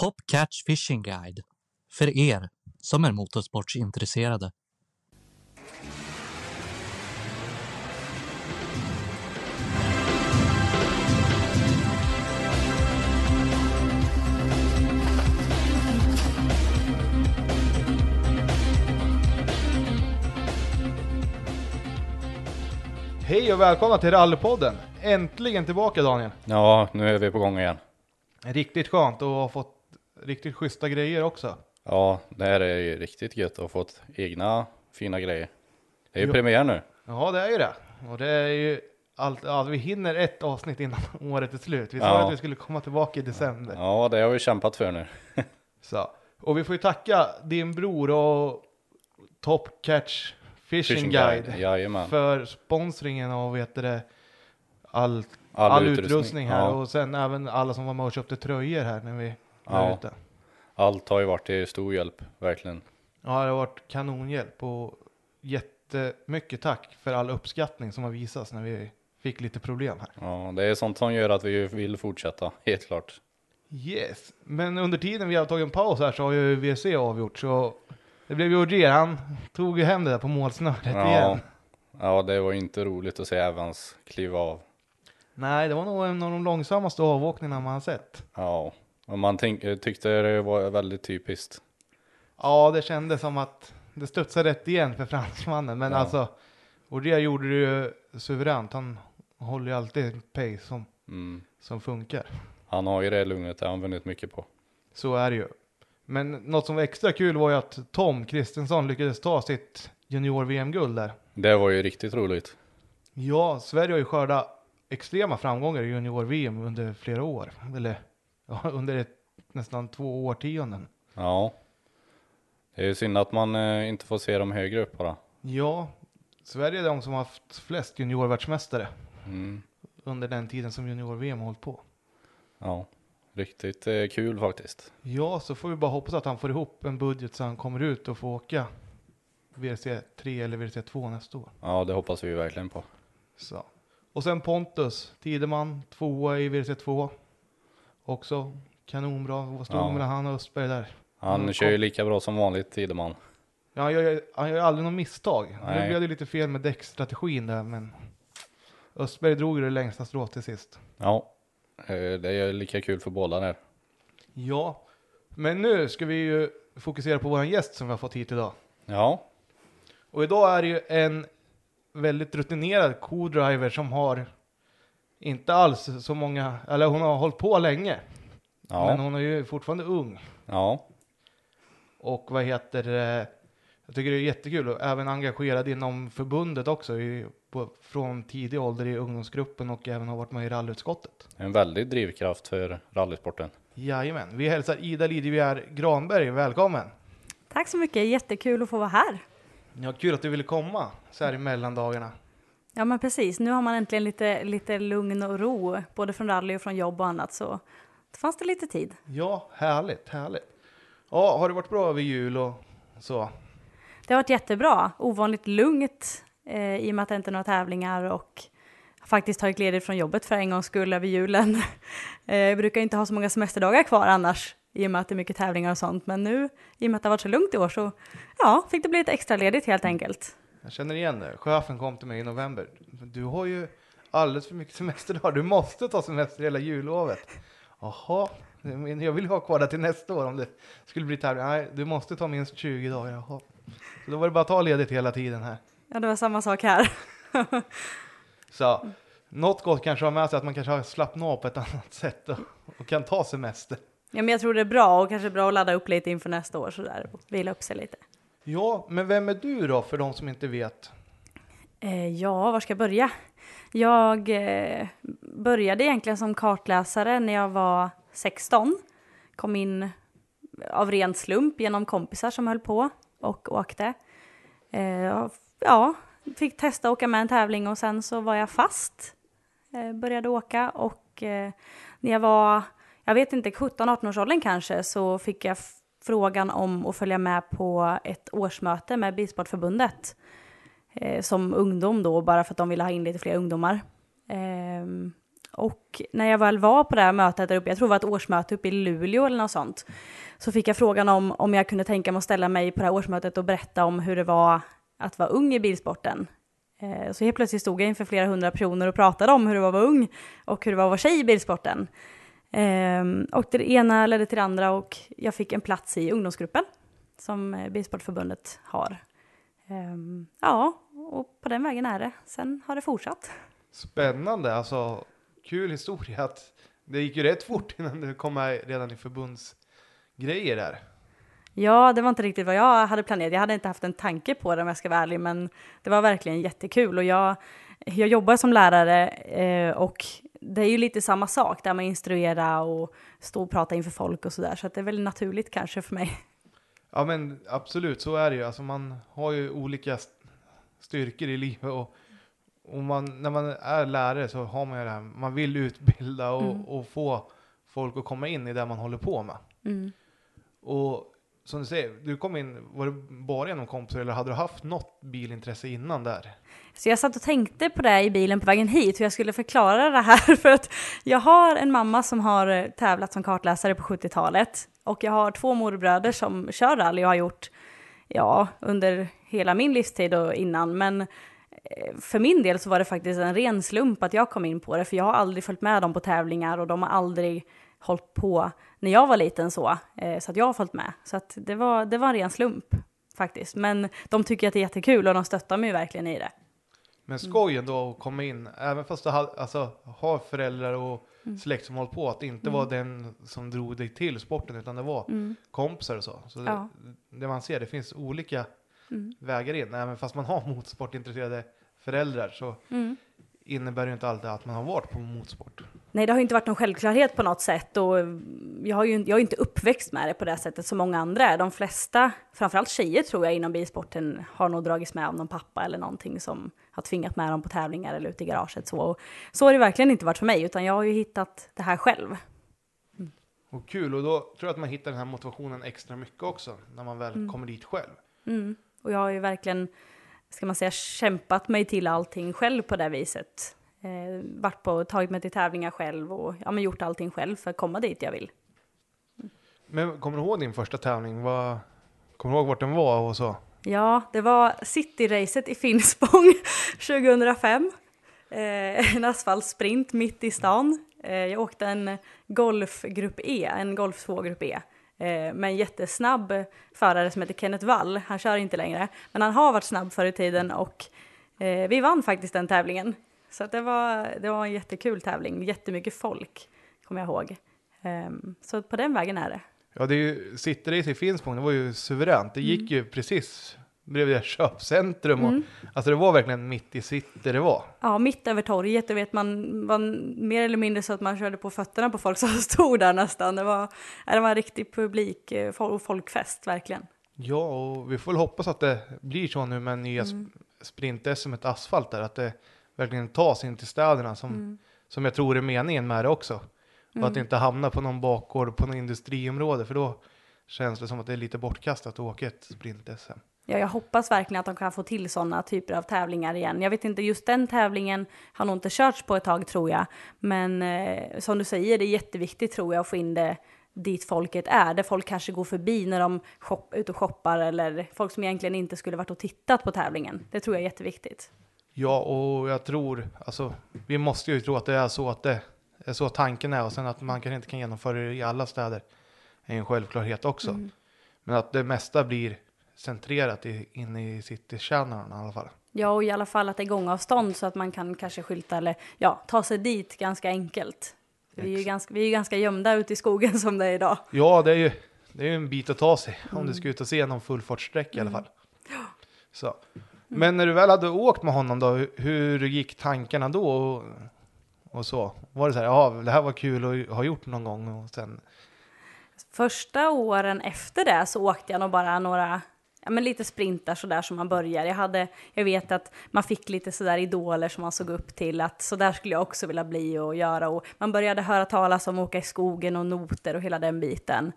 Top Catch Fishing Guide för er som är motorsportsintresserade. Hej och välkomna till Rallypodden! Äntligen tillbaka Daniel! Ja, nu är vi på gång igen. Riktigt skönt och har fått riktigt schyssta grejer också. Ja, det här är ju riktigt gött att ha fått egna fina grejer. Det är ju Jo. premiär nu. Ja, det är ju det. Och det är ju allt, ja, vi hinner ett avsnitt innan året är slut. Vi sa Ja. att vi skulle komma tillbaka i december. Ja, det har vi kämpat för nu. Så. Och vi får ju tacka din bror och Top Catch Fishing, Guide, Jajamän. för sponsringen av vet det, all, All all, utrustning, utrustning, här ja. och sen även alla som var med och köpte tröjor här när vi Ja. ute. Allt har ju varit till stor hjälp, verkligen. Ja, det har varit kanonhjälp och jättemycket tack för all uppskattning som har visats när vi fick lite problem här. Ja, det är sånt som gör att vi vill fortsätta, helt klart. Yes, men under tiden vi har tagit en paus här så har ju VC avgjort så det blev ju Ogier, han tog ju hem det där på målsnöret Ja. igen. Ja, det var inte roligt att se Evans kliva av. Nej, det var nog en av de långsammaste avåkningarna man har sett. Ja, och man tänk, tyckte det var väldigt typiskt. Ja, det kändes som att det studsade rätt igen för fransmannen, men Ja. alltså Ogier gjorde det ju suveränt. Han håller ju alltid en pace som, Mm. som funkar. Han har ju det lugnet, det har han vunnit mycket på. Så är det ju. Men något som var extra kul var ju att Tom Kristensson lyckades ta sitt junior-VM-guld där. Det var ju riktigt roligt. Ja, Sverige har ju skördat extrema framgångar i junior-VM under flera år. Eller under ett, nästan två årtionden. Ja. Det är ju synd att man eh, inte får se dem högre upp bara. Ja, Sverige är de som har haft flest junior-världsmästare Mm. under den tiden som junior-VM hållit på. Ja, riktigt eh, kul faktiskt. Ja, så får vi bara hoppas att han får ihop en budget så han kommer ut och får åka VRC 3 eller VRC 2 nästa år. Ja, det hoppas vi verkligen på. Så. Och sen Pontus Tideman, tvåa i VRC 2. Också kanonbra. Vad stod Ja. mellan han och Östberg där? Han Mm, kör ju lika bra som vanligt, Tideman. Ja, han, gör, han gör aldrig något misstag. Nu Nej. blev det lite fel med däckstrategin där, men Östberg drog ju det längsta strået till sist. Ja, eh, det är lika kul för båda där. Ja, men nu ska vi ju fokusera på vår gäst som vi har fått hit idag. Ja, Och idag är det ju en väldigt rutinerad co-driver som har inte alls så många, eller hon har hållit på länge, men ja, hon är ju fortfarande ung. ja, Och vad heter det? Jag tycker det är jättekul och även engagerad inom förbundet också i, på, från tidig ålder i ungdomsgruppen och även har varit med i rallyutskottet. en väldig drivkraft för rallysporten. Jajamän, vi hälsar Ida Lidjevier Granberg välkommen. Tack så mycket, jättekul att få vara här. Ja, kul att du ville komma så här i mellandagarna. Ja men precis, nu har man äntligen lite, lite lugn och ro, både från rally och från jobb och annat, så då fanns det lite tid. Ja, härligt, härligt. Ja, har det varit bra över jul och så? Det har varit jättebra, ovanligt lugnt eh, i och med att det inte är några tävlingar och har faktiskt tagit ledigt från jobbet för en gångs skull över julen. eh, jag brukar inte ha så många semesterdagar kvar annars, i och med att det är mycket tävlingar och sånt, men nu, i och med att det har varit så lugnt i år, så ja, fick det bli lite extra ledigt helt enkelt. Jag känner igen det. Chefen kom till mig i november. Du har ju alldeles för mycket semesterdagar. Du måste ta semester hela jullovet. Jaha, jag vill ha kvar det till nästa år om det skulle bli tävling. Nej, du måste ta minst 20 dagar. Jaha. Så då var det bara att ta ledigt hela tiden här. Ja, det var samma sak här. Så något gott kanske har med sig att man kanske har slappnat av på ett annat sätt och, och kan ta semester. Ja, men jag tror det är bra och kanske bra att ladda upp lite inför nästa år sådär och vila upp sig lite. Ja, men vem är du då för de som inte vet? Eh, ja, var ska jag börja? Jag eh, började egentligen som kartläsare när jag var 16. Kom in eh, av ren slump genom kompisar som höll på och åkte. Eh, ja, fick testa att åka med en tävling och sen så var jag fast. Eh, började åka och eh, när jag var, jag vet inte, 17-18 års åldern kanske så fick jag frågan om att följa med på ett årsmöte med Bilsportförbundet eh, som ungdom då, bara för att de ville ha in lite fler ungdomar. Eh, och när jag väl var på det här mötet där uppe, jag tror det var ett årsmöte uppe i Luleå eller något sånt, så fick jag frågan om, om jag kunde tänka mig att ställa mig på det här årsmötet och berätta om hur det var att vara ung i bilsporten. Eh, så helt plötsligt stod jag inför flera hundra personer och pratade om hur det var att vara ung och hur det var att vara tjej i bilsporten. Ehm, och det ena ledde till det andra och jag fick en plats i ungdomsgruppen som eh, Bilsportförbundet har. Ehm, ja, och på den vägen är det. Sen har det fortsatt. Spännande, alltså kul historia att det gick ju rätt fort innan du kom med redan i förbundsgrejer där. Ja, det var inte riktigt vad jag hade planerat. Jag hade inte haft en tanke på det om jag ska vara ärlig, men det var verkligen jättekul. Och jag, jag jobbar som lärare eh, och det är ju lite samma sak där man instruera och stå och prata inför folk och sådär. Så att det är väl naturligt kanske för mig. Ja men absolut, så är det ju. Alltså man har ju olika st- styrkor i livet och, och man, när man är lärare så har man ju det här, man vill utbilda och, Mm. och få folk att komma in i det man håller på med. Mm. Och som du säger, du kom in, var det bara genom kompisar eller hade du haft något bilintresse innan där? Så jag satt och tänkte på det i bilen på vägen hit, hur jag skulle förklara det här. För att jag har en mamma som har eh, tävlat som kartläsare på 70-talet. Och jag har två morbröder som kör rally och har gjort, ja, under hela min livstid och innan. Men eh, för min del så var det faktiskt en ren slump att jag kom in på det. För jag har aldrig följt med dem på tävlingar och de har aldrig hållit på när jag var liten så. eh, Så att jag har följt med. Så att det var, det var en ren slump faktiskt. Men de tycker att det är jättekul och de stöttar mig verkligen i det. Men skojen då att komma in, även fast du ha, alltså, har föräldrar och släkt som håller på, att det inte var den som drog dig till sporten utan det var kompisar och så. Så Ja. det, det man ser, det finns olika Mm. vägar in. Även fast man har motorsportintresserade föräldrar så Mm. innebär det inte alltid att man har varit på motorsport. Nej, det har ju inte varit någon självklarhet på något sätt och jag, har ju, jag är inte uppväxt med det på det sättet som många andra är. De flesta, framförallt tjejer tror jag inom bilsporten, har nog dragits med av någon pappa eller någonting som har tvingat med dem på tävlingar eller ute i garaget. Så, och så har det verkligen inte varit för mig, utan jag har ju hittat det här själv. Och kul, och då tror jag att man hittar den här motivationen extra mycket också när man väl kommer dit själv. Mm. Och jag har ju verkligen, ska man säga, kämpat mig till allting själv på det viset. Eh, varit på, tagit mig till tävlingar själv och ja, men gjort allting själv för att komma dit jag vill. Men kommer du ihåg din första tävling? Vad, kommer du ihåg vart den var och så? Ja, det var Cityracet i Finspång 2005. Eh, en asfaltsprint mitt i stan. Eh, jag åkte en Golfgrupp E, en Golf 2 Grupp E. Eh, med en jättesnabb förare som heter Kenneth Wall. Han kör inte längre, men han har varit snabb förr i tiden och eh, vi vann faktiskt den tävlingen. Så det, var, det var en jättekul tävling, jättemycket folk, kommer jag ihåg. Ehm, så på den vägen är det. Ja, det är ju, Cityrace i Finspång, det var ju suveränt. Det gick ju precis bredvid köpcentrum och alltså det var verkligen mitt i city det var. Ja, mitt över torget, du vet man var mer eller mindre så att man körde på fötterna på folk som stod där nästan. Det var, det var en riktig publik eh, och folkfest verkligen. Ja, och vi får väl hoppas att det blir så nu med nya mm. sprint-SM ett asfalt där, att det verkligen tas in till städerna som, som jag tror är meningen med det också. Och att det inte hamnar på någon bakgård på något industriområde, för då känns det som att det är lite bortkastat att åka ett sprint-SM. Ja, jag hoppas verkligen att de kan få till sådana typer av tävlingar igen. Jag vet inte, just den tävlingen har nog inte körts på ett tag tror jag. Men eh, som du säger, det är jätteviktigt tror jag att få in det dit folket är. Där folk kanske går förbi när de shop, ut och shoppar eller folk som egentligen inte skulle varit och tittat på tävlingen. Det tror jag är jätteviktigt. Ja, och jag tror, alltså, vi måste ju tro att det är så att det är så tanken är och sen att man kanske inte kan genomföra det i alla städer är en självklarhet också. Men att det mesta blir centrerat i, inne i citykärnan i alla fall. Ja, och i alla fall att det är gångavstånd så att man kan kanske skylta eller ja, ta sig dit ganska enkelt. Vi är ju ganska, vi är ganska gömda ute i skogen som det är idag. Ja, det är ju det är en bit att ta sig om du ska ut och se någon fullfartssträcka i alla fall. Så. Men när du väl hade åkt med honom då, hur- gick tankarna då? Och, och så? Var det så här, ja, det här var kul att ha gjort någon gång och sen, Första åren efter det så åkte jag nog bara några, ja men lite sprintar sådär som man börjar. Jag hade, jag vet att man fick lite sådär idoler som man såg upp till att så där skulle jag också vilja bli och göra och man började höra talas om att åka i skogen och noter och hela den biten.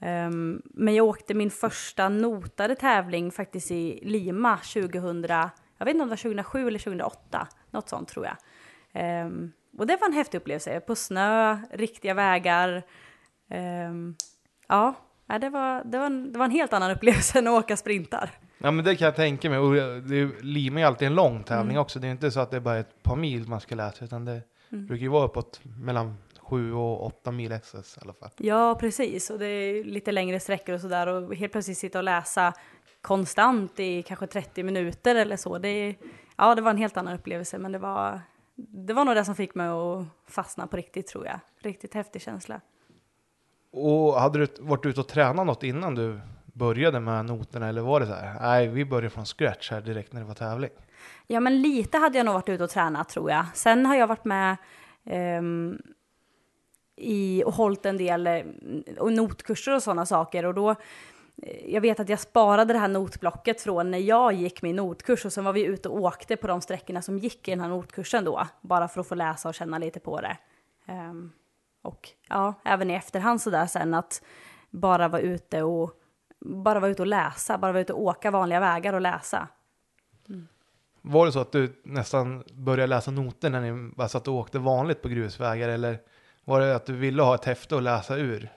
Ehm, men jag åkte min första notade tävling faktiskt i Lima 2000, jag vet inte om det var 2007 eller 2008, något sånt tror jag. Ehm, och det var en häftig upplevelse. På snö, riktiga vägar. Ehm, ja, det var, det, var en, det var en helt annan upplevelse än att åka sprintar. Ja men det kan jag tänka mig. Och det är, Lima är alltid en lång tävling Mm. också. Det är inte så att det är bara ett par mil man ska läsa utan det Mm. brukar ju vara uppåt mellan sju och åtta mil SS i alla fall. Ja, precis. Och det är lite längre sträckor och sådär. Och helt plötsligt sitta och läsa konstant i kanske 30 minuter eller så. Det, ja, det var en helt annan upplevelse, men det var, det var nog det som fick mig att fastna på riktigt, tror jag. Riktigt häftig känsla. Och hade du varit ute och tränat något innan du började med noterna eller var det så här? Nej, vi började från scratch här direkt när det var tävling. Ja, men lite hade jag nog varit ute och tränat, tror jag. Sen har jag varit med ehm, i och hållit en del eh, och notkurser och sådana saker. Och då, eh, jag vet att jag sparade det här notblocket från när jag gick min notkurs och sen var vi ute och åkte på de sträckorna som gick i den här notkursen då, bara för att få läsa och känna lite på det. Um, och ja, även i efterhand sådär sen att bara vara ute och bara vara ute och läsa, bara vara ute och åka vanliga vägar och läsa. Var det så att du nästan började läsa noter när ni bara satt och åkte vanligt på grusvägar eller var det att du ville ha ett häfte att läsa ur?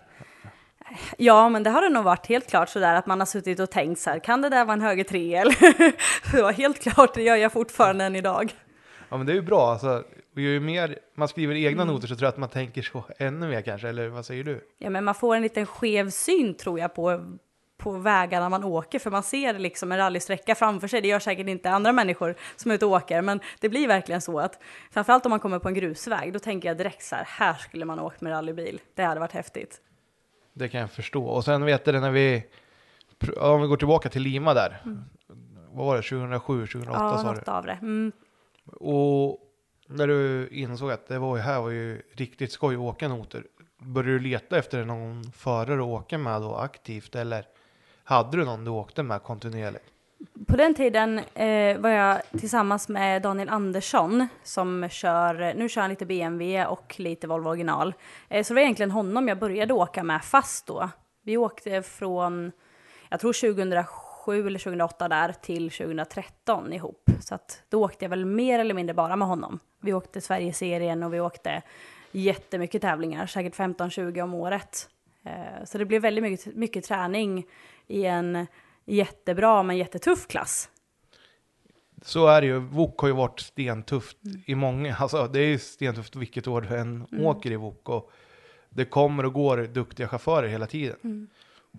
Ja, men det har det nog varit helt klart sådär att man har suttit och tänkt så här, kan det där vara en höger triel? det var helt klart, det gör jag fortfarande än idag. Ja men det är ju bra, alltså, ju mer man skriver egna noter så tror jag att man tänker så ännu mer kanske, eller vad säger du? Ja, men man får en liten skev syn tror jag på, på vägarna man åker, för man ser liksom en rallysträcka framför sig. Det gör säkert inte andra människor som är ute och åker, men det blir verkligen så att framförallt om man kommer på en grusväg, då tänker jag direkt så här, här skulle man ha åkt med rallybil. Det hade varit häftigt. Det kan jag förstå. Och sen vet du när vi, ja, om vi går tillbaka till Lima där, vad var det, 2007, 2008 ja, sa du? något av det. Mm. Och när du insåg att det var ju här var ju riktigt skoj att åka noter, började du leta efter någon förare att åka med då aktivt eller hade du någon du åkte med kontinuerligt? På den tiden eh, var jag tillsammans med Daniel Andersson som kör, nu kör han lite BMW och lite Volvo original. Eh, så det var egentligen honom jag började åka med fast då. Vi åkte från, jag tror 2007 eller 2008 där till 2013 ihop. Så att då åkte jag väl mer eller mindre bara med honom. Vi åkte Sverigeserien och vi åkte jättemycket tävlingar, säkert 15-20 om året. Eh, så det blev väldigt mycket, mycket träning i en jättebra men jättetuff klass. Så är det ju. VOK har ju varit stentufft i många, alltså det är ju stentufft vilket år du än åker i VOK och det kommer och går duktiga chaufförer hela tiden.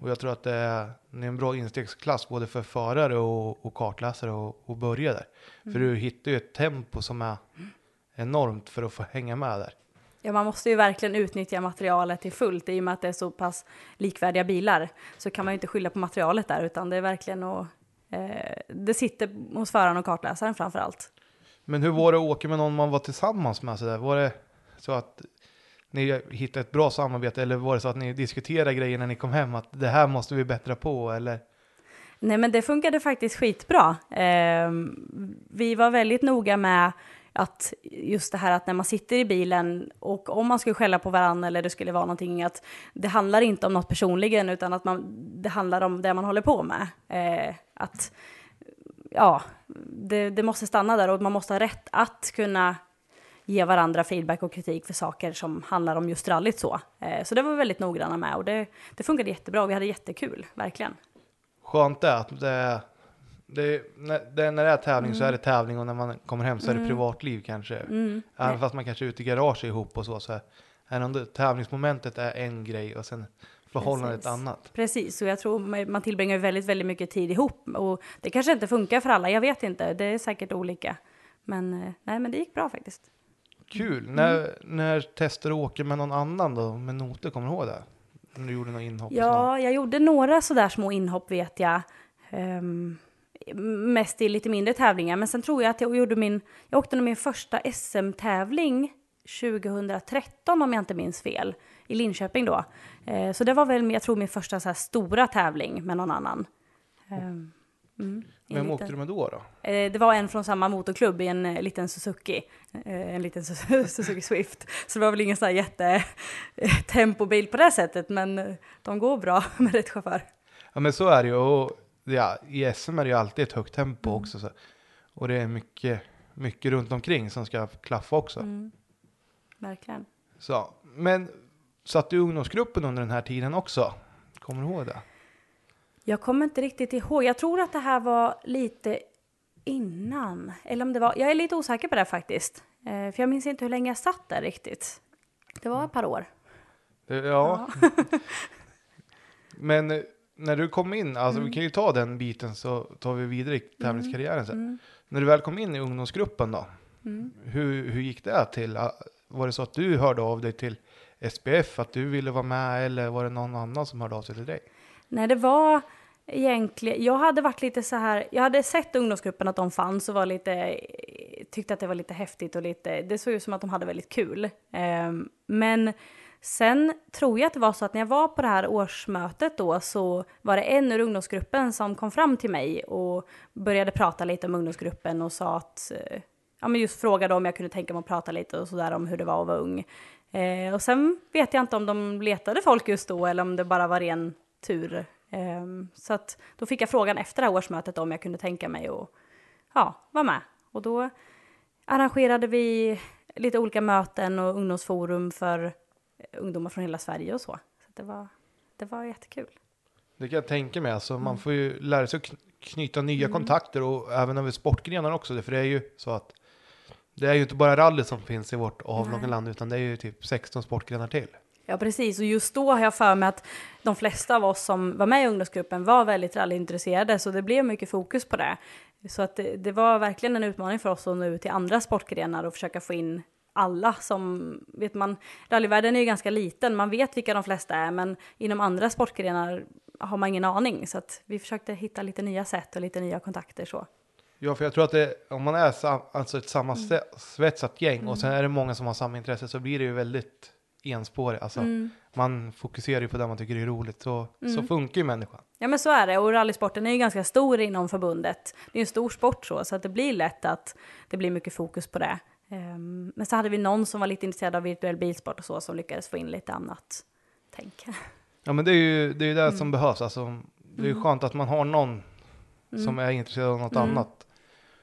Och jag tror att det är, det är en bra instegsklass både för förare och, och kartläsare och, och börja där. För du hittar ju ett tempo som är enormt för att få hänga med där. Ja, man måste ju verkligen utnyttja materialet till fullt i och med att det är så pass likvärdiga bilar. Så kan man ju inte skylla på materialet där utan det är verkligen att eh, det sitter hos föraren och kartläsaren framför allt. Men hur var det att åka med någon man var tillsammans med? Så där? Var det så att ni hittade ett bra samarbete eller var det så att ni diskuterade grejer när ni kom hem att det här måste vi bättra på eller? Nej, men det funkade faktiskt skitbra. Eh, vi var väldigt noga med att just det här att när man sitter i bilen och om man skulle skälla på varandra eller det skulle vara någonting att det handlar inte om något personligen utan att man, det handlar om det man håller på med. Eh, att ja, det, det måste stanna där och man måste ha rätt att kunna ge varandra feedback och kritik för saker som handlar om just rallyt så. Eh, så det var vi väldigt noggranna med och det, det funkade jättebra och vi hade jättekul, verkligen. Skönt det, att det, det, när, det, när det är tävling så är det tävling och när man kommer hem så är det privatliv kanske. Mm. Även fast man kanske är ute i garage ihop och så, så är ändå tävlingsmomentet är en grej och sen förhållandet Precis. annat. Precis, och jag tror man tillbringar väldigt, väldigt mycket tid ihop. Och det kanske inte funkar för alla, jag vet inte. Det är säkert olika. Men eh, nej, men det gick bra faktiskt. Kul! När, när testade du åka med någon annan då, med noter, kommer du ihåg det? När du gjorde något inhopp? Ja, jag gjorde några sådär små inhopp vet jag. Ehm, mest i lite mindre tävlingar. Men sen tror jag att jag gjorde min, jag åkte nog min första SM-tävling 2013 om jag inte minns fel. I Linköping då. Eh, så det var väl, jag tror min första så här stora tävling med någon annan. Ehm, mm, Vem liten- åkte du med då? då? Eh, Det var en från samma motorklubb i en eh, liten Suzuki, eh, en liten Su- Suzuki Swift. Så det var väl ingen sån här jätte eh, tempobil på det sättet, men eh, de går bra med rätt chaufför. Ja men så är det ju. Och, ja, I SM är det ju alltid ett högt tempo Mm. också. Så. Och det är mycket, mycket runt omkring som ska klaffa också. Mm. verkligen. Så, men satt du i ungdomsgruppen under den här tiden också? Kommer du ihåg det? Jag kommer inte riktigt ihåg. Jag tror att det här var lite innan. Eller om det var, jag är lite osäker på det faktiskt. Eh, för jag minns inte hur länge jag satt där riktigt. Det var ett par år. det ja. men eh, när du kom in, alltså vi kan ju ta den biten så tar vi vidare i tävlingskarriären sen. När du väl kom in i ungdomsgruppen då, hur, hur gick det till? Ah, Var det så att du hörde av dig till SPF, att du ville vara med eller var det någon annan som hörde av sig till dig? Nej, det var egentligen, jag hade varit lite så här, jag hade sett ungdomsgruppen att de fanns och var lite, tyckte att det var lite häftigt och lite, det såg ut som att de hade väldigt kul. Ehm, men sen tror jag att det var så att när jag var på det här årsmötet då så var det en ur ungdomsgruppen som kom fram till mig och började prata lite om ungdomsgruppen och sa att, eh, ja men just frågade om jag kunde tänka mig att prata lite och sådär om hur det var att vara ung. Eh, och sen vet jag inte om de letade folk just då eller om det bara var ren tur. Eh, så att då fick jag frågan efter det här årsmötet om jag kunde tänka mig att ja, vara med. Och då arrangerade vi lite olika möten och ungdomsforum för ungdomar från hela Sverige och så. så det, var, det var jättekul. Det kan jag tänka mig, alltså Mm. man får ju lära sig att kn- knyta nya kontakter och även över sportgrenar också, för det är ju så att det är ju inte bara rally som finns i vårt avlånga land, utan det är ju typ 16 sportgrenar till. Ja, precis. Och just då har jag för mig att de flesta av oss som var med i ungdomsgruppen var väldigt rallyintresserade, så det blev mycket fokus på det. Så att det, det var verkligen en utmaning för oss att nå ut till andra sportgrenar och försöka få in alla som, vet man, rallyvärlden är ju ganska liten, man vet vilka de flesta är, men inom andra sportgrenar har man ingen aning. Så att vi försökte hitta lite nya sätt och lite nya kontakter så. Ja, för jag tror att det, om man är sam, alltså ett Mm. sammansvetsat gäng och sen är det många som har samma intresse så blir det ju väldigt enspårigt. Alltså, Mm. Man fokuserar ju på det man tycker är roligt, så, så funkar ju människan. Ja men så är det och rallysporten är ju ganska stor inom förbundet. Det är en stor sport så, så att det blir lätt att det blir mycket fokus på det. Ehm, Men så hade vi någon som var lite intresserad av virtuell bilsport och så som lyckades få in lite annat tänk. Ja, men det är ju det, är det Mm. som behövs. Alltså, det är ju skönt att man har någon Mm. som är intresserad av något annat.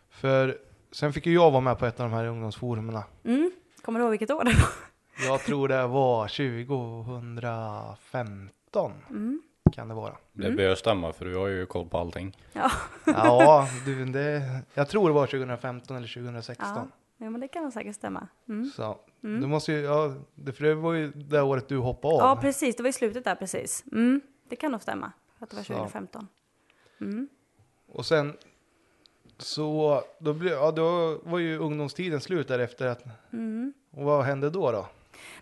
För sen fick ju jag vara med på ett av de här ungdomsforumerna. Mm. Kommer du ihåg vilket år det var? Jag tror det var 2015 Mm. kan det vara. Det bör stämma för du har ju koll på allting. Ja. Ja, du, det, jag tror det var 2015 eller 2016. ja, ja men det kan nog säkert stämma. Mm. Så det måste ju, ja, det, för det var ju det året du hoppade av. Ja precis, det var i slutet där precis. Mm. Det kan nog stämma, att det var Så. 2015. Mm. Och sen så, då, blev, ja, då var ju ungdomstiden slut därefter. Att, Mm. och vad hände då då?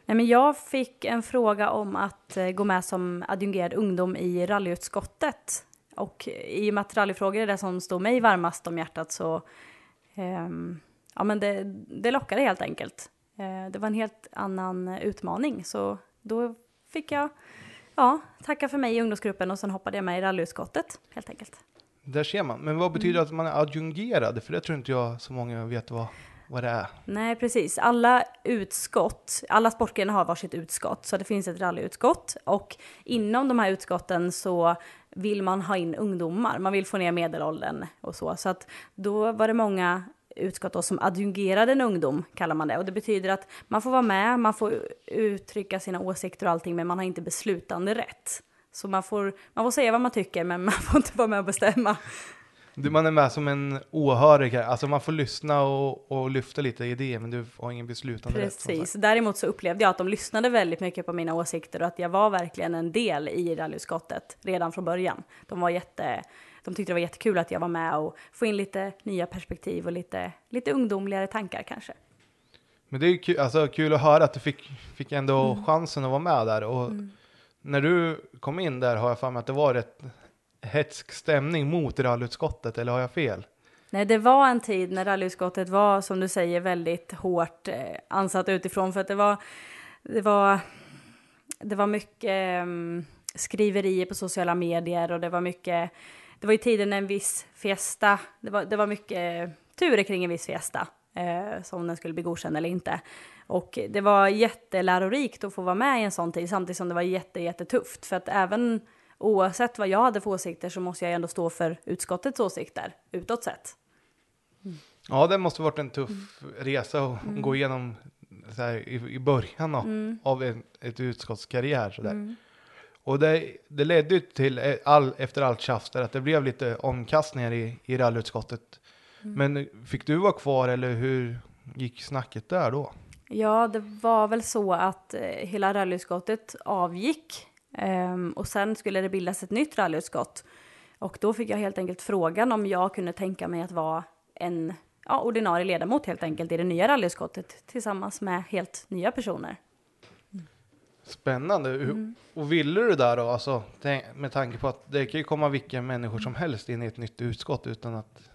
Nej, men jag fick en fråga om att eh, gå med som adjungerad ungdom i rallyutskottet. Och i och med att rallyfrågor är det som står mig varmast om hjärtat så ehm, ja, men det, det lockade helt enkelt. Eh, det var en helt annan utmaning så då fick jag ja, tacka för mig i ungdomsgruppen och sen hoppade jag med i rallyutskottet helt enkelt. Där ser man. Men vad betyder Mm. att man är adjungerad? För det tror inte jag så många vet vad, vad det är. Nej, precis. Alla utskott, alla sportgrenar har varsitt utskott, så det finns ett rallyutskott och inom de här utskotten så vill man ha in ungdomar, man vill få ner medelåldern och så. Så att då var det många utskott då som adjungerade en ungdom, kallar man det. Och det betyder att man får vara med, man får uttrycka sina åsikter och allting, men man har inte beslutande rätt. Så man får, man får säga vad man tycker, men man får inte vara med och bestämma. Du, man är med som en åhörig här. Alltså man får lyssna och, och lyfta lite idéer, men du har ingen beslutande rätt. som Precis. Däremot så upplevde jag att de lyssnade väldigt mycket på mina åsikter och att jag var verkligen en del i rallyutskottet redan från början. De var jätte, de tyckte det var jättekul att jag var med och få in lite nya perspektiv och lite, lite ungdomligare tankar kanske. Men det är ju kul, alltså, kul att höra att du fick, fick ändå Mm. chansen att vara med där. Och när du kom in där har jag för mig att det var rätt hetsk stämning mot rallyutskottet, eller har jag fel? Nej, det var en tid när rallyutskottet var, som du säger, väldigt hårt eh, ansatt utifrån för att det var, det var, det var mycket eh, skriverier på sociala medier och det var mycket, det var ju tiden en viss fiesta, det var, det var mycket turer kring en viss fiesta, eh, som den skulle bli godkänd eller inte. Och det var jättelärorikt att få vara med i en sån tid, samtidigt som det var jätte, jättetufft, för att även oavsett vad jag hade för åsikter så måste jag ändå stå för utskottets åsikter utåt sett. Ja, det måste varit en tuff Mm. resa att gå igenom här, i, i början av, Mm. av en, ett utskottskarriär sådär. Och det, det ledde till, eh, all, efter allt tjafs där, att det blev lite omkastningar i, i rallyutskottet. Men fick du vara kvar eller hur gick snacket där då? Ja, det var väl så att eh, hela rallyutskottet avgick ehm, och sen skulle det bildas ett nytt rallyutskott. Och då fick jag helt enkelt frågan om jag kunde tänka mig att vara en ja, ordinarie ledamot helt enkelt i det nya rallyutskottet tillsammans med helt nya personer. Spännande. Hur, Och ville du där då, alltså, med tanke på att det kan ju komma vilka människor som helst in i ett nytt utskott utan att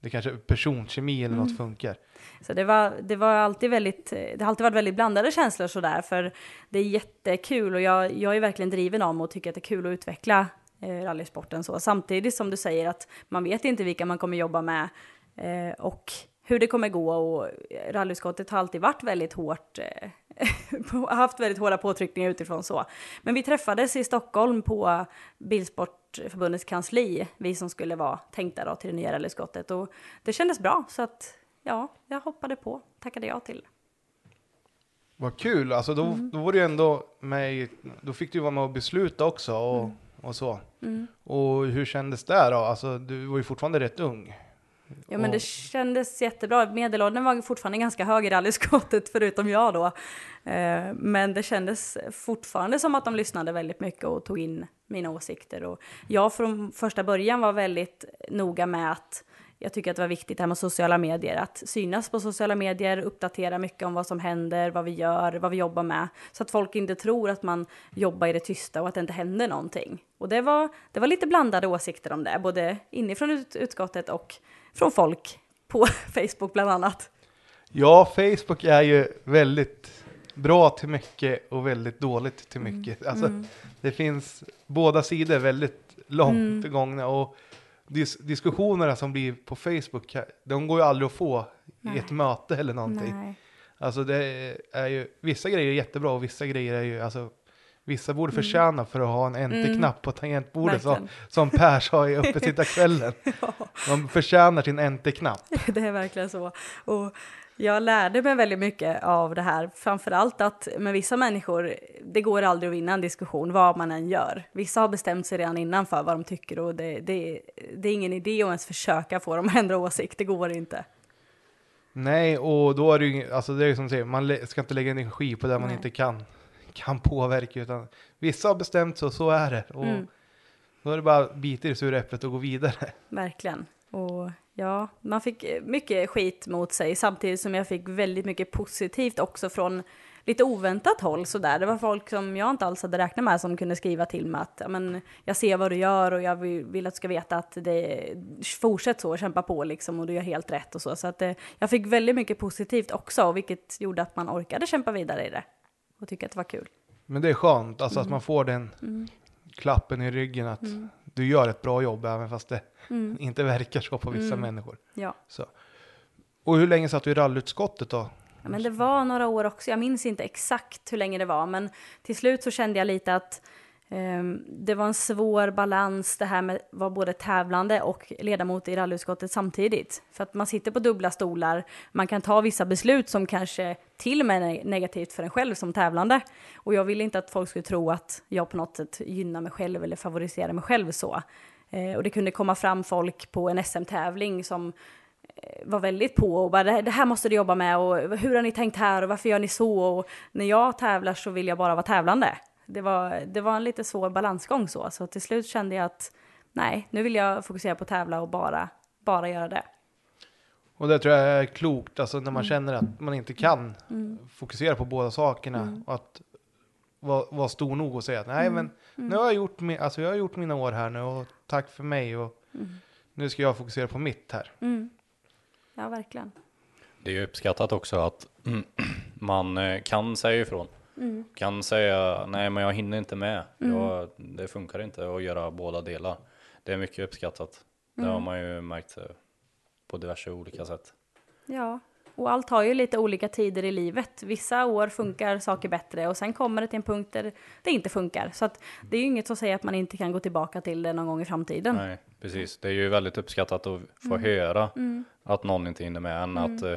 det kanske personkemi eller något funkar. Så det var, det var alltid väldigt, det har alltid varit väldigt blandade känslor sådär, för det är jättekul och jag, jag är verkligen driven om och tycker att det är kul att utveckla eh, rallysporten så. Samtidigt som du säger att man vet inte vilka man kommer jobba med eh, och hur det kommer gå och rallyutskottet har alltid varit väldigt hårt, eh, haft väldigt hårda påtryckningar utifrån så. Men vi träffades i Stockholm på Bilsportförbundets kansli, vi som skulle vara tänkta då till det nya rallyutskottet och det kändes bra så att ja, jag hoppade på, tackade ja till. Vad kul, alltså då, då var du ändå med i, då fick du vara med och besluta också och, och så. Och hur kändes det då? Alltså du var ju fortfarande rätt ung. Ja men det kändes jättebra. Medelåldern var fortfarande ganska hög i rallyskottet förutom jag då. Eh, Men det kändes fortfarande som att de lyssnade väldigt mycket och tog in mina åsikter. Och jag från första början var väldigt noga med att jag tycker att det var viktigt det här med sociala medier, att synas på sociala medier, uppdatera mycket om vad som händer, vad vi gör, vad vi jobbar med, så att folk inte tror att man jobbar i det tysta och att det inte händer någonting. Och det var, det var lite blandade åsikter om det, både inifrån ut, utskottet och från folk på Facebook bland annat. Ja, Facebook är ju väldigt bra till mycket och väldigt dåligt till mycket. Alltså, Det finns båda sidor väldigt långt gångna och dis diskussionerna som blir på Facebook, de går ju aldrig att få Nej. i ett möte eller någonting. Nej. Alltså det är ju, vissa grejer är jättebra och vissa grejer är ju, alltså Vissa borde förtjäna för att ha en enter-knapp på tangentbordet som, som Per sa i Uppesittarkvällen. De förtjänar sin enter-knapp. Det är verkligen så. Och jag lärde mig väldigt mycket av det här. Framförallt att med vissa människor, det går aldrig att vinna en diskussion vad man än gör. Vissa har bestämt sig redan innan för vad de tycker och det, det, det är ingen idé att ens försöka få dem att ändra åsikt. Det går inte. Nej, och då är det ju, alltså det är som du säger, man ska inte lägga energi på det man Nej. inte kan, kan påverka, utan vissa har bestämt sig och så är det. Och Mm. då är det bara att bita i det sura äpplet och gå vidare. Verkligen. Och ja, man fick eh, mycket skit mot sig samtidigt som jag fick väldigt mycket positivt också från lite oväntat håll sådär. Det var folk som jag inte alls hade räknat med som kunde skriva till mig att men, jag ser vad du gör och jag vill, att du ska veta att det fortsätt så, kämpa på liksom och du gör helt rätt och så. Så att eh, jag fick väldigt mycket positivt också, vilket gjorde att man orkade kämpa vidare i det och tycka att det var kul. Men det är skönt, alltså Mm. att man får den klappen i ryggen att du gör ett bra jobb även fast det Mm. inte verkar så på vissa människor. Ja. Så. Och hur länge satt du i rallutskottet då? Ja, men det var några år också. Jag minns inte exakt hur länge det var, men till slut så kände jag lite att Ehm, det var en svår balans det här med att vara både tävlande och ledamot i rallyutskottet samtidigt. För att man sitter på dubbla stolar, man kan ta vissa beslut som kanske till och med är negativt för en själv som tävlande. Och jag ville inte att folk skulle tro att jag på något sätt gynnar mig själv eller favoriserar mig själv så. Ehm, och det kunde komma fram folk på en SM-tävling som eh, var väldigt på och bara det här- det här måste du jobba med och hur har ni tänkt här och varför gör ni så och när jag tävlar så vill jag bara vara tävlande. Det var, det var en lite svår balansgång så, så till slut kände jag att nej, nu vill jag fokusera på att tävla och bara, bara göra det. Och det tror jag är klokt, alltså när Mm. man känner att man inte kan fokusera på båda sakerna Mm. och att vara vara stor nog och säga att nej men Mm. nu har jag gjort, alltså, jag har gjort mina år här nu och tack för mig och nu ska jag fokusera på mitt här. Mm. Ja, verkligen. Det är ju uppskattat också att man eh, kan säga ifrån. Mm. Kan säga nej men jag hinner inte med. Jag, det funkar inte att göra båda delar. Det är mycket uppskattat. Det Mm. har man ju märkt eh, på diverse olika sätt. Ja, och allt har ju lite olika tider i livet. Vissa år funkar saker bättre och sen kommer det till en punkt där det inte funkar. Så att det är ju inget som säger att man inte kan gå tillbaka till det någon gång i framtiden. Nej, precis. Det är ju väldigt uppskattat att få höra att någon inte hinner med än att eh,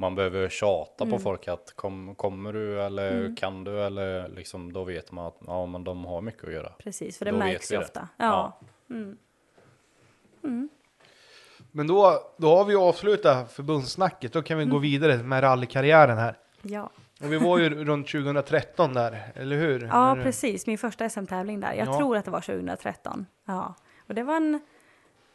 man behöver tjata Mm. på folk att kom, kommer du eller kan du eller liksom då vet man att ja men de har mycket att göra. Precis, för det Då märks ju det. ofta. Ja. Men då, då har vi avslutat förbundssnacket. Då kan vi gå Mm. vidare med rallykarriären här. Ja. Och vi var ju runt 2013 där, eller hur? Ja, När du- precis. Min första SM-tävling där. Jag Ja. tror att det var 2013. Ja. Och det var en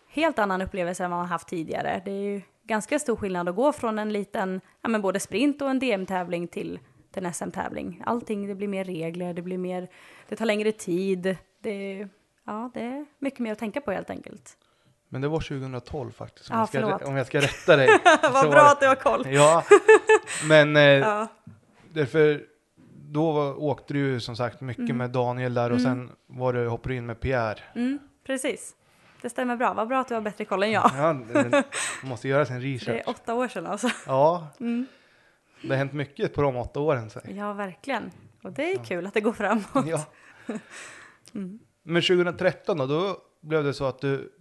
helt annan upplevelse än vad man haft tidigare. Det är ju ganska stor skillnad att gå från en liten, ja men både sprint och en DM-tävling till, till en SM-tävling. Allting, det blir mer regler, det blir mer, det tar längre tid. Det, ja, det är mycket mer att tänka på helt enkelt. Men det var 2012 faktiskt. Om, Ja, jag, ska, om jag ska rätta dig. Vad var bra att du har koll. Ja, men eh, Ja. därför då åkte du ju som sagt mycket Mm. med Daniel där och sen var du, hoppade in med Pierre. Mm, precis. Det stämmer bra. Vad bra att du har bättre koll än jag. Ja, det, man måste göra sin Det research. är åtta år sedan alltså. Ja, Mm. det har hänt mycket på de åtta åren. Så. Ja, verkligen. Och det är kul att det går framåt. Ja. Mm. Men 2013 då, då blev det så att du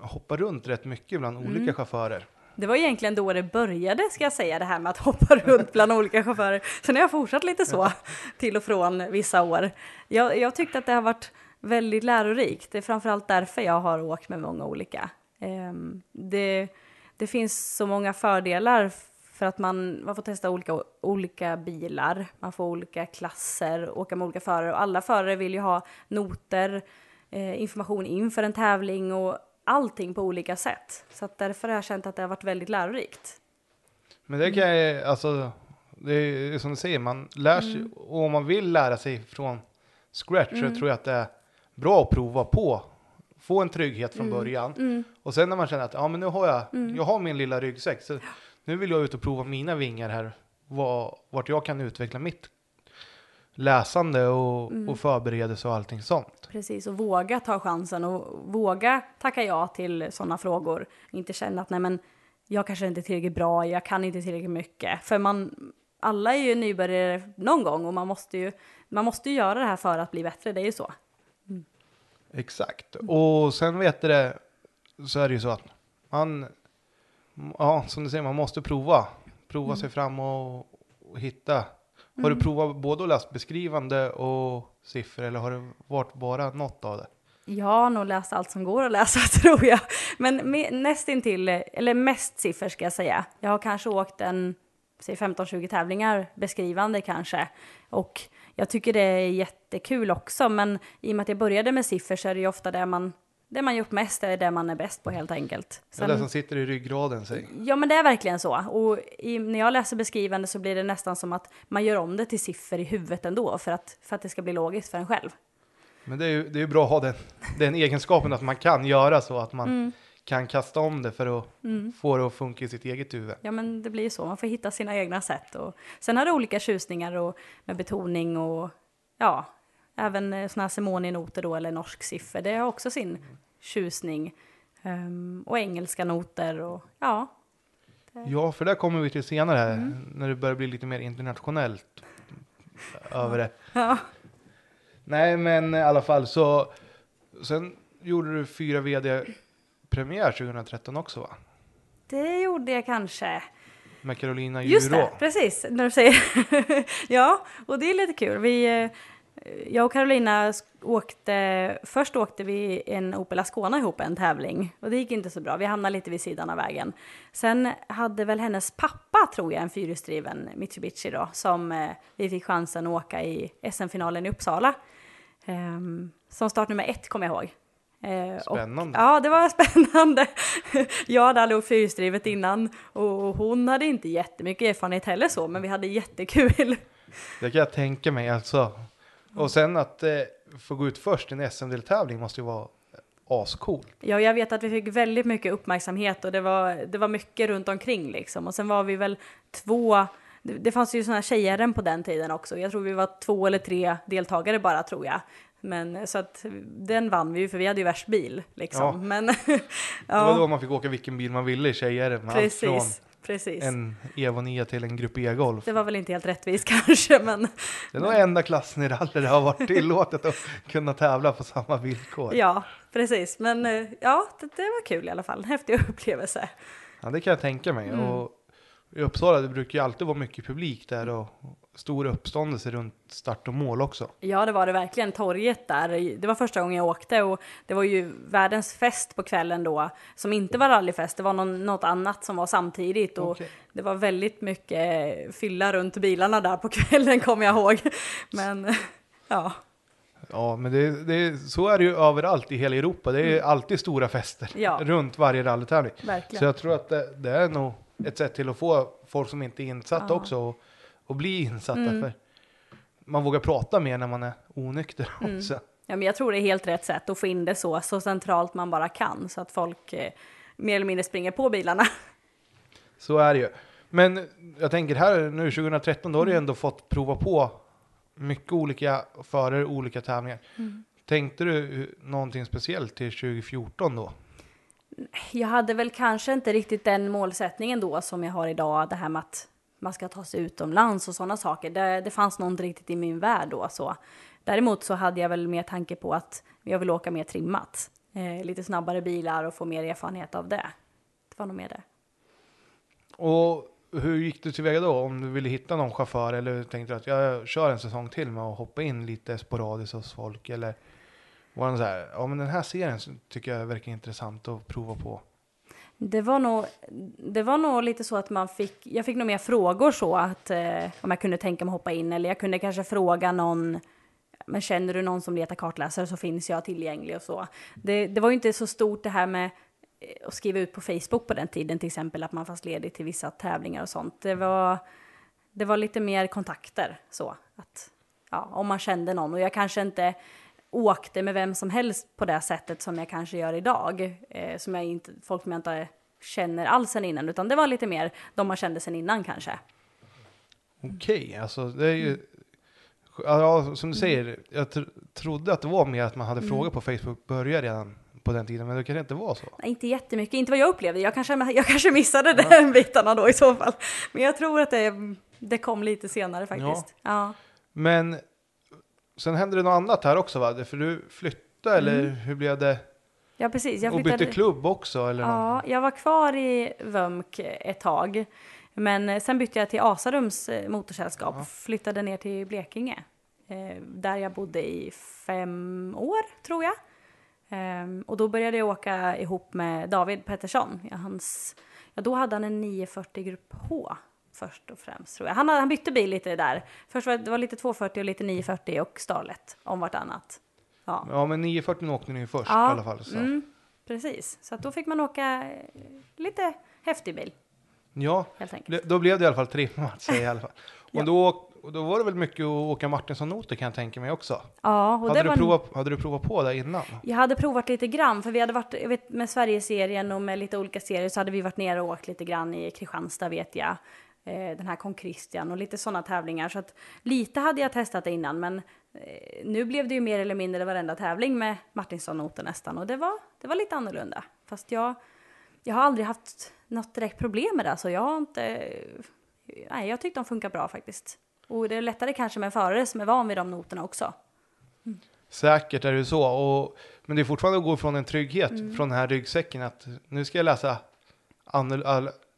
hoppade runt rätt mycket bland Mm. olika chaufförer. Det var egentligen då det började, ska jag säga, det här med att hoppa runt bland olika chaufförer. Sen har jag fortsatt lite så, till och från vissa år. Jag, jag tyckte att det har varit väldigt lärorikt. Det är framförallt därför jag har åkt med många olika. Ehm, det, det finns så många fördelar för att man, man får testa olika, olika bilar, man får olika klasser, åka med olika förare och alla förare vill ju ha noter, eh, information inför en tävling och allting på olika sätt. Så att därför har jag känt att det har varit väldigt lärorikt. Men det kan jag, alltså, det är som du säger, man lär sig, Mm. och om man vill lära sig från scratch så tror jag att det är bra att prova på. Få en trygghet från början. Mm. Och sen när man känner att ja, men nu har jag, jag har min lilla ryggsäck, så nu vill jag ut och prova mina vingar här. Vad, vart jag kan utveckla mitt läsande och, Mm. och förberedelse och allting sånt. Precis, och våga ta chansen och våga tacka ja till sådana frågor. Inte känna att nej men jag kanske inte är tillräckligt bra, jag kan inte tillräckligt mycket. För man, alla är ju nybörjare någon gång och man måste ju, man måste ju göra det här för att bli bättre, det är ju så. Exakt. Och sen vet du det, så är det ju så att man, ja som du säger, man måste prova. Prova sig fram och, och hitta. Har du provat både att läsa beskrivande och siffror eller har det varit bara något av det? Jag har nog läst allt som går att läsa tror jag. Men me- nästintill, eller mest siffror ska jag säga. Jag har kanske åkt en, säg 15-20 tävlingar beskrivande kanske. Och jag tycker det är jättekul också, men i och med att jag började med siffror så är det ju ofta det man, det man gjort mest, är det man är bäst på helt enkelt. Det är det som sitter i ryggraden. Säg. Ja men det är verkligen så. Och i, när jag läser beskrivande så blir det nästan som att man gör om det till siffror i huvudet ändå för att, för att det ska bli logiskt för en själv. Men det är ju det är bra att ha den, den egenskapen att man kan göra så att man Mm. Kan kasta om det för att få det att funka i sitt eget huvud. Ja men det blir ju så, man får hitta sina egna sätt. Och sen har det olika tjusningar och med betoning och ja, även sådana här Simoni-noter då eller norsk siffra, det har också sin tjusning. Ehm, och engelska noter och ja, Ja, för där kommer vi till senare här, Mm. när det börjar bli lite mer internationellt över det. ja. Nej, men i alla fall så. Sen gjorde du fyra vd-premiär 2013 också va? det gjorde jag kanske. Med Carolina Just Djurå. det, precis, när du säger Ja, och det är lite kul. Vi, eh, jag och Carolina åkte, först åkte vi en Opel Ascona ihop en tävling och det gick inte så bra. Vi hamnade lite vid sidan av vägen. Sen hade väl hennes pappa, tror jag, en fyrhjulsdriven Mitsubishi då, som eh, vi fick chansen att åka i SM-finalen i Uppsala. Ehm, som startnummer ett, kommer jag ihåg. Eh, och- Spännande. Ja, det var spännande. Jag hade aldrig åkt fyrhjulsdrivet innan och hon hade inte jättemycket erfarenhet heller så, men vi hade jättekul. Det kan jag tänka mig alltså. Och sen att eh, få gå ut först i en SM-deltävling måste ju vara ascool. Ja, jag vet att vi fick väldigt mycket uppmärksamhet och det var, det var mycket runt omkring liksom. Och sen var vi väl två, det, det fanns ju sådana tjejer på den tiden också. Jag tror vi var två eller tre deltagare bara tror jag. Men så att den vann vi ju för vi hade ju värst bil liksom. Ja. Men Det var ja, då man fick åka vilken bil man ville i tjejer. Med allt från precis, precis. en Evo 9 till en Grupp E-Golf. Det var väl inte helt rättvist kanske, men Det är nog enda klassen i rally det har varit tillåtet att kunna tävla på samma villkor. Ja, precis. Men eh, ja, det, det var kul i alla fall. En häftig upplevelse. Ja, det kan jag tänka mig. Mm. Och i Uppsala, det brukar ju alltid vara mycket publik där och stor uppståndelse runt start och mål också. Ja, det var det verkligen. Torget där, det var första gången jag åkte och det var ju världens fest på kvällen då, som inte var rallyfest, det var någon, något annat som var samtidigt och Okej. det var väldigt mycket fylla runt bilarna där på kvällen kommer jag ihåg. Men ja, Ja, men det, det, så är det ju överallt i hela Europa. Det är alltid stora fester Mm. Ja. runt varje rallytävling. Så jag tror att det, det är nog ett sätt till att få folk som inte är insatta Ja. också och, och bli insatta. Mm. För man vågar prata mer när man är onykter Mm. också. Ja, men jag tror det är helt rätt sätt att få in det så, så centralt man bara kan så att folk eh, mer eller mindre springer på bilarna. Så är det ju. Men jag tänker här nu 2013, då har du ju ändå fått prova på mycket olika förare, olika tävlingar. Tänkte du någonting speciellt till 2014 då? Jag hade väl kanske inte riktigt den målsättningen då som jag har idag, det här med att man ska ta sig utomlands och sådana saker. Det, det fanns nog inte riktigt i min värld då så. Däremot så hade jag väl mer tanke på att jag vill åka mer trimmat. Eh, lite snabbare bilar och få mer erfarenhet av det. Det var nog mer det. Och hur gick du tillväga då? Om du ville hitta någon chaufför eller tänkte du att jag kör en säsong till med att hoppa in lite sporadiskt hos folk? Eller var det så här, ja men den här serien tycker jag verkar intressant att prova på. Det var nog, det var nog lite så att man fick, jag fick nog mer frågor så att eh, om jag kunde tänka mig hoppa in eller jag kunde kanske fråga någon, men känner du någon som letar kartläsare så finns jag tillgänglig och så. Det, det var ju inte så stort det här med eh, att skriva ut på Facebook på den tiden till exempel att man fanns ledig till vissa tävlingar och sånt. Det var, det var lite mer kontakter så att ja, om man kände någon och jag kanske inte åkte med vem som helst på det sättet som jag kanske gör idag. Eh, som jag inte, folk som jag inte känner alls sen innan, utan det var lite mer de man kände sen innan kanske. Okej, alltså det är ju... Ja, som du säger, jag tr trodde att det var mer att man hade frågor på Facebook börja redan på den tiden, men det kanske inte var så. Nej, inte jättemycket, inte vad jag upplevde. Jag kanske, jag kanske missade den bitarna då i så fall. Men jag tror att det, det kom lite senare faktiskt. Ja. Men sen hände det något annat här också va? För du flyttade eller hur blev det? ja, precis. Jag och bytte flyttade- klubb också eller? Ja, jag var kvar i Vömk ett tag. Men eh, sen bytte jag till Asarums eh, motorsällskap, flyttade ner till Blekinge. Eh, där jag bodde i fem år, tror jag. Ehm, och då började jag åka ihop med David Pettersson. Ja, hans, ja, då hade han en 940 Grupp H först och främst, tror jag. Han, han bytte bil lite där. Först var det var lite 240 och lite 940 och Starlet om vartannat. Ja. Ja, men 940 åkte ni ju först Ja, i alla fall. Så. Mm, precis, så att då fick man åka eh, lite häftig bil Ja, det, då blev det i alla fall säger jag i alla fall. Och, Ja. då, och då var det väl mycket att åka Martinsson-noter kan jag tänka mig också. Ja, och Hade du, en- provat, hade du provat på det innan? Jag hade provat lite grann, för vi hade varit, jag vet, med Sverigeserien och med lite olika serier så hade vi varit nere och åkt lite grann i Kristianstad vet jag. Eh, den här Kong Christian och lite sådana tävlingar. Så att lite hade jag testat det innan, men eh, nu blev det ju mer eller mindre varenda tävling med Martinsson-noter nästan. Och det var, det var lite annorlunda. Fast jag, jag har aldrig haft något direkt problem med det, så jag har inte... Nej, jag tyckte de funkar bra faktiskt. Och det är lättare kanske med en förare som är van vid de noterna också. Säkert är det så. Och, men det är fortfarande att gå från en trygghet Mm. från den här ryggsäcken att nu ska jag läsa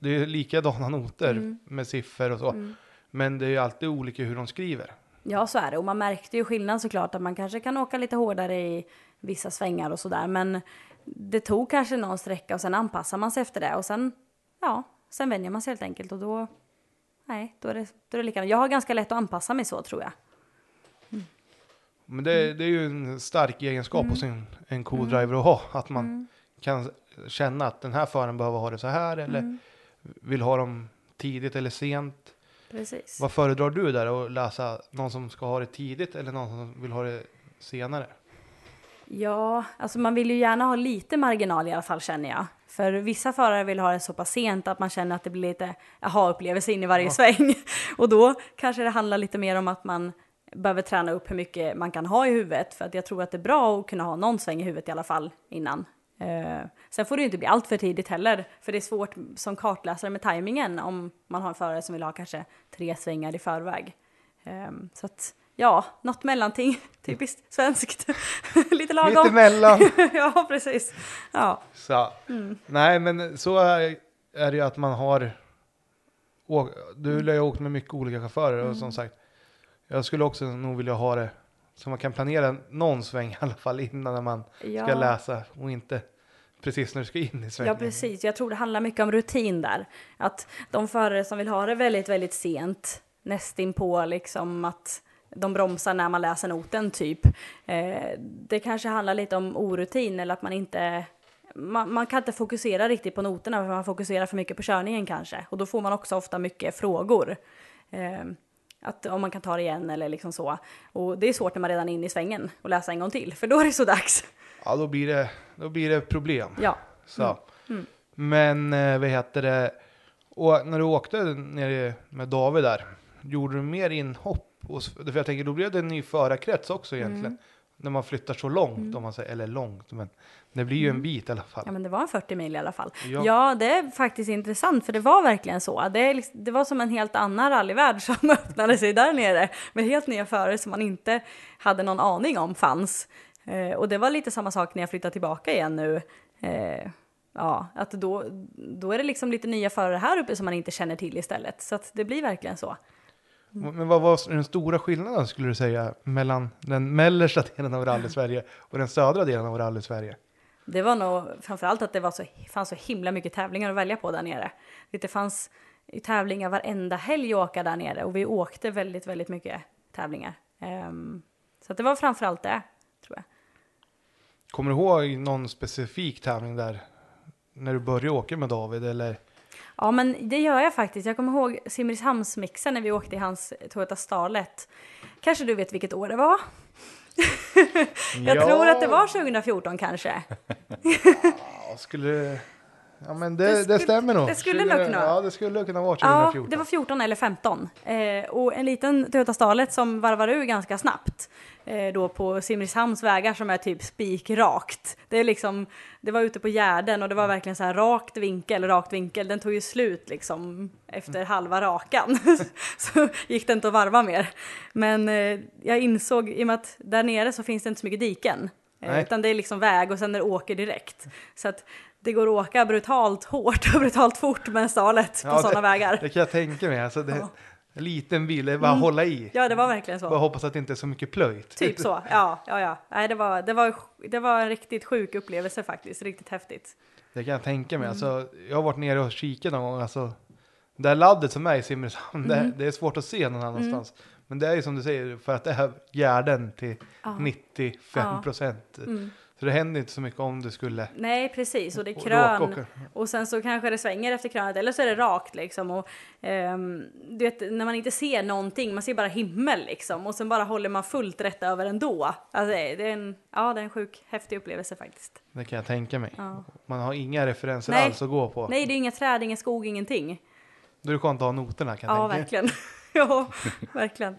det är likadana noter Mm. med siffror och så. Men det är ju alltid olika hur de skriver. Ja, så är det. Och man märkte ju skillnad såklart att man kanske kan åka lite hårdare i vissa svängar och sådär. Men det tog kanske någon sträcka och sen anpassar man sig efter det. Och sen, ja, sen vänjer man sig helt enkelt och då, nej, då är det, då är det likadant. Jag har ganska lätt att anpassa mig så tror jag. Men det, Mm. det är ju en stark egenskap hos en, en co-driver att ha. Att man Mm. kan känna att den här föraren behöver ha det så här eller Mm. Vill ha dem tidigt eller sent. Precis. Vad föredrar du där att läsa någon som ska ha det tidigt eller någon som vill ha det senare? Ja, alltså man vill ju gärna ha lite marginal i alla fall känner jag. För vissa förare vill ha det så pass sent att man känner att det blir lite aha-upplevelse in i varje sväng. Och då kanske det handlar lite mer om att man behöver träna upp hur mycket man kan ha i huvudet. För att jag tror att det är bra att kunna ha någon sväng i huvudet i alla fall innan. Eh, sen får det ju inte bli allt för tidigt heller. För det är svårt som kartläsare med tajmingen om man har en förare som vill ha kanske tre svängar i förväg. Eh, så att ja, något mellanting. Typiskt svenskt. lite lagom. Mitt emellan. ja, precis. Ja. Så, Mm. Nej, men så är, är det ju att man har du lär ju åkt med mycket olika chaufförer Mm. och som sagt, jag skulle också nog vilja ha det så man kan planera någon sväng i alla fall innan när man ska Ja. läsa och inte precis när du ska in i svängen. Ja, precis. Jag tror det handlar mycket om rutin där. Att de förare som vill ha det väldigt, väldigt sent, nästinpå liksom att de bromsar när man läser noten typ. Eh, det kanske handlar lite om orutin eller att man inte man, man kan inte fokusera riktigt på noterna för man fokuserar för mycket på körningen kanske. Och då får man också ofta mycket frågor. Eh, att om man kan ta det igen eller liksom så. Och det är svårt när man redan är inne i svängen och läsa en gång till, för då är det så dags. Ja, då blir det, då blir det problem. Ja. Så. Mm. Men eh, vad heter det? Och när du åkte ner med David där, gjorde du mer inhopp? Och, för jag tänker, då blev det en ny förarkrets också egentligen. Mm. När man flyttar så långt, om man säger, eller långt, men det blir ju en bit i alla fall. Mm. Ja, men det var en 40 mil i alla fall. Ja. Ja, det är faktiskt intressant, för det var verkligen så. Det, är, liksom- det var som en helt annan rallyvärld som öppnade sig där nere, med helt nya förare som man inte hade någon aning om fanns. Eh, och det var lite samma sak när jag flyttade tillbaka igen nu. Eh, ja, att då, då är det liksom lite nya förare här uppe som man inte känner till istället. Så att det blir verkligen så. Men vad var den stora skillnaden skulle du säga mellan den mellersta delen av rally-Sverige och den södra delen av rally-Sverige? Det var nog framförallt att det var så, fanns så himla mycket tävlingar att välja på där nere. Det fanns tävlingar varenda helg att åka där nere och vi åkte väldigt, väldigt mycket tävlingar. Ehm, så det var framförallt det, tror jag. Kommer du ihåg någon specifik tävling där när du började åka med David eller? Ja, men det gör jag faktiskt. Jag kommer ihåg Simrishamnsmixen när vi åkte i hans Toyota Starlet. Kanske du vet vilket år det var? Jag tror att det var 2014 kanske. Ja, skulle... Ja, men det, Det det, skulle- stämmer nog. det skulle nog kunna vara. Ja, det skulle kunna vara Ja, 2014. det var 14 eller 15. Eh, och en liten Toyota Starlet som varvar ur ganska snabbt. Eh, då på Simrishamns vägar som är typ spikrakt. Det är liksom, det var ute på Gärden och det var verkligen så här rakt vinkel, rakt vinkel. Den tog ju slut liksom efter halva rakan. så gick det inte att varva mer. Men eh, jag insåg, i och med att där nere så finns det inte så mycket diken. Eh, Nej. utan det är liksom väg och sen är det åker direkt. Så att det går att åka brutalt hårt och brutalt fort med en Starlet på Ja, sådana vägar. Det kan jag tänka mig. Alltså, det, Ja. Mm. En liten bil, det är bara att hålla i. Ja, det var verkligen Bara så. hoppas att det inte är så mycket plöjt. Typ så. Ja, ja, ja. Nej, det var, det var, det var en riktigt sjuk upplevelse faktiskt. Riktigt häftigt. Det kan jag tänka Mm. mig. Alltså, jag har varit nere och kikat någon gång. Alltså, det här laddet som är i Simrishamn, Mm. det, det är svårt att se någon annanstans. Men det är ju som du säger, för att det är Gärden till Ja. 95 procent. Mm. Så det händer inte så mycket om du skulle Nej, precis. Och det är och krön. åka. Och sen så kanske det svänger efter krönet eller så är det rakt liksom. Och, ehm, du vet, när man inte ser någonting, man ser bara himmel liksom. Och sen bara håller man fullt rätt över ändå. Alltså, det är en, ja, det är en sjuk, häftig upplevelse faktiskt. Det kan jag tänka mig. Ja. Man har inga referenser Nej. alls att gå på. Nej, det är inga träd, ingen skog, ingenting. Då är det skönt att ha noterna kan jag Ja, tänka. verkligen. ja, verkligen.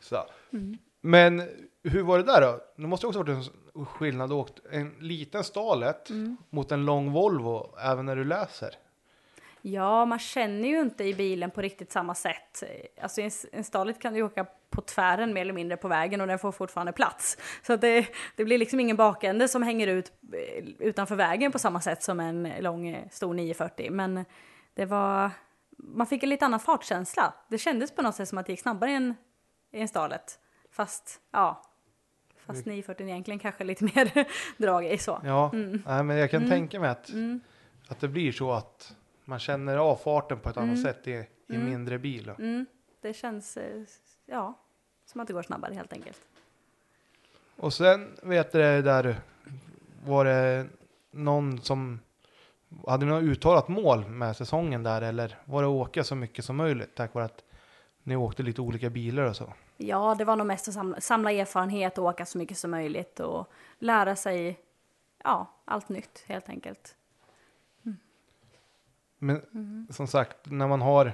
Så. Mm. Men hur var det där då? Det måste också ha varit en skillnad åkt en liten Stalet Mm. mot en lång Volvo även när du läser. Ja, man känner ju inte i bilen på riktigt samma sätt. Alltså i en, en Starlet kan du åka på tvären mer eller mindre på vägen och den får fortfarande plats. Så det, det blir liksom ingen bakände som hänger ut eh, utanför vägen på samma sätt som en lång eh, stor 940. Men det var, man fick en lite annan fartkänsla. Det kändes på något sätt som att det gick snabbare i en Starlet. Fast, ja, fast 940 egentligen kanske lite mer drag i så. Ja, nej, men jag kan tänka mig att, Mm. att det blir så att man känner av farten på ett annat Mm. sätt i, i mindre bil. Mm, det känns, eh, ja, som att det går snabbare helt enkelt. Och sen vet du där, var det någon som hade något uttalat mål med säsongen där eller var det att åka så mycket som möjligt tack vare att ni åkte lite olika bilar och så? Ja, det var nog mest att samla, samla erfarenhet och åka så mycket som möjligt och lära sig, ja, allt nytt helt enkelt. Men Mm. som sagt, när man har,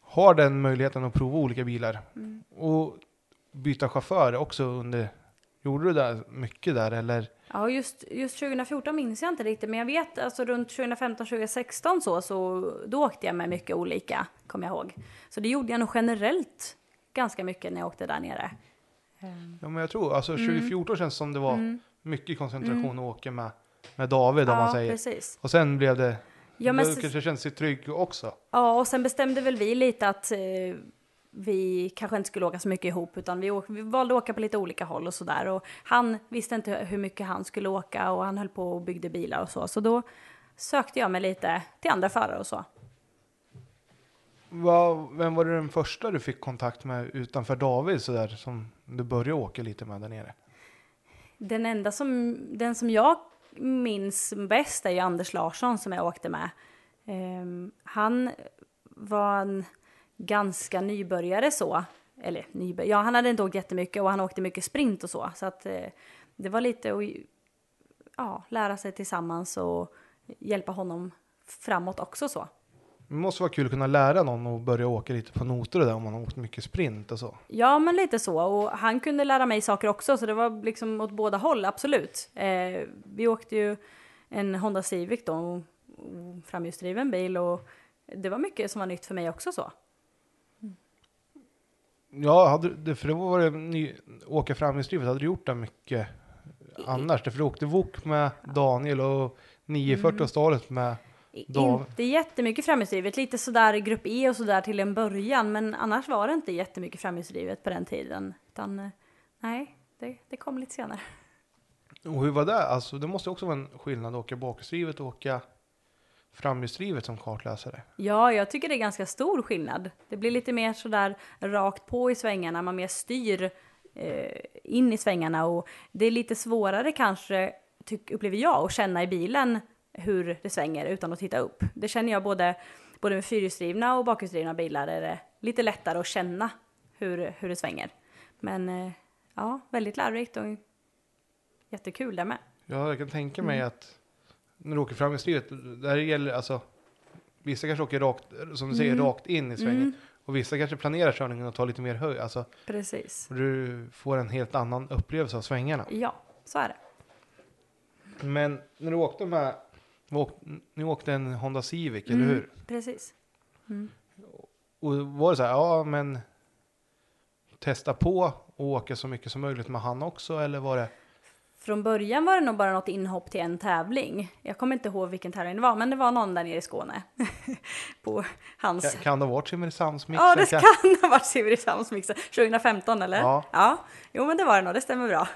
har den möjligheten att prova olika bilar Mm. och byta chaufför också under, gjorde du det mycket där eller? Ja, just, just 2014 minns jag inte riktigt, men jag vet alltså runt 2015-2016 så, så då åkte jag med mycket olika, kommer jag ihåg. Så det gjorde jag nog generellt ganska mycket när jag åkte där nere. Ehm, Ja men jag tror, alltså Mm. 2014 känns som det var mm. mycket koncentration att åka med, med David om Ja, man säger. precis. Och sen blev det Ja, men s- kanske känner sig trygg också. Ja, och sen bestämde väl vi lite att eh, vi kanske inte skulle åka så mycket ihop, utan vi, åk, vi valde att åka på lite olika håll och sådär. Och han visste inte hur mycket han skulle åka och han höll på och byggde bilar och så. Så då sökte jag mig lite till andra förare och så. Vad- vem var det den första du fick kontakt med utanför David sådär som du började åka lite med där nere? Den enda som, den som jag minns bäst är ju Anders Larsson som jag åkte med. Ehm, han var en ganska nybörjare så. Eller nybörjare, ja han hade inte åkt jättemycket och han åkte mycket sprint och så. Så att eh, det var lite att ja, lära sig tillsammans och hjälpa honom framåt också så. Det måste vara kul att kunna lära någon att börja åka lite på noter och där om man har åkt mycket sprint och så. Ja, men lite så. Och han kunde lära mig saker också, så det var liksom åt båda håll, absolut. Eh, vi åkte ju en Honda Civic då, framhjulsdriven bil och det var mycket som var nytt för mig också så. Ja, hade, för det var det ny, åka framhjulsdrivet, hade du gjort det mycket annars? Därför du åkte Wok med Daniel och 940 och stalet med Dav- Inte jättemycket framhjulsdrivet, lite sådär grupp E och sådär till en början, men annars var det inte jättemycket framhjulsdrivet på den tiden. Utan eh, nej, det, det kom lite senare. Och hur var det? Alltså det måste också vara en skillnad att åka bakhjulsdrivet och åka framhjulsdrivet som kartläsare. Ja, jag tycker det är ganska stor skillnad. Det blir lite mer sådär rakt på i svängarna, man mer styr eh, in i svängarna och det är lite svårare kanske, tyck, upplever jag, att känna i bilen hur det svänger utan att titta upp. Det känner jag både, både med fyrhjulsdrivna och bakhjulsdrivna bilar är det lite lättare att känna hur, hur det svänger. Men eh, ja, väldigt lärorikt och jättekul det med. Ja, jag kan tänka mig att när du åker framhjulsdrivet, där gäller alltså Vissa kanske åker rakt, som du säger, Mm. rakt in i svängen. Och vissa kanske planerar körningen och tar lite mer höjd. Alltså, Precis. du får en helt annan upplevelse av svängarna. Ja, så är det. Men när du åkte med, ni åkte en Honda Civic, eller Mm, hur? Precis. Och var det så här, ja men testa på och åka så mycket som möjligt med han också, eller var det? Från början var det nog bara något inhopp till en tävling. Jag kommer inte ihåg vilken tävling det var, men det var någon där nere i Skåne. på hans... Kan, kan det ha varit Simrishamnsmixen? Ja, det Kan- kan ha varit Simrishamnsmixen 2015 eller? Ja. ja. Jo, men det var det nog, det stämmer bra.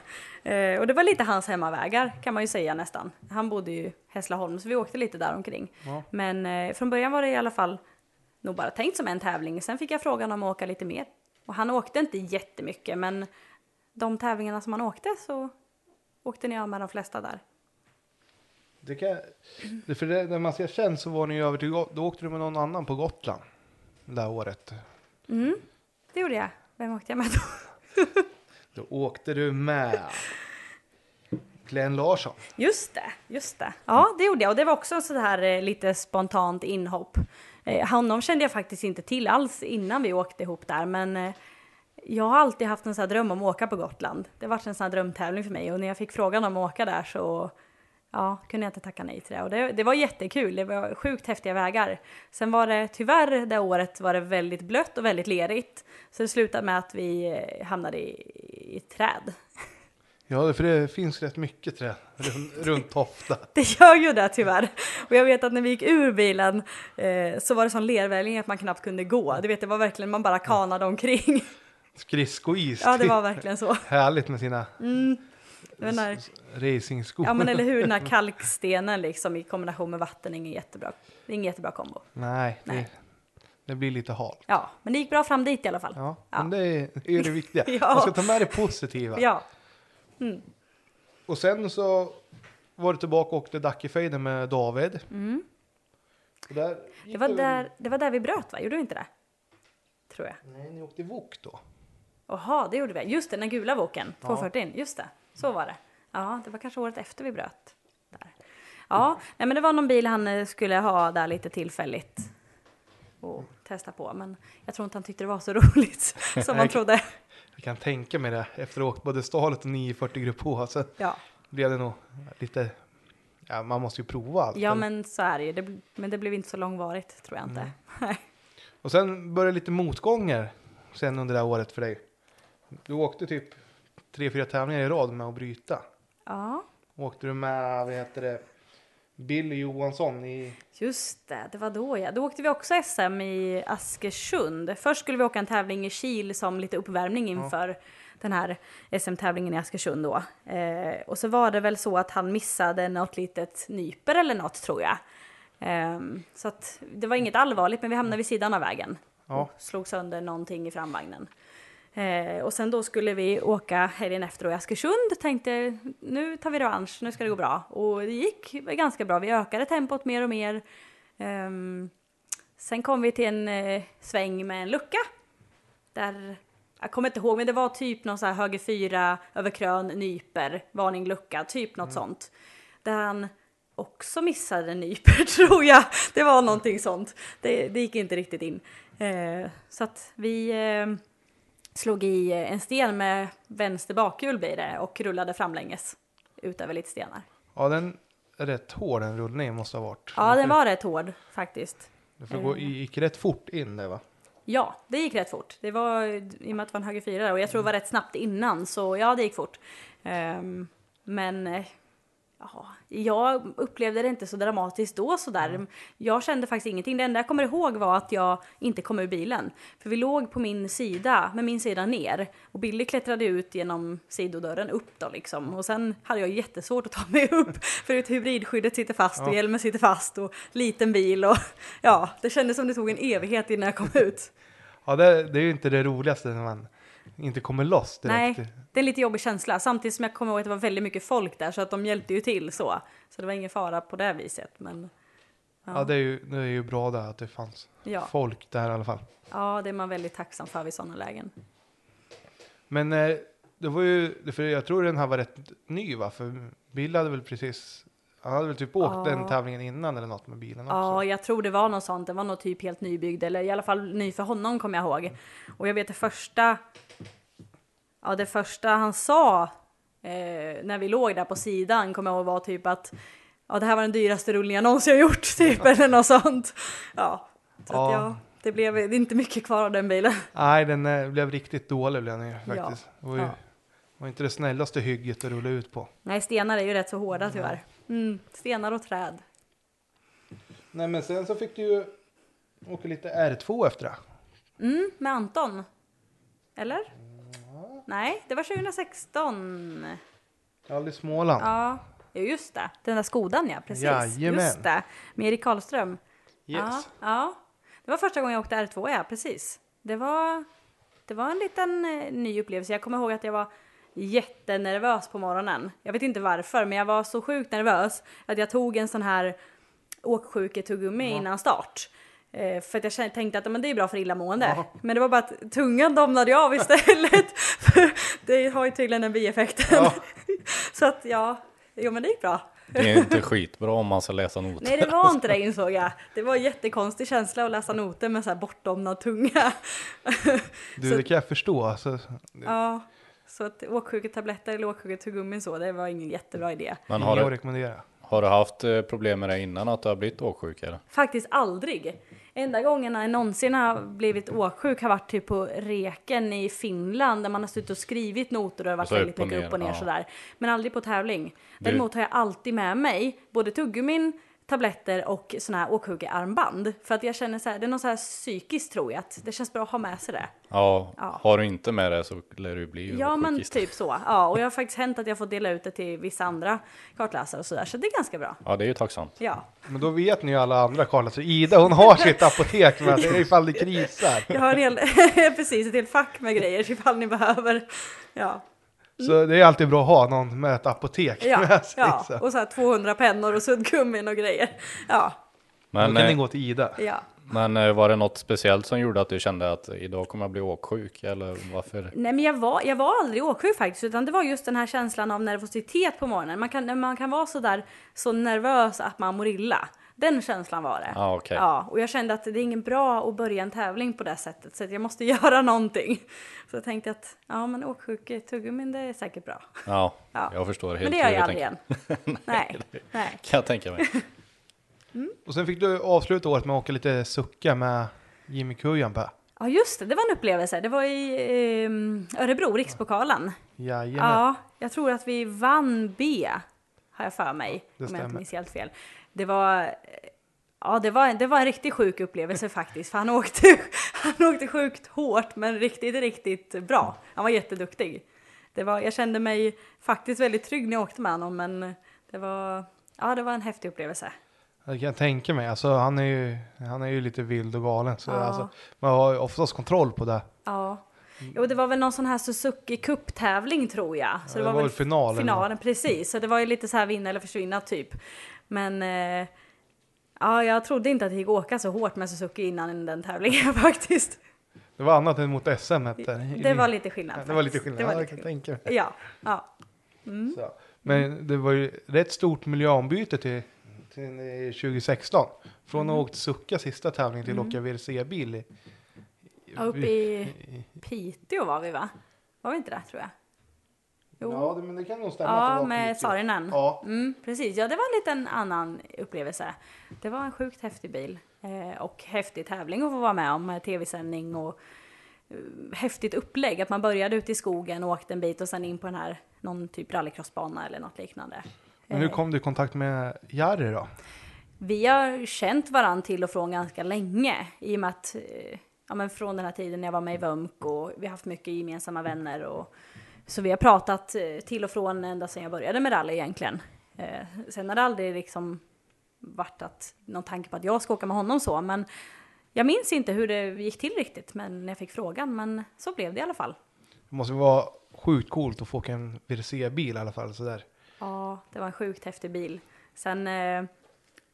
Eh, och det var lite hans hemmavägar kan man ju säga nästan. Han bodde ju i Hässleholm, så vi åkte lite där omkring. Ja. Men eh, från början var det i alla fall nog bara tänkt som en tävling. Sen fick jag frågan om att åka lite mer. Och han åkte inte jättemycket, men de tävlingarna som han åkte så åkte ni av med de flesta där. Det kan, för det, när man ser känd så var ni ju över till då åkte du med någon annan på Gotland. Det här året. Mm, det gjorde jag. Vem åkte jag med då? Då åkte du med Glenn Larsson. Just det, just det. Ja, det gjorde jag. Och det var också så här eh, lite spontant inhopp. Eh, honom kände jag faktiskt inte till alls innan vi åkte ihop där, men eh, jag har alltid haft en sån dröm om att åka på Gotland. Det har varit en sån här drömtävling för mig och när jag fick frågan om att åka där så ja, kunde jag inte tacka nej till det. Och det, det var jättekul, det var sjukt häftiga vägar. Sen var det tyvärr det året var det väldigt blött och väldigt lerigt. Så det slutade med att vi eh, hamnade i, i träd. Ja, för det finns rätt mycket träd runt, Tofta. Det gör ju det tyvärr. Och jag vet att när vi gick ur bilen eh, så var det sån lervägning att man knappt kunde gå. Du vet, det var verkligen, man bara kanade omkring. Skridskois. Ja, det var verkligen så. Härligt med sina där, racingskor. ja men eller hur, den här kalkstenen liksom i kombination med vatten är ingen jättebra, det är ingen jättebra kombo. Nej, det, Nej. det blir lite halt. Ja, men det gick bra fram dit i alla fall. Ja, Ja. men det är, är det viktiga. Ja. Man ska ta med det positiva. Ja, Och sen så var du tillbaka och åkte Dackefejden med David. Där det var, där, det var där vi bröt va? Gjorde vi inte det? Tror jag. Nej, ni åkte Wok då. Jaha, det gjorde vi. Just det, den gula boken. Ja. 240, just det. Så var det. Ja, det var kanske året efter vi bröt. Där. Ja, nej, men det var någon bil han eh, skulle ha där lite tillfälligt. Och testa på, men jag tror inte han tyckte det var så roligt som man trodde. Jag kan tänka mig det efter att ha åkt både Stalet och 940 Grupp H. Så Ja, blev det nog lite, ja man måste ju prova allt. ja men så är det ju. Det, men det blev inte så långvarigt, tror jag inte. Nej. Och sen började lite motgångar sen under det här året för dig. Du åkte typ tre, fyra tävlingar i rad med att bryta. Ja, Åkte du med, vad heter det, Billy Johansson i... Just det, det var då ja. Då åkte vi också SM i Askersund. Först skulle vi åka en tävling i Kil som lite uppvärmning inför den här SM-tävlingen i Askersund då. Eh, och så var det väl så att han missade något litet nyper eller något tror jag. Ehm, så att det var inget allvarligt men vi hamnade vid sidan av vägen. Ja. Och slog sönder någonting i framvagnen. Eh, och sen då skulle vi åka helgen efter då i Askersund. Tänkte nu tar vi revansch, nu ska det gå bra. Och det gick ganska bra. Vi ökade tempot mer och mer. Ehm, sen kom vi till en eh, sväng med en lucka. Där, jag kommer inte ihåg, men det var typ någon så här höger fyra, över krön, nyper, varning lucka, typ något sånt. Där han också missade nyper tror jag. Det var någonting sånt. Det, det gick inte riktigt in. Eh, så att vi eh, slog i en sten med vänster bakhjul blir det och rullade framlänges ut över lite stenar. Ja, den är rätt hård den rullningen måste ha varit. Ja, den var rätt hård faktiskt. Det får gå, gick rätt fort in det va? Ja, det gick rätt fort. Det var i och med att det var en höger fyra och jag tror det var rätt snabbt innan så ja, det gick fort. Ehm, men eh, ja, jag upplevde det inte så dramatiskt då sådär. Jag kände faktiskt ingenting. Det enda jag kommer ihåg var att jag inte kom ur bilen. För vi låg på min sida, med min sida ner. Och Billy klättrade ut genom sidodörren upp då liksom. Och sen hade jag jättesvårt att ta mig upp. För att hybridskyddet sitter fast och Ja. hjälmen sitter fast och liten bil och ja, det kändes som det tog en evighet innan jag kom ut. Ja, det, det är ju inte det roligaste när man inte kommer loss direkt. Nej, det är en lite jobbig känsla. Samtidigt som jag kommer ihåg att det var väldigt mycket folk där så att de hjälpte ju till så. Så det var ingen fara på det viset. Men Ja, det är, ju, det är ju bra där att det fanns Ja. folk där i alla fall. ja, det är man väldigt tacksam för vid sådana lägen. Men eh, det var ju, för jag tror den här var rätt ny va? För Bill hade väl precis, han hade väl typ åkt Ja. den tävlingen innan eller något med bilen också. Ja, jag tror det var något sånt. Det var nog typ helt nybyggd, eller i alla fall ny för honom kommer jag ihåg. Och jag vet det första, ja det första han sa eh, när vi låg där på sidan kommer jag ihåg var typ att ja det här var den dyraste rullningen jag någonsin har gjort typ eller något sånt. Ja, så att Ja. ja, det blev det inte mycket kvar av den bilen. Nej, den eh, blev riktigt dålig blev den ju Ja. faktiskt. Det var ju Ja. var inte det snällaste hygget att rulla ut på. Nej, stenar är ju rätt så hårda tyvärr. Mm, stenar och träd. Nej, men sen så fick du ju åka lite R2 efter det. Mm, med Anton. Eller? Nej, det var 2016. Ja, i Småland. Ja, ja, just det. Den där Skodan ja, precis. Jajamän. Just det. Med Erik Karlström. Yes. Ja, ja. Det var första gången jag åkte R2, ja, precis. Det var, det var en liten eh, ny upplevelse. Jag kommer ihåg att jag var jättenervös på morgonen. Jag vet inte varför, men jag var så sjukt nervös att jag tog en sån här åksjuketuggummi innan start. Eh, för att jag tänkte att men det är bra för illamående. Ja. Men det var bara att tungan domnade jag av istället. för det har ju tydligen den bieffekten. Ja. så att ja, jo men det gick bra. Det är inte skitbra om man ska läsa noter. Nej det var inte det insåg jag. Det var en jättekonstig känsla att läsa noter med så här bortdomnad tunga. Du, Så- det kan jag förstå. Alltså, ja, så att åksjuketabletter eller åksjuketugummi så, det var ingen jättebra idé. Men har att du, rekommendera. har du haft eh, problem med det innan att du har blivit åksjuk eller? Faktiskt aldrig. Enda gången jag någonsin har blivit åksjuk har varit typ på reken i Finland där man har suttit och skrivit noter och det har varit Så väldigt och mycket ner, upp och ner ja. sådär. Men aldrig på tävling. Däremot har jag alltid med mig både tuggummin, tabletter och såna här åksjukearmband. För att jag känner så här, det är något så här psykiskt tror jag att det känns bra att ha med sig det. Ja, Ja. har du inte med det så lär du bli Ja men typ så. Ja, och jag har faktiskt hänt att jag får dela ut det till vissa andra kartläsare och sådär. Så det är ganska bra. Ja, det är ju tacksamt. Ja. Men då vet ni ju alla andra alltså Ida hon har sitt apotek med sig ifall det krisar. Jag har en hel, precis ett helt fack med grejer ifall ni behöver. Ja, Så det är alltid bra att ha någon med ett apotek ja, med sig. ja. så. och så här 200 pennor och suddgummin och grejer. Ja, Men, Då kan ni eh, gå till Ida. ja. men eh, var det något speciellt som gjorde att du kände att idag kommer jag bli åksjuk eller varför? Nej men jag var, jag var aldrig åksjuk faktiskt utan det var just den här känslan av nervositet på morgonen. Man kan, man kan vara så där så nervös att man mår illa. Den känslan var det. Ja, okej. Ja, och jag kände att det är ingen bra att börja en tävling på det sättet så att jag måste göra någonting. Så jag tänkte att ja men åksjuk tuggummin det är säkert bra. Ja, Ja. jag förstår helt Men det gör jag aldrig igen. nej, nej. Kan jag tänka mig. Och sen fick du avsluta året med att åka lite sucka med Jimmy Kujanpää. Ja just det, det var en upplevelse. Det var i eh, Örebro, Rikspokalen. Jajamän. Ja, jag tror att vi vann B. har jag för mig. det om jag stämmer. inte minns helt fel. Det var, ja, det var, det var en riktigt sjuk upplevelse faktiskt. För han åkte, han åkte sjukt hårt men riktigt, riktigt bra. Han var jätteduktig. Det var, jag kände mig faktiskt väldigt trygg när jag åkte med honom men det var, ja, det var en häftig upplevelse. Det kan jag tänka mig. Alltså, han, är ju, han är ju lite vild och galen. Så Ja. alltså, man har ju oftast kontroll på det. Ja. Jo, det var väl någon sån här Suzuki Cup-tävling tror jag. Så det var väl finalen. Finalen, precis. Så det var ju lite så här vinna eller försvinna typ. Men eh, ja, jag trodde inte att det gick åka så hårt med Suzuki innan den tävlingen faktiskt. Det var annat än mot SM. hette Det var lite skillnad. Ja, det var lite skillnad. Det var ja, jag lite kan skillnad. tänka. Ja, ja. Så. Men det var ju rätt stort miljöombyte till, till eh, 2016. Från Mm. att ha åkt Succa sista tävlingen till att åka WRC-bil. i- Ja, uppe i Piteå var vi va? Var vi inte där tror jag? Jo. Ja, det, men det kan nog stämma. Ja, med. Saarinen. Ja. Mm, precis, ja det var en liten annan upplevelse. Det var en sjukt häftig bil eh, och häftig tävling att få vara med om, med tv-sändning och eh, häftigt upplägg. Att man började ute i skogen och åkte en bit och sen in på den här, någon typ rallycrossbana eller något liknande. Men hur Eh, kom du i kontakt med Jari då? vi har känt varandra till och från ganska länge i och med att eh, ja, men från den här tiden när jag var med i VUMK och vi har haft mycket gemensamma vänner och så vi har pratat eh, till och från ända sedan jag började med rally egentligen. Eh, sen har det aldrig liksom varit att, någon tanke på att jag ska åka med honom så, men jag minns inte hur det gick till riktigt men när jag fick frågan, men så blev det i alla fall. Det måste vara sjukt coolt att få åka en WRC-bil i alla fall. Sådär. Ja, det var en sjukt häftig bil. Sen eh,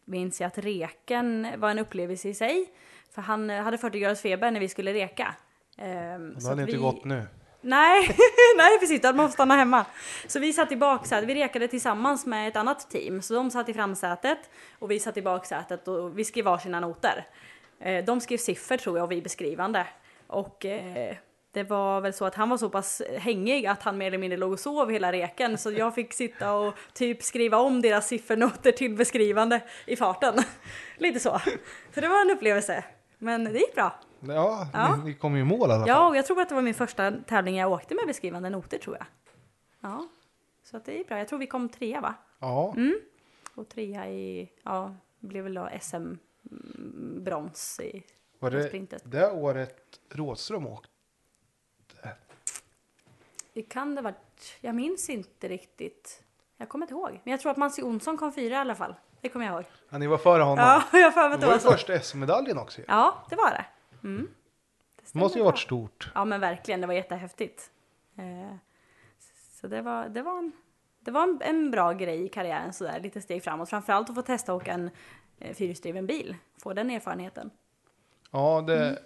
minns jag att reken var en upplevelse i sig. För han eh, hade 40 graders feber när vi skulle reka. Ehm, Det så hade inte vi... gått nu. Nej, nej precis, då hade man fått stanna hemma. Så vi satt i baksätet, vi rekade tillsammans med ett annat team. Så de satt i framsätet och vi satt i baksätet och vi skrev varsina noter. Eh, de skrev siffror tror jag och vi beskrivande. Och eh, det var väl så att han var så pass hängig att han mer eller mindre låg och sov hela reken. Så jag fick sitta och typ skriva om deras siffernoter till beskrivande i farten. Lite så. Så det var en upplevelse. Men det gick bra. Ja, Ja. Ni, ni kom ju i mål i alla fall. Ja, och jag tror att det var min första tävling jag åkte med beskrivande noter tror jag. Ja, så att det är bra. Jag tror vi kom trea va? Ja. Och trea i, ja, blev väl då SM-brons i Var det sprintet. det året Rådström åkte? Det kan det varit, jag minns inte riktigt. Jag kommer inte ihåg. Men jag tror att Mansi Onsson kom fyra i alla fall. Det kommer jag ihåg. Ja, ni var före honom. Ja, jag för mig det att det var var ju första SM-medaljen också. Ja, det var det. Mm. Det måste ju stämmer varit stort. Ja men verkligen, det var jättehäftigt. Eh, så det var, det var, en, det var en, en bra grej i karriären sådär, lite steg framåt. Framförallt att få testa att åka en eh, fyrhjulsdriven bil, få den erfarenheten. Ja, det,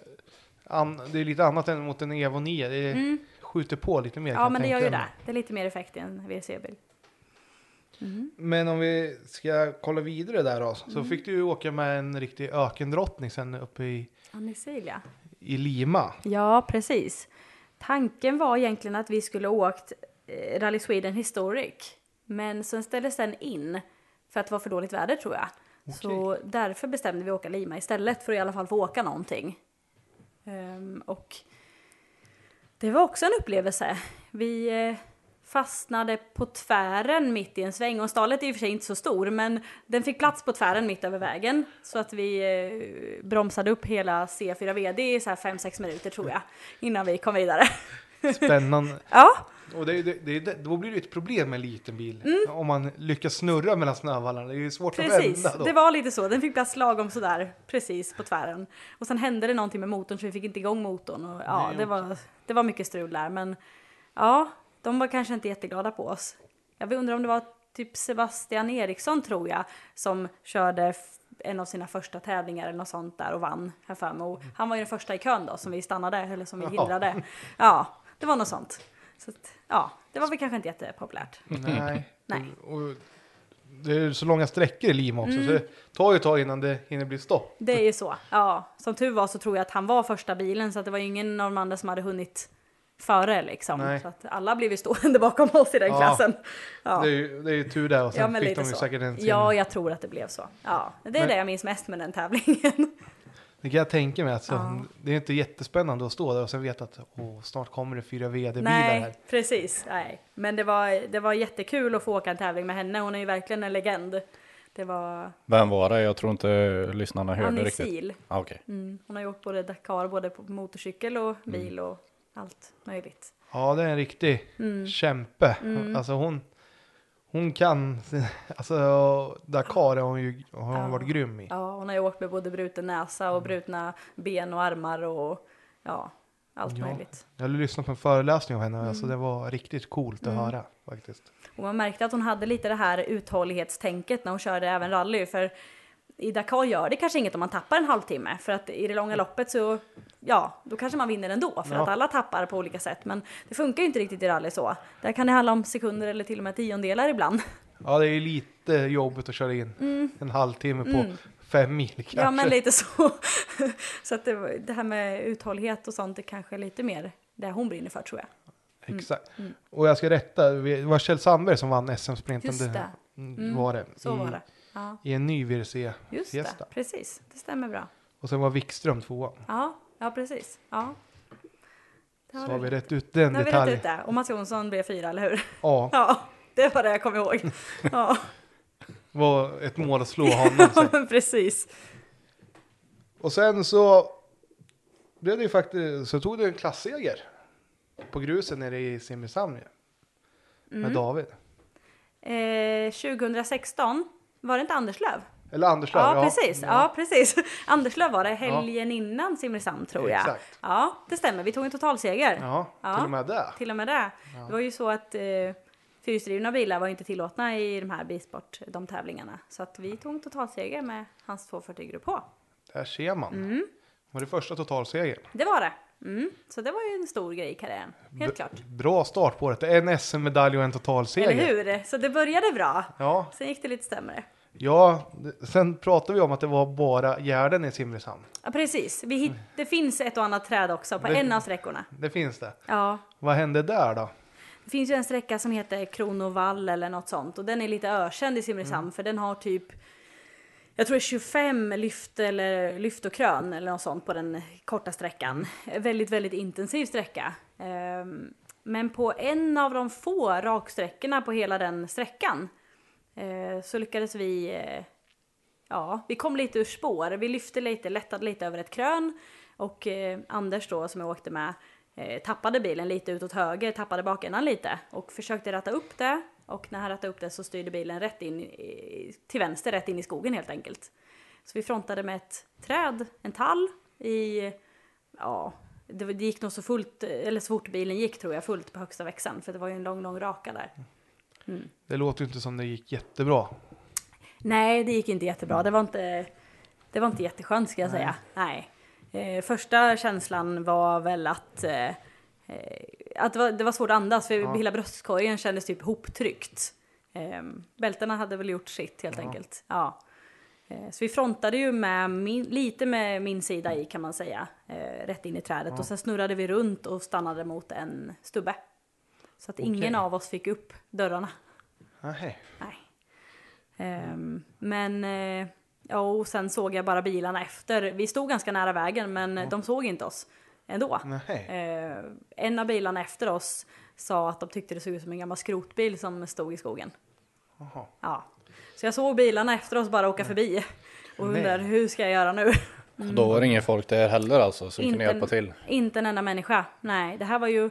Mm. an, det är lite annat än mot en Evo 9. Det skjuter på lite mer. Mm. Ja men det gör ju det. Det är lite mer effekt i en WRC-bil. Men om vi ska kolla vidare där då. Så Mm. fick du ju åka med en riktig ökendrottning sen uppe i, Anicilia. i Lima. Ja, precis. Tanken var egentligen att vi skulle åkt eh, Rally Sweden Historic. Men sen ställdes den in för att det var för dåligt väder tror jag. Så därför bestämde vi att åka Lima istället för att i alla fall få åka någonting. Ehm, och det var också en upplevelse. Vi eh, fastnade på tvären mitt i en sväng och stallet är i och för sig inte så stor men den fick plats på tvären mitt över vägen så att vi eh, bromsade upp hela C4 VD i så här 5-6 minuter tror jag innan vi kom vidare. Spännande. ja, Och det, det, det, då blir det ett problem med en liten bil. Mm. Om man lyckas snurra mellan snövallarna. Det är ju svårt att precis. vända då. Det var lite så. Den fick plats lagom sådär precis på tvären. Och sen hände det någonting med motorn så vi fick inte igång motorn. Och, ja, Nej, det var, det var mycket strul där men ja, de var kanske inte jätteglada på oss. Jag undrar om det var typ Sebastian Eriksson tror jag som körde en av sina första tävlingar eller något sånt där och vann här för mig. Och han var ju den första i kön då som vi stannade eller som vi hindrade. Ja, det var något sånt. Så att, ja, det var väl kanske inte jättepopulärt. Nej. Nej. Och, och det är så långa sträckor i Lima också. Mm. Så det tar ju ett tag innan det hinner bli stopp. Det är ju så. Ja, som tur var så tror jag att han var första bilen så att det var ju ingen av de andra som hade hunnit före liksom. Nej. Så att alla blev ju stående bakom oss i den Ja. klassen. Ja. Det är ju det är ju tur där. Och sen ja, men fick de ju så. säkert en sin... Ja, jag tror att det blev så. Ja, det är Men- det jag minns mest med den tävlingen. Det kan jag tänka mig. Alltså, Ja. Det är inte jättespännande att stå där och sen veta att åh, snart kommer det fyra VD-bilar Nej, här. precis. Nej. Men det var, det var jättekul att få åka en tävling med henne. Hon är ju verkligen en legend. Det var Vem var det? Jag tror inte lyssnarna hörde Annie riktigt. Sil. Ah, Okej. Mm. Hon har gjort både Dakar, både på motorcykel och bil och allt möjligt. Ja, det är en riktig Mm. kämpe. Mm. Alltså hon, hon kan, alltså Dakar har hon ju har hon Ja. varit grym i. Ja, hon har ju åkt med både bruten näsa Mm. och brutna ben och armar och ja, allt Ja. möjligt. Jag lyssnat på en föreläsning av henne, Mm. alltså det var riktigt coolt att höra faktiskt. Och man märkte att hon hade lite det här uthållighetstänket när hon körde även rally. För i Dakar gör det kanske inget om man tappar en halvtimme. För att i det långa loppet så, ja, då kanske man vinner ändå. För Ja. att alla tappar på olika sätt. Men det funkar ju inte riktigt i rally så. Där kan det handla om sekunder eller till och med tiondelar ibland. Ja, det är ju lite jobbigt att köra in en halvtimme på Mm. fem mil kanske. Ja, men lite så. så att det, det här med uthållighet och sånt är kanske lite mer det hon brinner för tror jag. Exakt. Och jag ska rätta, det var Kjell Sandberg som vann SM-sprinten. Just det. Mm, var det. Så I, var det. Ja, I en ny VRC just Fiesta. det. Precis, det stämmer bra. Och sen var Wikström tvåa. Ja, ja precis. Ja. Så har vi rätt. ut den Nu har vi rätt detaljen. ut det. Och Mats Jonsson blev fyra, eller hur? Ja, Ja, det var det jag kom ihåg. Ja, var ett mål att slå honom. men precis. Och sen så blev det ju faktiskt, så tog du en klasseger på grusen nere i Simrishamn Mm. med David. Eh, 2016 var det inte Anderslöv? Eller Anderslöv. Ja, precis. Ja. precis. Anderslöv var det helgen Ja. innan Simrishamn tror jag. Exakt. Ja, det stämmer. Vi tog en totalseger. Ja, Ja. till och med det. Till och med det. Det var ju så att eh, fyrhjulsdrivna bilar var inte tillåtna i de här Bisport, de tävlingarna. Så att vi tog en totalseger med hans 240 grupp H. Där ser man. Mm. Var det första totalsegern. Det var det. Mm. Så det var ju en stor grej i karriären. Helt B- klart. Bra start på det. En SM-medalj och en totalseger. Eller hur? Så det började bra. Ja, Sen gick det lite sämre. Ja, sen pratade vi om att det var bara Gärden i Simrishamn. Ja, precis. Vi hit, det finns ett och annat träd också på Det- en av sträckorna. Det finns det. Ja, Vad hände där då? det finns ju en sträcka som heter Kronovall eller något sånt och den är lite ökänd i Simrishamn för den har typ jag tror det är 25 lyft eller lyft och krön eller något sånt på den korta sträckan. Väldigt, väldigt intensiv sträcka. Ehm, Men på en av de få raksträckorna på hela den sträckan Eh, så lyckades vi eh, Ja, vi kom lite ur spår. Vi lyfte lite, lättade lite över ett krön och eh, Anders då som jag åkte med eh, tappade bilen lite utåt höger, tappade bakändan lite och försökte ratta upp det och när han rattade upp det så styrde bilen rätt in till vänster, rätt in i skogen helt enkelt. Så vi frontade med ett träd, en tall i, ja, det, det gick nog så fullt, eller så fort bilen gick tror jag, fullt på högsta växeln för det var ju en lång, lång raka där. Det låter ju inte som det gick jättebra. Nej, det gick inte jättebra. Det var inte, det var inte jätteskönt ska jag säga. Nej. Eh, första känslan var väl att, eh, att det, var, det var svårt att andas för hela bröstkorgen kändes typ hoptryckt. Eh, bältena hade väl gjort sitt helt enkelt. Ja. Eh, så vi frontade ju med min, lite med min sida i kan man säga. Eh, rätt in i trädet och sen snurrade vi runt och stannade mot en stubbe. Så att ingen Okej. av oss fick upp dörrarna. Nej. Nej. Ehm, men eh, ja, och sen såg jag bara bilarna efter. Vi stod ganska nära vägen men de såg inte oss ändå. Nej. Eh, en av bilarna efter oss sa att de tyckte det såg ut som en gammal skrotbil som stod i skogen. Jaha. Ja. Så jag såg bilarna efter oss bara åka förbi och Nej. hur ska jag göra nu? Och då var det ingen folk där heller alltså som kunde hjälpa till. Inte en enda människa. Nej, det här var ju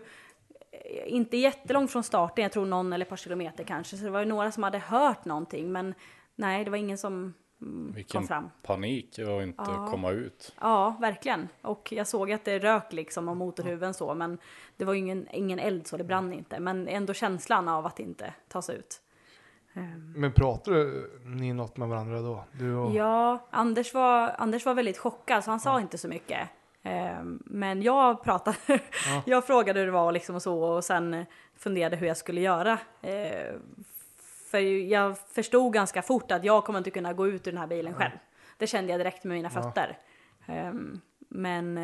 inte jättelångt från starten, jag tror någon eller ett par kilometer kanske. Så det var ju några som hade hört någonting, men nej, det var ingen som mm, kom Vilken fram. panik att inte Ja. komma ut. Ja, verkligen. Och jag såg att det rök liksom om motorhuven så, men det var ju ingen, ingen eld så det brann inte. Men ändå känslan av att inte ta sig ut. Men pratade ni något med varandra då? Du och... Ja, Anders var, Anders var väldigt chockad så han sa inte så mycket. Ehm, Men jag pratade, jag frågade hur det var liksom och så och sen funderade hur jag skulle göra. Ehm, För jag förstod ganska fort att jag kommer inte kunna gå ut ur den här bilen själv. Det kände jag direkt med mina fötter. Ehm, Men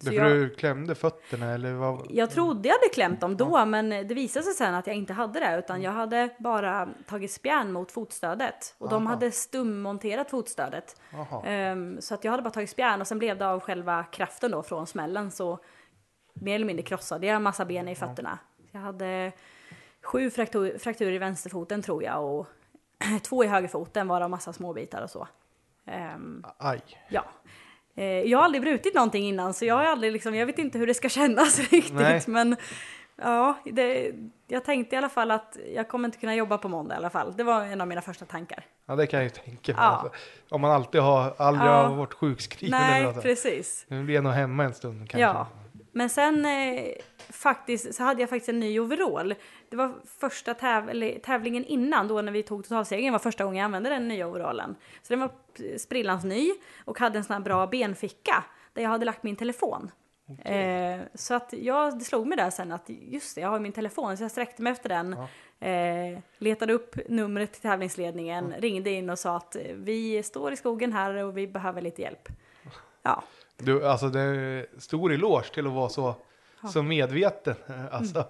så Därför jag, du klämde fötterna eller vad? jag trodde jag hade klämt dem då, men det visade sig sen att jag inte hade det, utan jag hade bara tagit spjärn mot fotstödet. Och de Aha. hade stummonterat fotstödet. Ehm, så att jag hade bara tagit spjärn och sen blev det av själva kraften då från smällen så mer eller mindre krossade jag massa ben i fötterna. Jag hade sju fraktur, frakturer i vänsterfoten tror jag och två i högerfoten varav massa småbitar och så. Ehm, Aj. ja. Eh, jag har aldrig brutit någonting innan så jag har aldrig liksom, jag vet inte hur det ska kännas riktigt Nej. men ja, det, jag tänkte i alla fall att jag kommer inte kunna jobba på måndag i alla fall. Det var en av mina första tankar. Ja, det kan jag ju tänka mig. Ja. Alltså, om man alltid har, aldrig Ja. har varit sjukskriven eller Nej, något. sånt. precis. Nu blir jag nog hemma en stund kanske. Ja, men sen eh, faktiskt så hade jag faktiskt en ny overall. Det var första täv eller, tävlingen innan då när vi tog totalsegern var första gången jag använde den nya overallen. Så den var sprillans ny och hade en sån här bra benficka där jag hade lagt min telefon. Eh, så att jag, det slog mig där sen att just det, jag har min telefon så jag sträckte mig efter den. Eh, letade upp numret till tävlingsledningen, ringde in och sa att eh, vi står i skogen här och vi behöver lite hjälp. Ja, Du, alltså det är stor eloge till att vara så, så medveten. Alltså,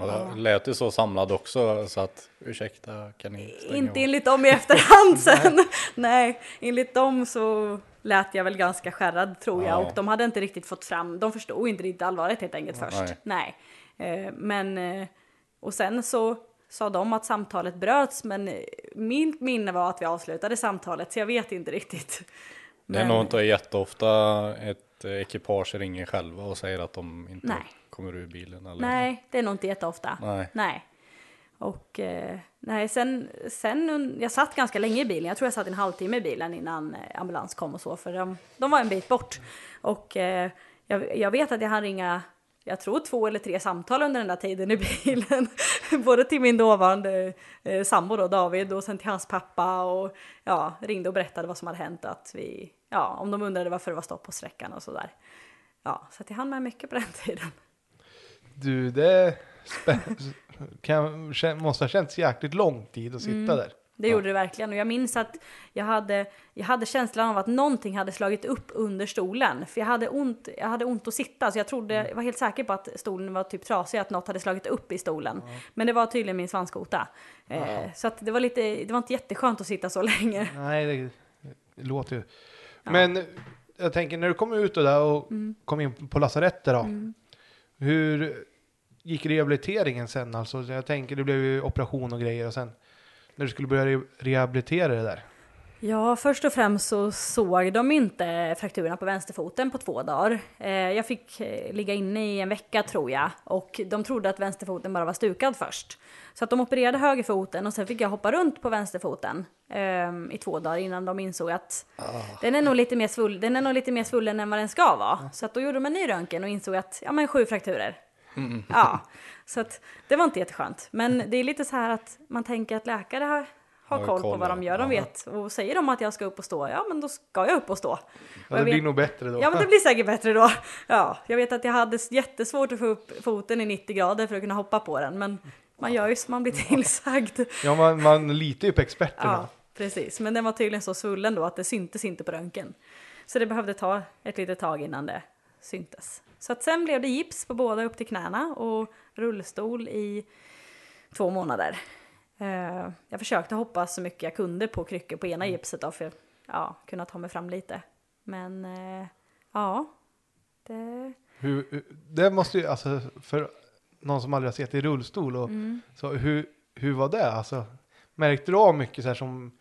Mm. Ja, det lät ju så samlad också så att ursäkta kan ni stänga Inte av? enligt dem i efterhand sen. Nej, enligt dem så lät jag väl ganska skärrad tror jag Ja. och de hade inte riktigt fått fram, de förstod inte riktigt allvaret helt enkelt först. Nej. Nej. Eh, men, eh, och sen så sa de att samtalet bröts men eh, mitt minne var att vi avslutade samtalet så jag vet inte riktigt. Det är Men- nog inte jätteofta ett eh, ekipage ringer själva och säger att de inte Nej. kommer ur bilen. Eller? Nej, det är nog inte jätteofta. Nej. Nej. Och eh, nej, sen, sen jag satt ganska länge i bilen. Jag tror jag satt en halvtimme i bilen innan eh, ambulans kom och så, för de, de var en bit bort. Och jag, jag vet att jag hann ringa, jag tror två eller tre samtal under den där tiden i bilen. Både till min dåvarande eh, sambo då, David, och sen till hans pappa och ja, ringde och berättade vad som hade hänt. Att vi, ja, om de undrade varför det var stopp på sträckan och sådär. Ja, så att jag hann med mycket på den tiden. du, det kan, måste ha känts jäkligt lång tid att sitta Mm. där. Det gjorde det verkligen och jag minns att jag hade, jag hade känslan av att någonting hade slagit upp under stolen. För jag hade ont, jag hade ont att sitta så jag trodde, jag var helt säker på att stolen var typ trasig, att något hade slagit upp i stolen. Men det var tydligen min svanskota. Eh, så att det var lite, det var inte jätteskönt att sitta så länge. Nej, det, det låter ju. Men jag tänker när du kom ut och där och Mm. kom in på lasarettet då. Hur gick rehabiliteringen sen? Alltså, jag tänker det blev ju operation och grejer och sen när du skulle börja re- rehabilitera det där. Ja, först och främst så såg de inte frakturerna på vänsterfoten på två dagar. Eh, jag fick eh, ligga inne i en vecka tror jag och de trodde att vänsterfoten bara var stukad först. Så att de opererade högerfoten och sen fick jag hoppa runt på vänsterfoten eh, i två dagar innan de insåg att den, är nog lite mer svull, den är nog lite mer svullen än vad den ska vara. Så att då gjorde de en ny röntgen och insåg att ja men sju frakturer. Ja, så att det var inte jätteskönt. Men det är lite så här att man tänker att läkare har, har koll på vad de gör, de vet. Och säger de att jag ska upp och stå, ja men då ska jag upp och stå. Ja, det vet- blir nog bättre då. Ja men det blir säkert bättre då. Ja, jag vet att jag hade jättesvårt att få upp foten i 90 grader för att kunna hoppa på den. Men man gör ju som man blir tillsagd. Ja, man, man litar ju på experterna. Ja, precis. Men den var tydligen så svullen då att det syntes inte på röntgen. Så det behövde ta ett litet tag innan det syntes. Så att sen blev det gips på båda upp till knäna och rullstol i två månader. Eh, jag försökte hoppa så mycket jag kunde på kryckor på ena gipset då för att ja, kunna ta mig fram lite. Men eh, ja, det... Hur, hur- det måste ju, alltså för någon som aldrig har sett i rullstol och Mm. så hur, hur var det? Alltså, märkte du av mycket så här som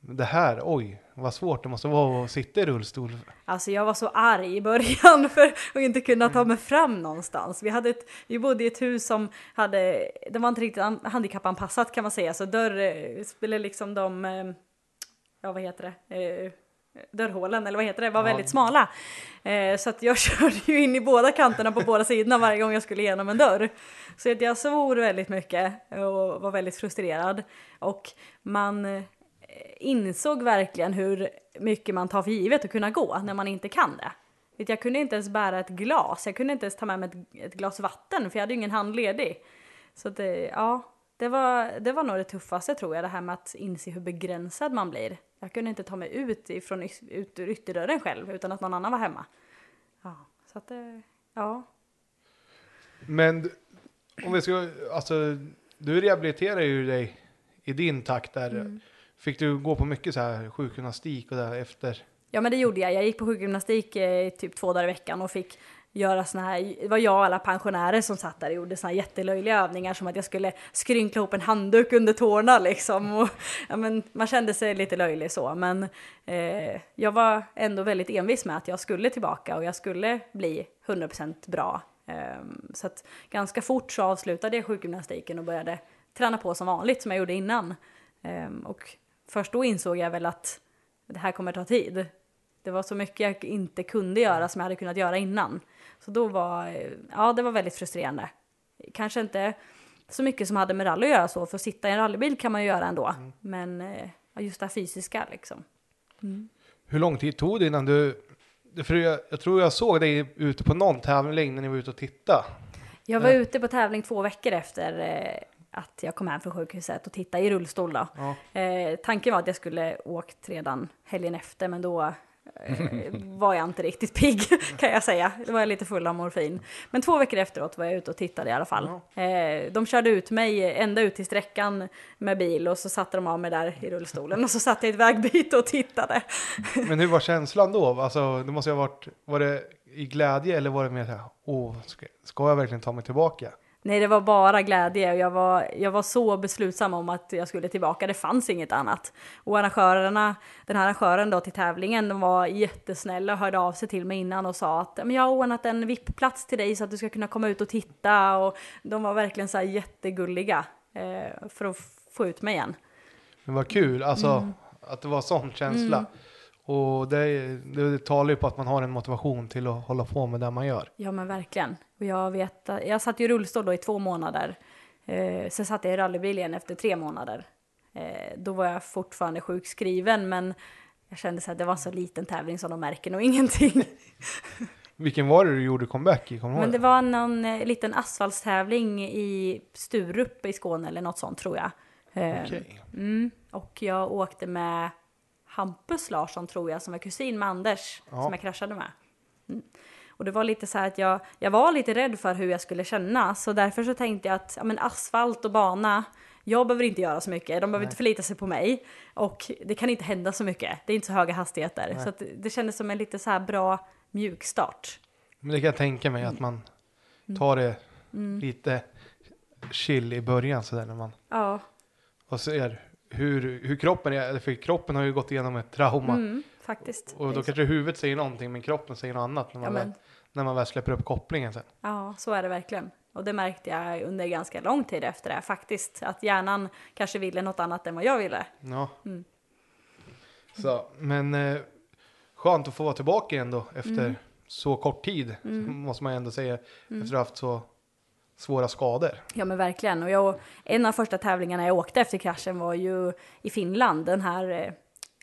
det här, oj, vad svårt det måste vara att sitta i rullstol. Alltså jag var så arg i början för att inte kunna ta mig fram någonstans. Vi, hade ett, vi bodde i ett hus som hade, det var inte riktigt an- handikappanpassat kan man säga, så dörr, eh, eller liksom de, eh, ja vad heter det, eh, dörrhålen eller vad heter det, var Ja. väldigt smala. Så att jag körde ju in i båda kanterna på båda sidorna varje gång jag skulle igenom en dörr. Så att jag svor väldigt mycket och var väldigt frustrerad. Och man insåg verkligen hur mycket man tar för givet att kunna gå när man inte kan det. Jag kunde inte ens bära ett glas, jag kunde inte ens ta med mig ett, ett glas vatten för jag hade ju ingen hand ledig. Så det, ja, det var, det var nog det tuffaste tror jag, det här med att inse hur begränsad man blir. Jag kunde inte ta mig ut, ifrån, ut ur ytterdörren själv utan att någon annan var hemma. Ja, så att det, ja. Men om vi ska, alltså, du rehabiliterar ju dig i din takt där. Mm. Fick du gå på mycket så här sjukgymnastik och där efter? Ja men det gjorde jag. Jag gick på sjukgymnastik eh, typ två dagar i veckan och fick göra såna här, det var jag och alla pensionärer som satt där och gjorde såna här jättelöjliga övningar som att jag skulle skrynkla ihop en handduk under tårna liksom. Och, ja, men, man kände sig lite löjlig så men eh, jag var ändå väldigt envis med att jag skulle tillbaka och jag skulle bli 100% bra. Eh, så att ganska fort så avslutade jag sjukgymnastiken och började träna på som vanligt som jag gjorde innan. Eh, och först då insåg jag väl att det här kommer ta tid. Det var så mycket jag inte kunde göra som jag hade kunnat göra innan. Så då var, eh, ja det var väldigt frustrerande. Kanske inte så mycket som hade med rally att göra så, för att sitta i en rallybil kan man ju göra ändå. Men eh, just det här fysiska liksom. Hur lång tid tog det innan du, för jag, jag tror jag såg dig ute på någon tävling när ni var ute och tittade. Jag var Ja. ute på tävling två veckor efter eh, att jag kom hem från sjukhuset och tittade i rullstol då. Ja. Eh, tanken var att jag skulle åkt redan helgen efter men då eh, var jag inte riktigt pigg kan jag säga. Då var jag lite full av morfin. Men två veckor efteråt var jag ute och tittade i alla fall. Eh, de körde ut mig ända ut till sträckan med bil och så satte de av mig där i rullstolen och så satt jag i ett vägbyte och tittade. Men hur var känslan då? Alltså, det måste ha varit, var det i glädje eller var det mer så här, åh, ska jag verkligen ta mig tillbaka? Nej, det var bara glädje och jag var, jag var så beslutsam om att jag skulle tillbaka. Det fanns inget annat. Och arrangörerna, den här arrangören då till tävlingen, de var jättesnälla och hörde av sig till mig innan och sa att "Men jag har ordnat en VIP-plats till dig så att du ska kunna komma ut och titta. Och de var verkligen så här jättegulliga eh, för att få ut mig igen. Men vad kul, alltså Mm. att det var sån känsla. Och det, det talar ju på att man har en motivation till att hålla på med det man gör. Ja men verkligen. Och jag vet jag satt i rullstol då i två månader. Eh, sen satt jag i rallybil igen efter tre månader. Eh, då var jag fortfarande sjukskriven men jag kände så att det var en så liten tävling så de märker nog ingenting. Vilken var det du gjorde comeback i? Kommer Men det det? var någon eh, liten asfaltstävling i Sturup i Skåne eller något sånt tror jag. Eh, Okej. mm, och jag åkte med Hampus Larsson tror jag som var kusin med Anders Ja. som jag kraschade med. Mm. Och det var lite så här att jag, jag var lite rädd för hur jag skulle känna så därför så tänkte jag att ja, men asfalt och bana jag behöver inte göra så mycket, de behöver inte förlita sig på mig och det kan inte hända så mycket. Det är inte så höga hastigheter så att det, kändes som en lite så här bra mjukstart. Men det kan jag tänka mig att man tar det lite chill i början sådär när man Ja, och ser hur, hur kroppen är. För kroppen har ju gått igenom ett trauma. mm, faktiskt. Och då kanske huvudet säger någonting men kroppen säger något annat när man, Ja, väl, när man väl släpper upp kopplingen sen. Ja, så är det verkligen. Och det märkte jag under ganska lång tid efter det faktiskt. Att hjärnan kanske ville något annat än vad jag ville. Ja. Mm. Så, men eh, skönt att få vara tillbaka igen då efter Mm. så kort tid. Måste man ändå säga. Efter att ha haft så svåra skador. Ja men verkligen. Och jag, en av första tävlingarna jag åkte efter kraschen var ju i Finland, den här eh,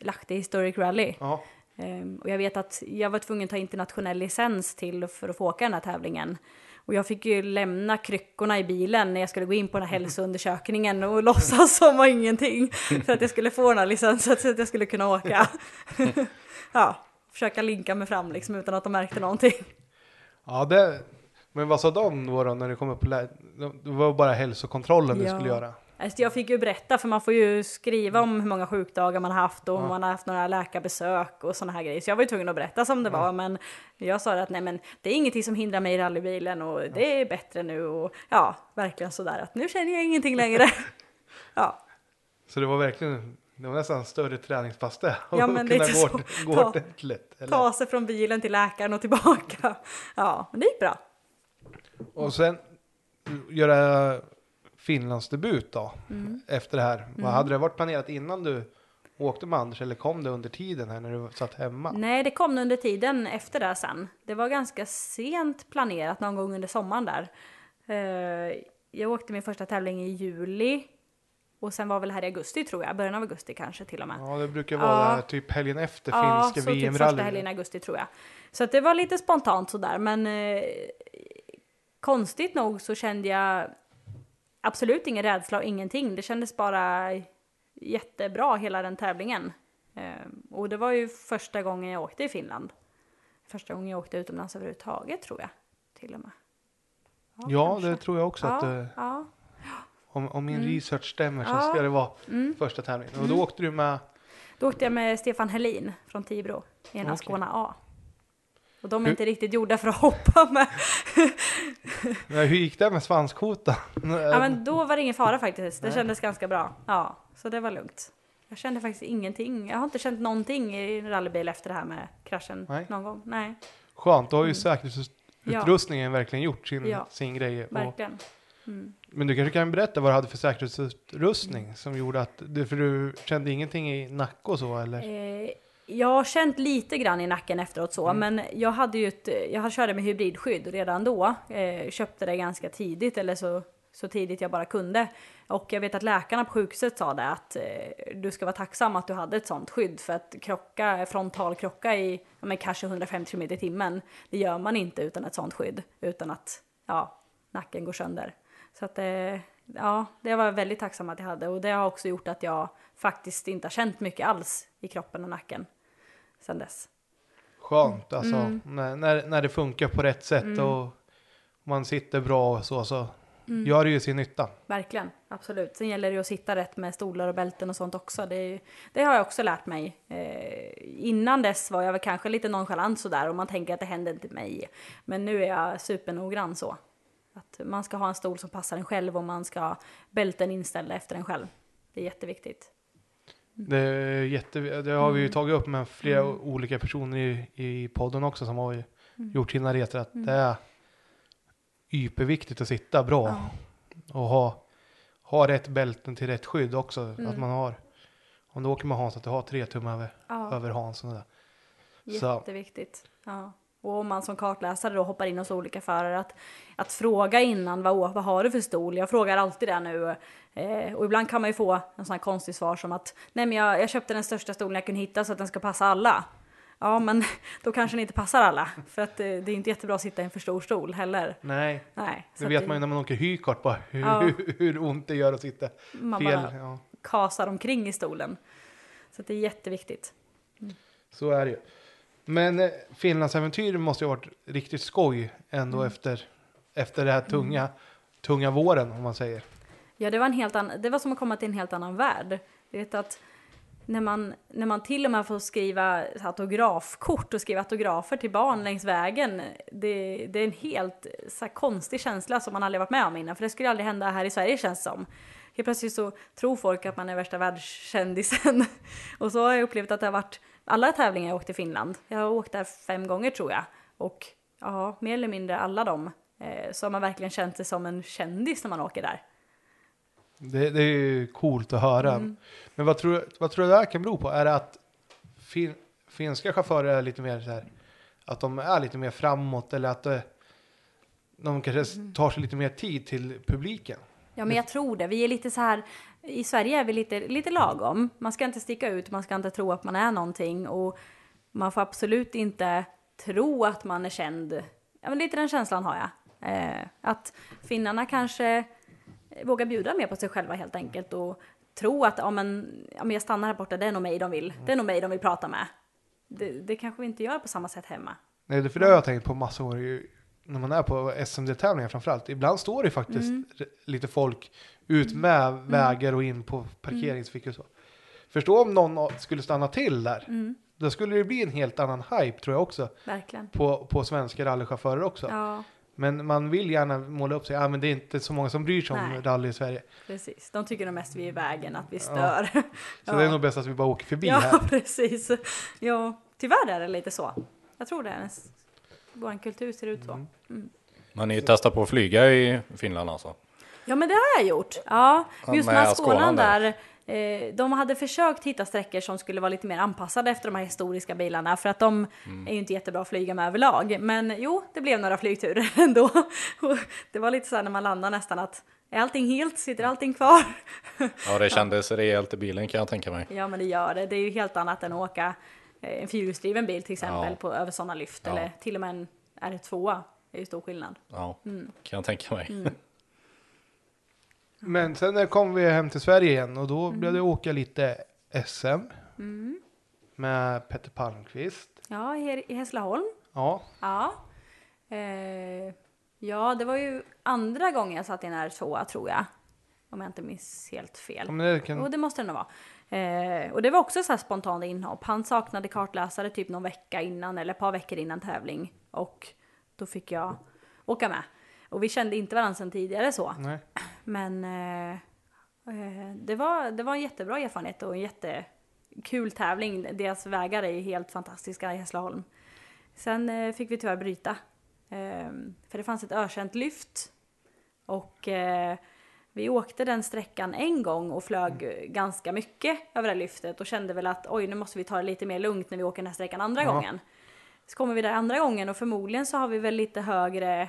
Lahti Historic Rally. Ja. Ehm, och jag vet att jag var tvungen att ta internationell licens till för att få åka den här tävlingen. Och jag fick ju lämna kryckorna i bilen när jag skulle gå in på den här hälsoundersökningen och låtsas som var ingenting. För att jag skulle få den här licensen så att jag skulle kunna åka. ja, försöka linka mig fram liksom utan att de märkte någonting. ja, det. Men vad sa de då, då när du kom upp? Det var bara hälsokontrollen du Ja. skulle göra. Alltså jag fick ju berätta, för man får ju skriva om hur många sjukdagar man har haft och om Ja. man har haft några läkarbesök och sådana här grejer. Så jag var ju tvungen att berätta som det var, men jag sa att nej men det är ingenting som hindrar mig i rallybilen och det är bättre nu och ja, verkligen sådär att nu känner jag ingenting längre. ja, Så det var verkligen, det var nästan större träningspass det. Ja, men lite gå, så. gå Ta- ordentligt. Eller? ta sig från bilen till läkaren och tillbaka. Ja, men det gick bra. Och sen göra Finlandsdebut då. Mm. Efter det här. Vad hade det varit planerat innan du åkte med Anders eller kom det under tiden här när du satt hemma? Nej, det kom under tiden efter det sen. Det var ganska sent planerat, någon gång under sommaren där. Eh, Jag åkte min första tävling i juli. Och sen var väl här i augusti tror jag, början av augusti kanske till och med. Ja, det brukar vara Ja. typ helgen efter Ja, finska så typ första helgen i augusti tror jag. Så att det var lite spontant sådär, men eh, konstigt nog så kände jag absolut ingen rädsla och ingenting. Det kändes bara jättebra hela den tävlingen. Eh, och det var ju första gången jag åkte i Finland. första gången jag åkte utomlands överhuvudtaget tror jag. Till och med. Ja, kanske. det tror jag också att ja, eh, ja. om, om min Mm. research stämmer så Ja. ska det vara Mm. första tävlingen. Och då åkte du med, Då åkte jag med Stefan Helin från Tibro i ena Okej. Skåne A. Och de är Hur- inte riktigt gjorda för att hoppa med. nej, hur gick det med svanskota? Ja, men då var det ingen fara faktiskt. Det Nej. kändes ganska bra. Ja, så det var lugnt. Jag kände faktiskt ingenting. Jag har inte känt någonting i en rallybil efter det här med kraschen Nej. någon gång. Nej, Skönt, då har ju Mm. säkerhetsutrustningen verkligen gjort sin, Ja. sin grej. Och, verkligen. Mm. men du kanske kan berätta vad du hade för säkerhetsutrustning som gjorde att, du, för du kände ingenting i nacke och så eller? Eh, jag har känt lite grann i nacken efteråt så, Mm. men jag hade ju ett, jag körde med hybridskydd redan då. Eh, köpte det ganska tidigt, eller så, så tidigt jag bara kunde. Och jag vet att läkarna på sjukhuset sa det att eh, du ska vara tacksam att du hade ett sånt skydd för att krocka, frontalkrocka i men kanske 150 km i timmen, det gör man inte utan ett sånt skydd, utan att ja, nacken går sönder. Så att eh, ja, det var jag väldigt tacksam att jag hade och det har också gjort att jag faktiskt inte har känt mycket alls i kroppen och nacken sen dess. Skönt, alltså Mm. när, när, när det funkar på rätt sätt Mm. och man sitter bra och så, så Mm. gör det ju sin nytta. Verkligen, absolut. Sen gäller det ju att sitta rätt med stolar och bälten och sånt också. Det, ju- det har jag också lärt mig. Eh, innan dess var jag väl kanske lite nonchalant sådär och man tänker att det händer inte mig. Men nu är jag supernoggrann så. Att man ska ha en stol som passar en själv och man ska ha bälten inställda efter en själv. Det är jätteviktigt. Det, är jätte, det har vi ju Mm. tagit upp med flera Mm. olika personer i, i podden också som har Mm. gjort sina resor att Mm. det är yperviktigt att sitta bra Ja. och ha, ha rätt bälten till rätt skydd också. Att Mm. man har, om du åker med Hans, att du har tre tum över, Ja, över Hans. Och. Så. jätteviktigt. Ja. Och om man som kartläsare då hoppar in hos olika förare att, att fråga innan vad, vad har du för stol? Jag frågar alltid det nu. Eh, och ibland kan man ju få en sån här konstig svar som att nej men jag, jag köpte den största stolen jag kunde hitta så att den ska passa alla. Ja men då kanske den inte passar alla. För att eh, det är inte jättebra att sitta i en för stor stol heller. Nej, Nej. så det vet man ju när man åker hykart bara hur, Ja. hur, ont det gör att sitta man fel. bara Ja, kasar omkring i stolen. Så det är jätteviktigt. så är det ju. Men eh, Finlandsäventyr måste ju ha varit riktigt skoj ändå Mm. efter, efter det här tunga, tunga våren om man säger. Ja, det var, en helt annan, det var som att komma till en helt annan värld. Du vet att när man, när man till och med får skriva autografkort och skriva autografer till barn längs vägen, det, det är en helt så konstig känsla som man aldrig varit med om innan, för det skulle aldrig hända här i Sverige känns som. Helt plötsligt så tror folk att man är värsta världskändisen. Och så har jag upplevt att det har varit alla tävlingar jag åkt i Finland. Jag har åkt där fem gånger tror jag. Och ja, mer eller mindre alla dem. Eh, så har man verkligen känt sig som en kändis när man åker där. Det, det är ju coolt att höra. Mm. Men vad tror, du- vad tror du det här kan bero på? Är det att fin, finska chaufförer är lite mer så här, att de är lite mer framåt eller att det, de kanske Mm. tar sig lite mer tid till publiken? Ja, men jag tror det. Vi är lite så här, i Sverige är vi lite, lite lagom. Man ska inte sticka ut, man ska inte tro att man är någonting och man får absolut inte tro att man är känd. Ja, men lite den känslan har jag. Eh, att finnarna kanske vågar bjuda mer på sig själva helt enkelt och tro att ja, men, ja, men jag stannar här borta, det är nog mig de vill. Det är nog mig de vill prata med. Det, det kanske vi inte gör på samma sätt hemma. Nej, för det har jag tänkt på massor. år när man är på SMD-tävlingar framförallt. Ibland står det faktiskt Mm. lite folk ut med vägar och in på parkeringsfickor och så. Förstå om någon skulle stanna till där. Mm, Då skulle det bli en helt annan hype tror jag också. verkligen. På, på svenska rallychaufförer också. Ja, Men man vill gärna måla upp sig, ja men det är inte så många som bryr sig om Nej. rally i Sverige. precis. De tycker nog mest vi är i vägen, att vi Ja. stör. Så Ja. det är nog bäst att vi bara åker förbi Ja, här. precis. Ja, tyvärr är det lite så. Jag tror det. är Vår kultur ser ut så. Mm. Men ni testar på att flyga i Finland alltså? Ja, men det har jag gjort. Ja, just med Skåne där. Eh, de hade försökt hitta sträckor som skulle vara lite mer anpassade efter de här historiska bilarna för att de Mm. är ju inte jättebra att flyga med överlag. Men jo, det blev några flygturer ändå. Det var lite så här när man landade nästan att är allting helt? Sitter allting kvar? Ja, det kändes rejält i bilen kan jag tänka mig. Ja, men det gör det. Det är ju helt annat än att åka en fyrhjulsdriven bil till exempel Ja. på, över sådana lyft. Ja. Eller till och med en R2. Det är ju stor skillnad. Ja, Mm. kan jag tänka mig. Men sen när kom vi hem till Sverige igen och då blev det åka lite SM Mm. med Petter Palmqvist. Ja, i, i Hässleholm. Ja, Ja. Eh, ja, det var ju andra gången jag satt i en R2 tror jag. Om jag inte minns helt fel. men det kan... Jo, det måste det nog vara. Eh, och det var också så här spontant inhopp. Han saknade kartläsare typ någon vecka innan eller ett par veckor innan tävling. Och då fick jag åka med. Och vi kände inte varandra sedan tidigare så. Nej. Men eh, eh, det, var, det var en jättebra erfarenhet och en jättekul tävling. Deras vägar är ju helt fantastiska i Hässleholm. Sen eh, fick vi tyvärr bryta. Eh, för det fanns ett ökänt lyft. Och eh, vi åkte den sträckan en gång och flög eh, ganska mycket över det här lyftet och kände väl att oj, nu måste vi ta det lite mer lugnt när vi åker den här sträckan andra Ja. gången. Så kommer vi där andra gången och förmodligen så har vi väl lite högre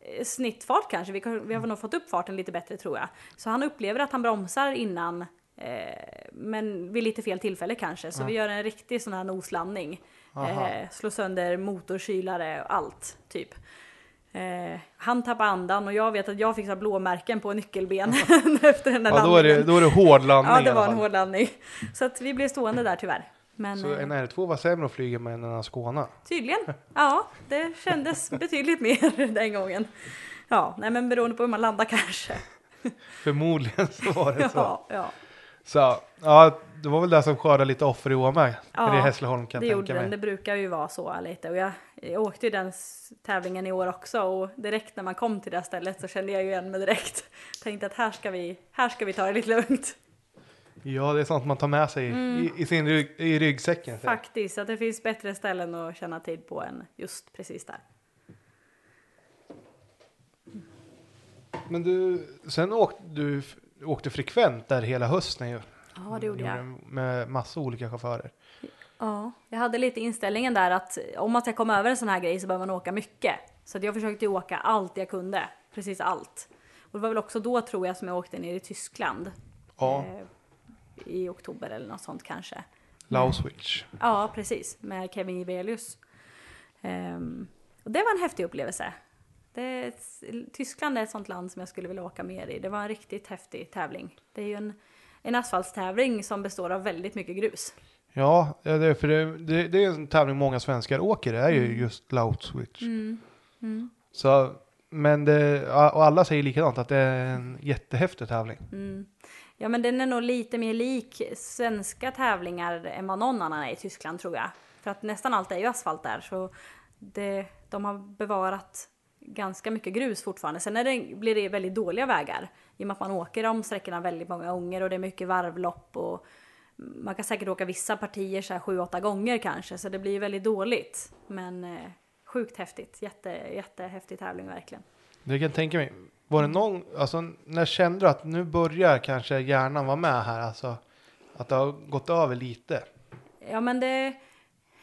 eh, snittfart kanske. Vi, vi har nog fått upp farten lite bättre tror jag. Så han upplever att han bromsar innan, eh, men vid lite fel tillfälle kanske. Så vi gör en riktig sån här noslandning. Eh, slår sönder motorkylare och allt typ. Eh, han tappar andan och jag vet att jag fick så här blåmärken på nyckelben efter den där Ja, då är, det, landningen. då är det hård landning Ja, det var en hård landning. Så att vi blev stående där tyvärr. Men Så eh, en R2 var sämre att flyga med än en Skåne. tydligen, ja, det kändes betydligt mer den gången. Ja, nej men beroende på hur man landar kanske. Förmodligen så var det så. Ja, ja. Så ja, det var väl det som skördade lite offer i med. Ja, Eller i Hässleholm kan Det jag gjorde tänka den, mig. det brukar ju vara så lite. Och jag, jag åkte ju den tävlingen i år också och direkt när man kom till det här stället så kände jag ju igen mig direkt. Tänkte att här ska vi, här ska vi ta det lite lugnt. Ja, det är sånt man tar med sig Mm. i, i sin rygg, i ryggsäcken. så. Faktiskt, att det finns bättre ställen att känna tid på än just precis där. Men du, sen åkte du åkte frekvent där hela hösten ju. Ja, det gjorde jag. Med massa olika chaufförer. Ja, jag hade lite inställningen där att om man ska komma över en sån här grej så behöver man åka mycket. Så att jag försökte ju åka allt jag kunde, precis allt. Och det var väl också då tror jag som jag åkte ner i Tyskland. Ja, Eh, I oktober eller något sånt kanske. Lauswitz. Ja, precis. Med Kevin Jibelius. Ehm, och det var en häftig upplevelse. Det, Tyskland är ett sånt land som jag skulle vilja åka mer i. Det var en riktigt häftig tävling. Det är ju en, en asfaltstävling som består av väldigt mycket grus. Ja, det är, för det, det, det är en tävling många svenskar åker. Det är ju Mm. just Lauswitz. Så, men det, och alla säger likadant att det är en jättehäftig tävling. Mm. Ja, men den är nog lite mer lik svenska tävlingar än vad någon annan är i Tyskland tror jag. För att nästan allt är ju asfalt där, så det, de har bevarat ganska mycket grus fortfarande. Sen är det, blir det väldigt dåliga vägar i och med att man åker de sträckorna väldigt många gånger och det är mycket varvlopp och man kan säkert åka vissa partier så här sju, åtta gånger kanske, så det blir väldigt dåligt. Men eh, sjukt häftigt, jätte, jättehäftig tävling verkligen. Det kan tänka mig. Var det någon, alltså när kände du att nu börjar kanske hjärnan vara med här? Alltså att det har gått över lite. Ja men det,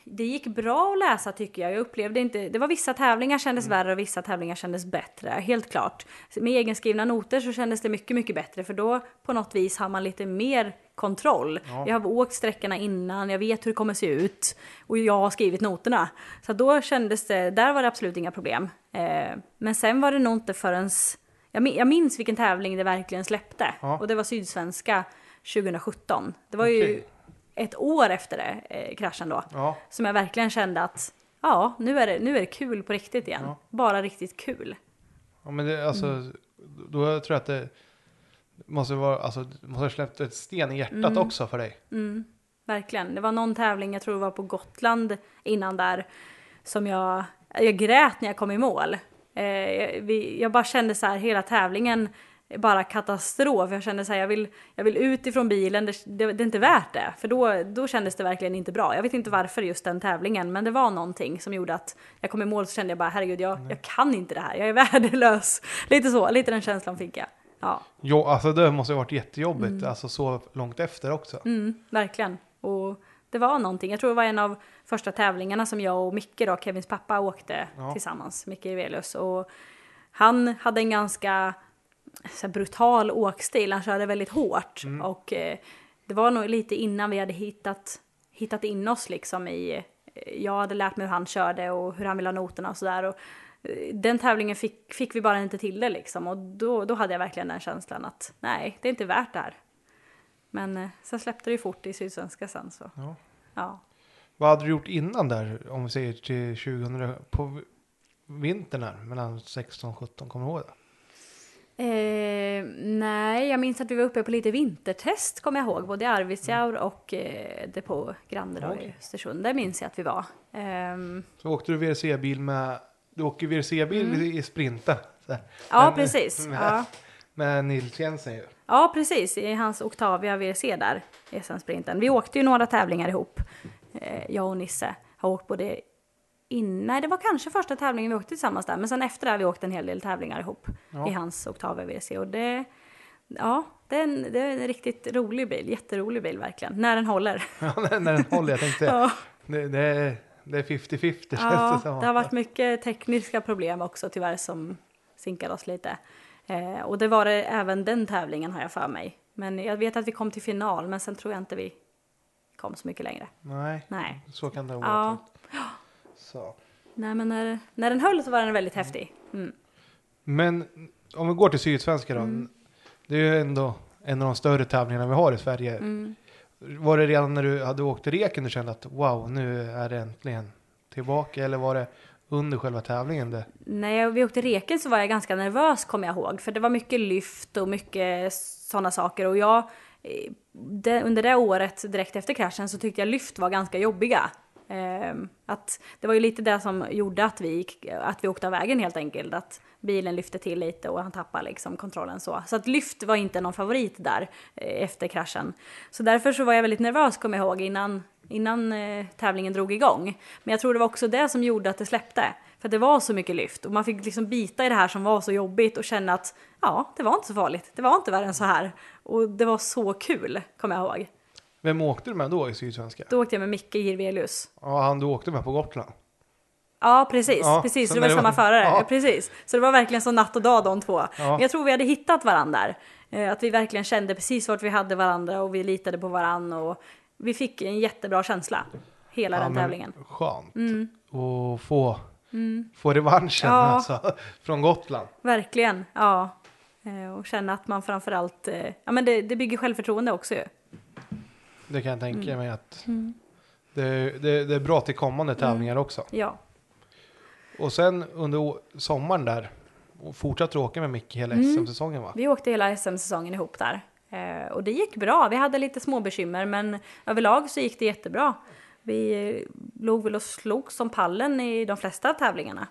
det gick bra att läsa tycker jag. Jag upplevde inte, det var vissa tävlingar kändes värre och vissa tävlingar kändes bättre, helt klart. Med egenskrivna noter så kändes det mycket, mycket bättre för då på något vis har man lite mer kontroll. Ja. Jag har åkt sträckorna innan, jag vet hur det kommer se ut och jag har skrivit noterna. Så då kändes det, där var det absolut inga problem. Eh, men sen var det nog inte förrän, jag, min- jag minns vilken tävling det verkligen släppte Ja. och det var Sydsvenska 2017. Det var ju Okej. Ett år efter det, eh, kraschen då, Ja, som jag verkligen kände att ja, nu är det, nu är det kul på riktigt igen. Ja. Bara riktigt kul. ja men det, alltså Mm. då tror jag att det måste vara, alltså det måste ha släppt ett sten i hjärtat Mm. också för dig. Mm, verkligen. Det var någon tävling, jag tror det var på Gotland innan där, som jag, jag grät när jag kom i mål. Eh, jag, vi, jag bara kände så här, hela tävlingen bara katastrof. Jag kände så här, jag vill, jag vill ut ifrån bilen, det, det, det är inte värt det. För då, då kändes det verkligen inte bra. Jag vet inte varför just den tävlingen, men det var någonting som gjorde att jag kom i mål så kände jag bara, herregud, jag, jag kan inte det här, jag är värdelös. Lite så, lite den känslan fick jag. Ja. Jo, alltså det måste ha varit jättejobbigt, alltså så långt efter också. Mm, verkligen. Och det var någonting. Jag tror det var en av första tävlingarna som jag och Micke, då, Kevins pappa, åkte Ja. tillsammans. Micke Evelius. Och han hade en ganska så brutal åkstil. Han körde väldigt hårt. Mm. Och eh, det var nog lite innan vi hade hittat, hittat in oss liksom i... Jag hade lärt mig hur han körde och hur han ville ha noterna och sådär. Och eh, Den tävlingen fick, fick vi bara inte till det liksom. Och då, då hade jag verkligen den känslan att nej, det är inte värt det här. Men eh, sen släppte det ju fort i Sydsvenska sen så. Ja. Ja. Vad hade du gjort innan där, om vi säger till 2000, på vintern här, mellan 16 och 17, kommer du ihåg det? Eh, nej, jag minns att vi var uppe på lite vintertest, kommer jag ihåg. Både i Arvidsjaur och eh, Depå Grande då, i. Östersund. Där minns jag att vi var. Ehm, Så åkte du VRC-bil med, du åker VRC-bil i sprinten. Så ja, Men- precis. med- Ja. Med Nils Jensen ju. ja, precis. I hans Octavia VRC där, i SM-sprinten. Vi åkte ju några tävlingar ihop, eh, jag och Nisse. Har åkt både in, nej, det var kanske första tävlingen vi åkte tillsammans där, men sen efter det har vi åkt en hel del tävlingar ihop Ja. i hans Octavia VRC. Och det, ja, det är, en, det är en riktigt rolig bil, jätterolig bil verkligen, när den håller. Ja, när den håller, jag tänkte Ja. det, det, är, det är 50-50 känns Ja, det som. det har varit mycket tekniska problem också tyvärr som sinkade oss lite. Eh, och det var det även den tävlingen har jag för mig. Men jag vet att vi kom till final, men sen tror jag inte vi kom så mycket längre. Nej, Nej. så kan det Ja. Så. Nej, men när, när den höll så var den väldigt häftig. Mm. Men om vi går till Sydsvenska då. Mm. Det är ju ändå en av de större tävlingarna vi har i Sverige. Mm. Var det redan när du hade åkt till Reken du kände att wow, nu är det äntligen tillbaka? Eller var det under själva tävlingen? Det? När vi åkte reken så var jag ganska nervös kommer jag ihåg. För det var mycket lyft och mycket sådana saker. Och jag, eh, det, under det året direkt efter kraschen så tyckte jag lyft var ganska jobbiga. Ehm, att det var ju lite det som gjorde att vi, gick, att vi åkte av vägen helt enkelt. Att bilen lyfte till lite och han tappade liksom kontrollen så. Så att lyft var inte någon favorit där eh, efter kraschen. Så därför så var jag väldigt nervös kommer jag ihåg innan, innan eh, tävlingen drog igång. Men jag tror det var också det som gjorde att det släppte. För det var så mycket lyft och man fick liksom bita i det här som var så jobbigt och känna att ja, det var inte så farligt. Det var inte värre än så här. Och det var så kul, kommer jag ihåg. Vem åkte du med då i Sydsvenska? Då åkte jag med Micke Jirvelius. Ja, han du åkte med på Gotland. Ja, precis. Ja, precis. så Så det var samma var- förare. ja. Ja. precis. Så det var verkligen som natt och dag de två. Ja. Men jag tror vi hade hittat varandra där. Eh, Att vi verkligen kände precis vart vi hade varandra och vi litade på varandra. Och vi fick en jättebra känsla hela den men tävlingen. Skönt. Mm. Och få, få revanschen Ja. alltså, från Gotland. Verkligen, ja. Eh, Och känna att man framförallt, eh, ja men det, det bygger självförtroende också ju. Det kan jag tänka Mm. mig att det, det, det är bra till kommande tävlingar också. Ja. Och sen under sommaren där fortsatte åka med Micke hela Mm. SM-säsången va? Vi åkte hela SM-säsongen ihop där. Eh, och det gick bra. Vi hade lite små bekymmer men överlag så gick det jättebra. Vi eh, låg väl och slog som pallen i de flesta av tävlingarna.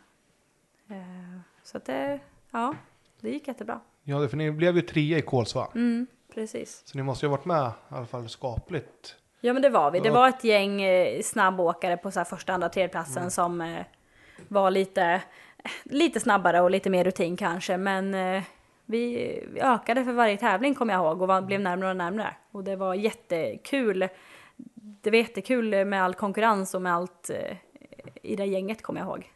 Eh, så att det, ja, det gick jättebra. Ja, för ni blev ju trea i Kolsva. Mm, precis. Så ni måste ju ha varit med i alla fall skapligt. Ja men det var vi. Det var ett gäng eh, snabbåkare på så här första, andra, tredjeplatsen som eh, var lite, lite snabbare och lite mer rutin kanske. Men eh, vi, vi ökade för varje tävling kommer jag ihåg och var, blev närmare och närmare. Och det var jättekul. Det var jättekul med all konkurrens och med allt eh, i det gänget kommer jag ihåg.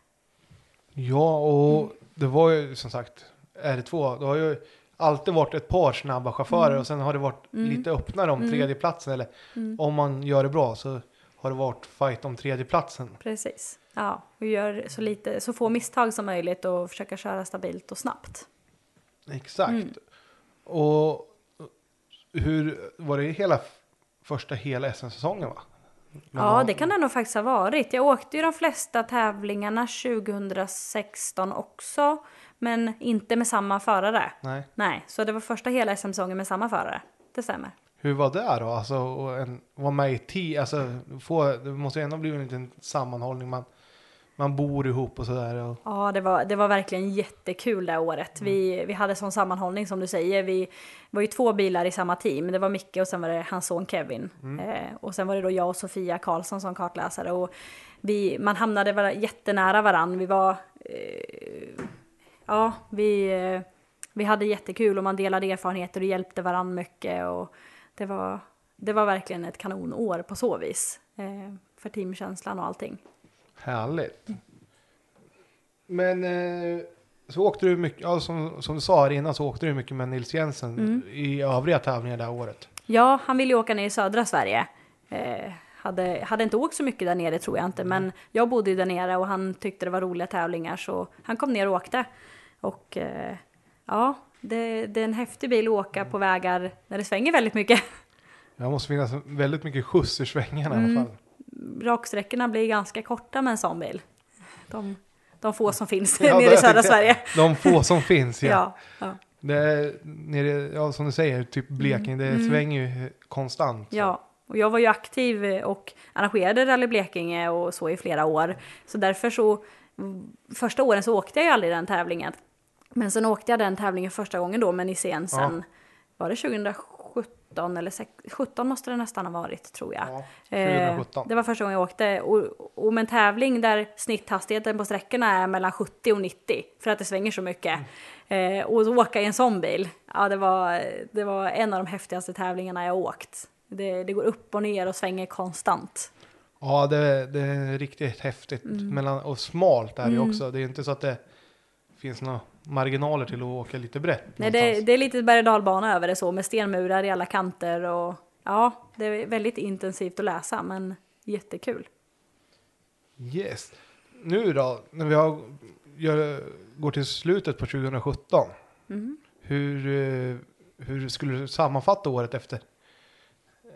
Ja, och det var ju som sagt R2. Det har ju alltid varit ett par snabba chaufförer Mm. och sen har det varit lite öppnare om tredjeplatsen. Eller om man gör det bra så har det varit fight om tredjeplatsen. Precis. Ja, vi gör så, lite, så få misstag som möjligt och försöka köra stabilt och snabbt. Exakt. Mm. Och hur var det hela första hela SM-säsongen va? Ja, det kan det nog faktiskt ha varit. Jag åkte ju de flesta tävlingarna 2016 också, men inte med samma förare. Nej. Nej, så det var första hela SM-säsongen med samma förare. Det stämmer. Hur var det då? Alltså, en, vara med i team, alltså, få, det måste ju ändå bli en liten sammanhållning. Man, man bor ihop och sådär. Ja, det var, det var verkligen jättekul det året. Vi, vi hade sån sammanhållning som du säger. Vi var ju två bilar i samma team. Det var Micke och sen var det hans son Kevin. Eh, och sen var det då jag och Sofia Karlsson som kartläsare. Och vi, man hamnade var, jättenära varann. Vi var... Eh, ja, vi, eh, vi hade jättekul och man delade erfarenheter och hjälpte varann mycket. Och det, var, det var verkligen ett kanonår på så vis. Eh, för teamkänslan och allting. Härligt. Men eh, så åkte du mycket, ja, som, som du sa här innan så åkte du mycket med Nils Jensen Mm. i övriga tävlingar det här året. Ja, han ville ju åka ner i södra Sverige. Eh, hade, hade inte åkt så mycket där nere tror jag inte, men jag bodde ju där nere och han tyckte det var roliga tävlingar så han kom ner och åkte. Och eh, ja, det, det är en häftig bil att åka på vägar när det svänger väldigt mycket. Det måste finnas väldigt mycket skjuts i svängarna i alla Mm. fall. raksträckorna blir ganska korta med en sån bil. De, de få som finns Ja, nere i södra Sverige. De få som finns, ja. Ja, ja, Det är, nere, ja, som du säger, typ Blekinge, det svänger ju konstant. så. Mm. ja. Och jag var ju aktiv och arrangerade Rally Blekinge och så i flera år. Så därför så, mm, första åren så åkte jag ju aldrig den tävlingen. Men sen åkte jag den tävlingen första gången då med Nissan sen, var det 2017 eller sex- 17 måste det nästan ha varit tror jag. Ja, Eh, 2017. det var första gången jag åkte. Och, och med en tävling där snitthastigheten på sträckorna är mellan 70 och 90 för att det svänger så mycket. Mm. Eh, och så åka i en sån bil, ja det var, det var en av de häftigaste tävlingarna jag åkt. Det, det går upp och ner och svänger konstant. Ja, det, det är riktigt häftigt. Mm. Mellan, och smalt är det ju också. Det är inte så att det finns några marginaler till att åka lite brett. Nej, det, det är lite berg och dalbana över det så med stenmurar i alla kanter och ja, det är väldigt intensivt att läsa men jättekul. Yes. Nu då, när vi har, gör, går till slutet på 2017. Mhm. Hur, eh, hur skulle du sammanfatta året efter?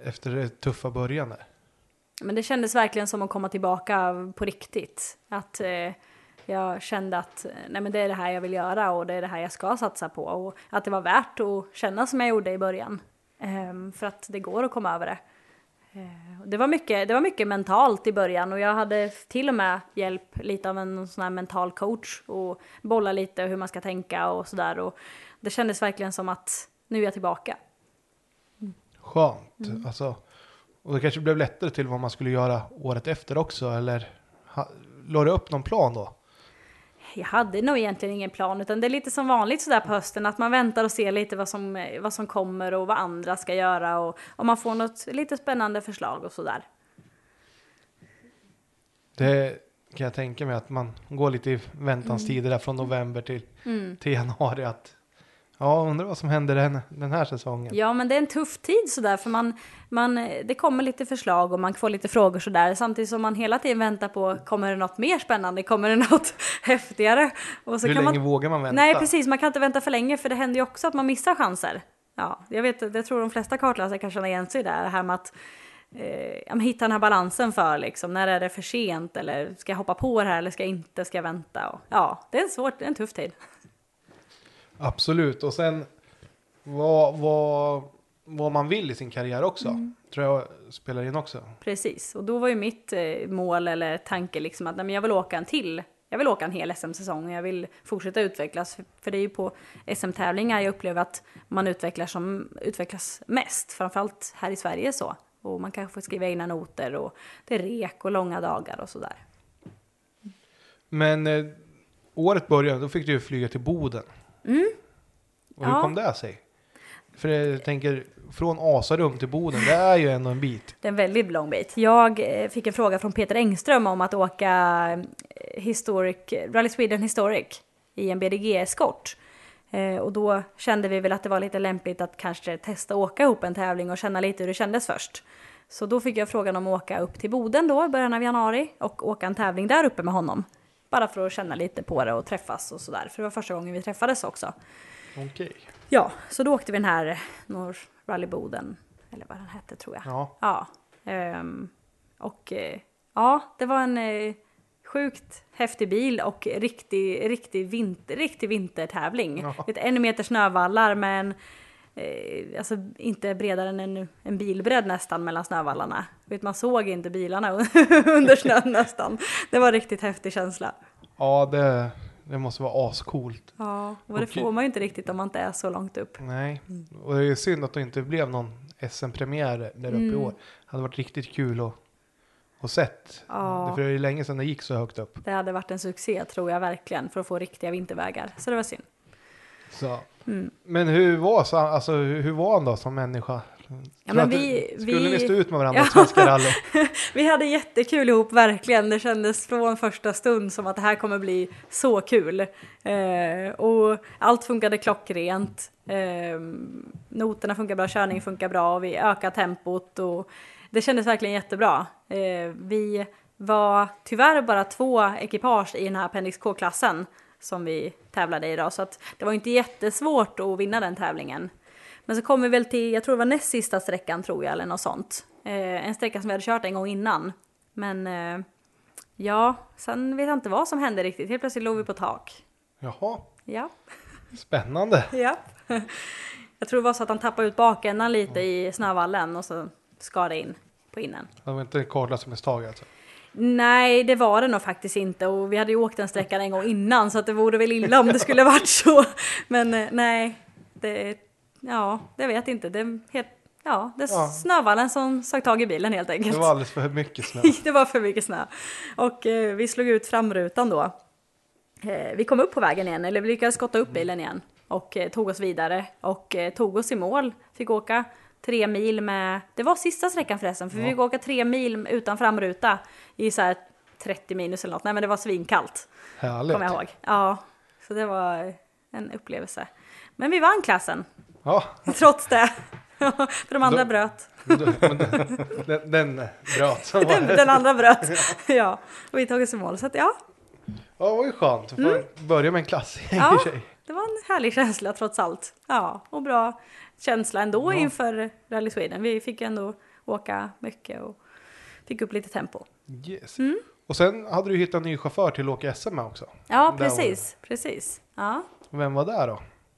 Efter det tuffa början där. Men det kändes verkligen som att komma tillbaka på riktigt. Att eh, jag kände att nej, men det är det här jag vill göra och det är det här jag ska satsa på. Och att det var värt att känna som jag gjorde i början. Ehm, för att det går att komma över det. Eh, det, var mycket, det var mycket mentalt i början och jag hade till och med hjälp lite av en sån här mental coach och bolla lite hur man ska tänka och sådär. Och det kändes verkligen som att nu är jag tillbaka. Skönt. Mm. Alltså, och det kanske blev lättare till vad man skulle göra året efter också. Eller ha, la du upp någon plan då? Jag hade nog egentligen ingen plan, utan det är lite som vanligt sådär på hösten, att man väntar och ser lite vad som, vad som kommer och vad andra ska göra och om man får något lite spännande förslag och sådär. Det kan jag tänka mig att man går lite i väntans tider där från november till, Mm. till januari. Att, ja, undrar vad som händer den, den här säsongen. Ja, men det är en tuff tid sådär, för man, man, det kommer lite förslag och man får lite frågor sådär, samtidigt som man hela tiden väntar på, kommer det något mer spännande, kommer det något häftigare? Och så Hur kan länge man, vågar man vänta? Nej, precis, man kan inte vänta för länge, för det händer ju också att man missar chanser. Ja, jag vet, jag tror de flesta kartläsare kan känna igen sig där, det här med att eh, hitta den här balansen för liksom, när är det för sent eller ska jag hoppa på det här eller ska jag inte, ska jag vänta? Och, ja, det är en svår, det är en tuff tid. Absolut. Och sen vad, vad, vad man vill i sin karriär också. Mm. Tror jag spelar in också. Precis, och då var ju mitt eh, mål eller tanke liksom att nej, men jag vill åka en till. Jag vill åka en hel SM-säsong och jag vill fortsätta utvecklas. För det är ju på SM-tävlingar jag upplever att man utvecklas, som, utvecklas mest. Framförallt här i Sverige så. Och man kanske får skriva egna noter och det är rek och långa dagar och sådär. Men eh, året började, då fick du ju flyga till Boden. Och hur Ja. kom det sig? För jag tänker, från Asarum till Boden, det är ju ändå en bit. Det är en väldigt lång bit. Jag eh, fick en fråga från Peter Engström om att åka eh, Historic, Rally Sweden Historic i en BDG-eskort. Eh, och då kände vi väl att det var lite lämpligt att kanske testa att åka ihop en tävling och känna lite hur det kändes först. Så då fick jag frågan om att åka upp till Boden då i början av januari och åka en tävling där uppe med honom. Bara för att känna lite på det och träffas och sådär. För det var första gången vi träffades också. Okej. Ja, så då åkte vi den här Norr Rally Boden, eller vad den hette tror jag. Ja. Ja. ehm, och eh, ja, det var en eh, sjukt häftig bil och riktig, riktig, vinter, riktig vintertävling. Ja. Lite en meter snövallar men eh, alltså inte bredare än en, en bilbredd nästan mellan snövallarna. Vet, man såg inte bilarna under snön nästan. Det var en riktigt häftig känsla. Ja, det, det måste vara ascoolt. Ja, och det Och- får man ju inte riktigt om man inte är så långt upp. Nej, och det är synd att det inte blev någon SM-premiär där uppe i Mm. år. Det hade varit riktigt kul att, att sett. Ja. För det är ju länge sedan det gick så högt upp. Det hade varit en succé tror jag verkligen för att få riktiga vintervägar. Så det var synd. Så. Mm. Men hur var, så, alltså, hur, var han då som människa? Ja, men vi- skulle vi- ni stå ut med varandra Ja. Svenska? Vi hade jättekul ihop verkligen. Det kändes från första stund som att det här kommer bli så kul. Eh, och allt funkade klockrent. Eh, noterna funkar bra, körningen funkar bra och vi ökar tempot och det kändes verkligen jättebra. Eh, vi var tyvärr bara två ekipage i den här Appendix K-klassen som vi tävlade i idag så att det var inte jättesvårt att vinna den tävlingen. Men så kom vi väl till, jag tror det var näst sista sträckan tror jag eller något sånt. Eh, en sträcka som vi hade kört en gång innan. Men eh, ja, sen vet jag inte vad som hände riktigt. Helt plötsligt låg vi på tak. Jaha, Ja, spännande. ja. Jag tror det var så att han tappade ut bakändan lite i snövallen och så skar det in på innen. Det var inte kartläsarmisstag alltså. Nej, det var det nog faktiskt inte och vi hade ju åkt den sträckan en gång innan så att det vore väl illa om det skulle varit så. Men eh, nej, det, ja, det vet inte. Det, helt, ja, det Ja. snövallen som sög tag i bilen helt enkelt. Det var alldeles för mycket snö. det var för mycket snö. Och eh, vi slog ut framrutan då. Eh, vi kom upp på vägen igen, eller vi lyckades skotta upp bilen igen. Och eh, tog oss vidare och eh, tog oss i mål. Fick åka tre mil med, det var sista sträckan förresten, för vi fick åka tre mil utan framruta i så här 30 minus eller något. Nej men det var svinkallt, Härligt. kommer jag ihåg. Ja, så det var en upplevelse. Men vi vann klassen, Ja, trots det. för de andra Då- bröt. den, den, den bröt. Den, den andra bröt. ja, och vi tog oss i mål. Så att ja, ja, det var ju skönt. att få börja med en klassing Mm. Ja. Det var en härlig känsla trots allt. Ja, och bra känsla ändå inför Rally Sweden. Vi fick ändå åka mycket och fick upp lite tempo. Yes. Mm. Och sen hade du hittat en ny chaufför till att åka SM med också. Ja, precis, precis. Ja, Vem var där då?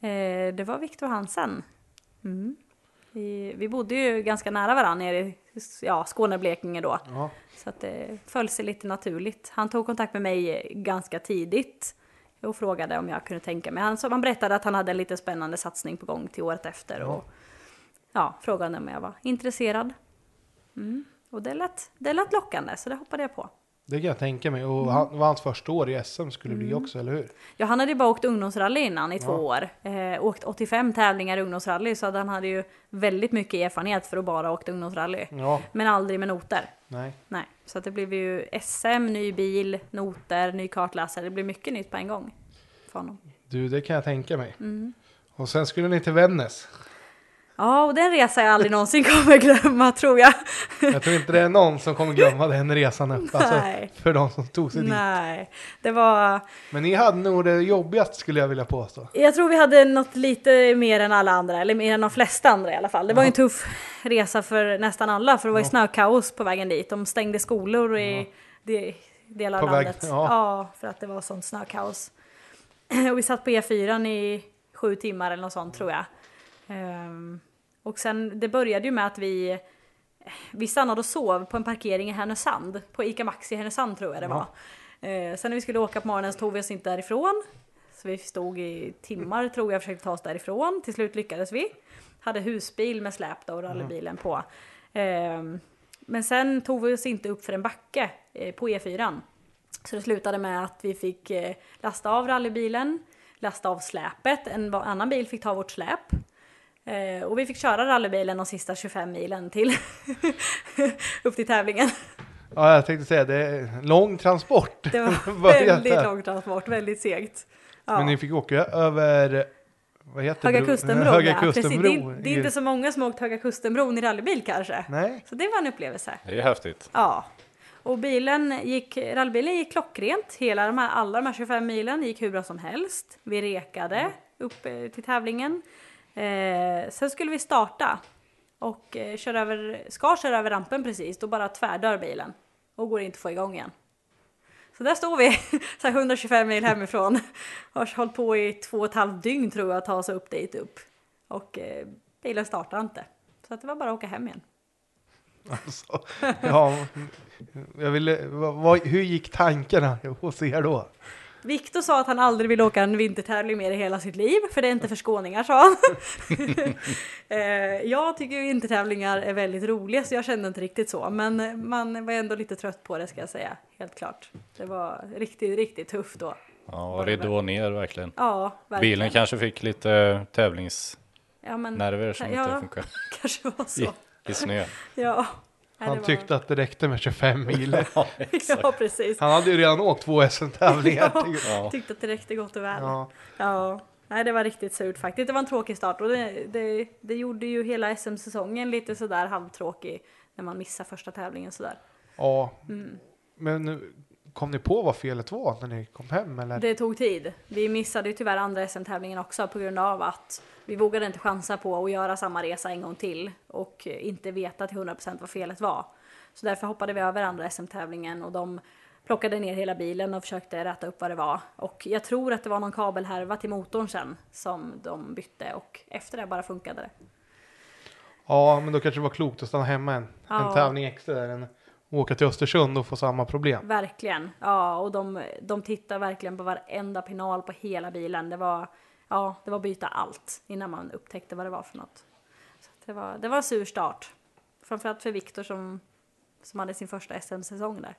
eh, det var Viktor Hansen. Mm. Vi, vi bodde ju ganska nära varandra nere i ja, Skåne, Blekinge då. Ja. Så att det föll sig lite naturligt. Han tog kontakt med mig ganska tidigt och frågade om jag kunde tänka mig. Han, så han berättade att han hade en lite spännande satsning på gång till året efter och ja, frågade om jag var intresserad. Mm. Och det lät, det lät lockande så det hoppade jag på. Det kan jag tänka mig. Och Mm. han, var hans första år i SM skulle bli också, eller hur? Ja, han hade ju bara åkt ungdomsrally innan i två år. Eh, åkt 85 tävlingar i ungdomsrally så han hade ju väldigt mycket erfarenhet för att bara åkt ungdomsrally. Ja, Men aldrig med noter. nej. Nej, så det blev ju SM, ny bil, noter, ny kartläsare. Det blev mycket nytt på en gång. För honom. Du, det kan jag tänka mig. Mm. Och sen skulle ni till Vännäs. Ja, och den resan jag aldrig någonsin kommer glömma tror jag. Jag tror inte det är någon som kommer glömma den resan upp. Alltså, för de som tog sig dit. Nej, det var... Men ni hade nog det jobbigast skulle jag vilja påstå. Jag tror vi hade något lite mer än alla andra, eller mer än de flesta andra i alla fall. Det var ju en tuff resa för nästan alla, för det var ju snökaos på vägen dit. De stängde skolor i de, delar av På väg- landet. ja. ja, för att det var sånt snökaos. Och vi satt på E4 i sju timmar eller något sånt tror jag. Ehm, och sen, det började ju med att vi, vi stannade och sov på en parkering i Härnösand, på ICA Maxi i Härnösand tror jag det var. Eh, sen när vi skulle åka på morgonen så tog vi oss inte därifrån. Så vi stod i timmar tror jag och försökte ta oss därifrån. Till slut lyckades vi. Hade husbil med släp då och rallybilen på. Ehm, men sen tog vi oss inte upp för en backe eh, på E4. Så det slutade med att vi fick eh, lasta av rallybilen, lasta av släpet, en annan bil fick ta vårt släp. Eh, och vi fick köra rallybilen de sista 25 milen till upp till tävlingen. Ja, jag tänkte säga det är lång transport. Det var väldigt lång transport, väldigt segt. Ja. Men ni fick åka över, vad heter Höga bron? Kustenbron, Höga ja. Precis. Det, Kustenbron. är, det är inte så många som har åkt Höga Kustenbron i rallybil kanske. Nej, Så det var en upplevelse. Det är häftigt. Ja. Och bilen gick, rallybilen gick klockrent. Hela de här, alla de här 25 milen gick hur bra som helst. Vi rekade upp eh, till tävlingen. Eh, sen skulle vi starta och eh, kör över, ska köra över rampen precis. Då bara tvärdör bilen och går inte att få igång igen. Så där står vi, så 125 mil hemifrån. Har hållit på i två och ett halvt dygn tror jag att ta oss upp dit upp. Och eh, bilen startar inte. Så att det var bara att åka hem igen. alltså. Ja, jag ville, vad, vad, hur gick tankarna hos er då? Viktor sa att han aldrig vill åka en vintertävling mer i hela sitt liv, för det är inte för skåningar sa han. Eh, jag tycker ju vintertävlingar är väldigt roliga, så jag kände inte riktigt så. Men man var ändå lite trött på det ska jag säga, helt klart. Det var riktigt, riktigt tufft då. Ja, ridå ner verkligen. Ja, verkligen. Bilen kanske fick lite tävlingsnerver ja, som Ja. inte funkar kanske var så. i, i snö. Ja. Han var- tyckte att det räckte med 25 mil. Ja. Ja, precis. Han hade ju redan åkt två SM-tävlingar. Ja. Tyckte att det räckte gott och väl. Ja. Ja, nej det var riktigt surt faktiskt. Det var en tråkig start och det, det, det gjorde ju hela SM-säsongen lite sådär halvtråkig när man missar första tävlingen sådär. ja. Mm. Men nu, kom ni på vad felet var när ni kom hem eller? Det tog tid. Vi missade ju tyvärr andra SM-tävlingen också på grund av att vi vågade inte chansa på att göra samma resa en gång till och inte veta till 100% vad felet var. Så därför hoppade vi över andra SM-tävlingen och de plockade ner hela bilen och försökte rätta upp vad det var. Och jag tror att det var någon kabelhärva till motorn sen som de bytte och efter det bara funkade det. Ja, men då kanske det var klokt att stanna hemma en, en Ja. tävling extra där åka till Östersund och få samma problem. Verkligen. Ja, och de, de tittar verkligen på varenda pinal på hela bilen. Det var, ja, det var byta allt innan man upptäckte vad det var för något. Så det, var, det var en sur start. Framförallt för Viktor som, som hade sin första SM-säsong där.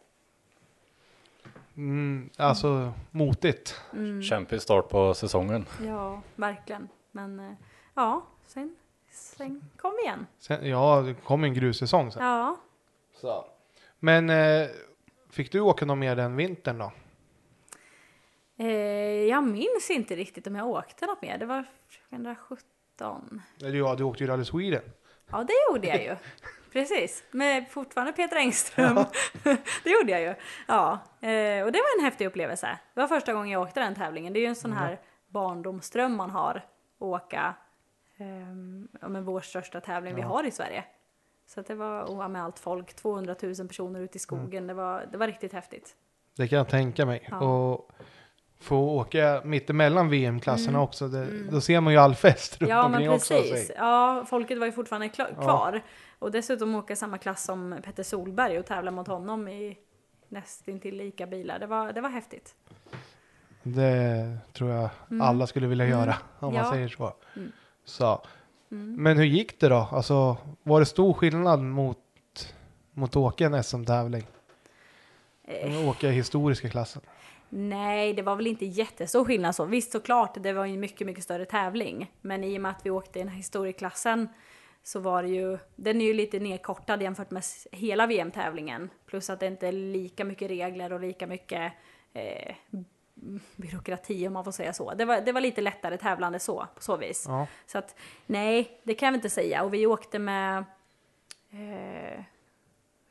Mm, alltså motigt. Kämpig start på säsongen. Ja, verkligen. Men eh, ja, sen, sen kom igen. Sen, ja, det kom en grussäsong sen. Ja, Så. Men eh, fick du åka någon mer den vintern då? eh, jag minns inte riktigt om jag åkte något mer. Det var 2017. Eller ja, du åkte ju Rally Sweden. Ja, det gjorde jag ju. Precis, med fortfarande Peter Engström. det gjorde jag ju. Ja, eh, och det var en häftig upplevelse. Det var första gången jag åkte den tävlingen. Det är ju en sån här barndomsdröm man har. Att åka um, ja, men vår största tävling vi har i Sverige. Så det var vara med allt folk, 200 000 personer ute i skogen. Det, var, det var riktigt häftigt. Det kan jag tänka mig. Ja. Och få åka mittemellan VM-klasserna också. Det, Då ser man ju all fest runt Mm. Ja, men omkring också. precis. sig. Ja, folket var ju fortfarande kla- Ja. kvar. Och dessutom åka samma klass som Petter Solberg och tävla mot honom i nästintill lika bilar. Det var, det var häftigt. Det tror jag alla skulle vilja göra om Mm. Ja. man säger så. Mm. Men hur gick det då? Alltså, var det stor skillnad mot, mot åka en SM-tävling? Eh. Åka i historiska klassen? Nej, det var väl inte jättestor skillnad så. Visst såklart, det var en mycket, mycket större tävling. Men i och med att vi åkte i den här historieklassen så var det ju, den är ju lite nedkortad jämfört med hela VM-tävlingen. Plus att det inte är lika mycket regler och lika mycket eh, byråkrati om man får säga så. Det var, det var lite lättare tävlande så, på så vis. Ja. Så att nej, det kan väl inte säga. Och vi åkte med, eh,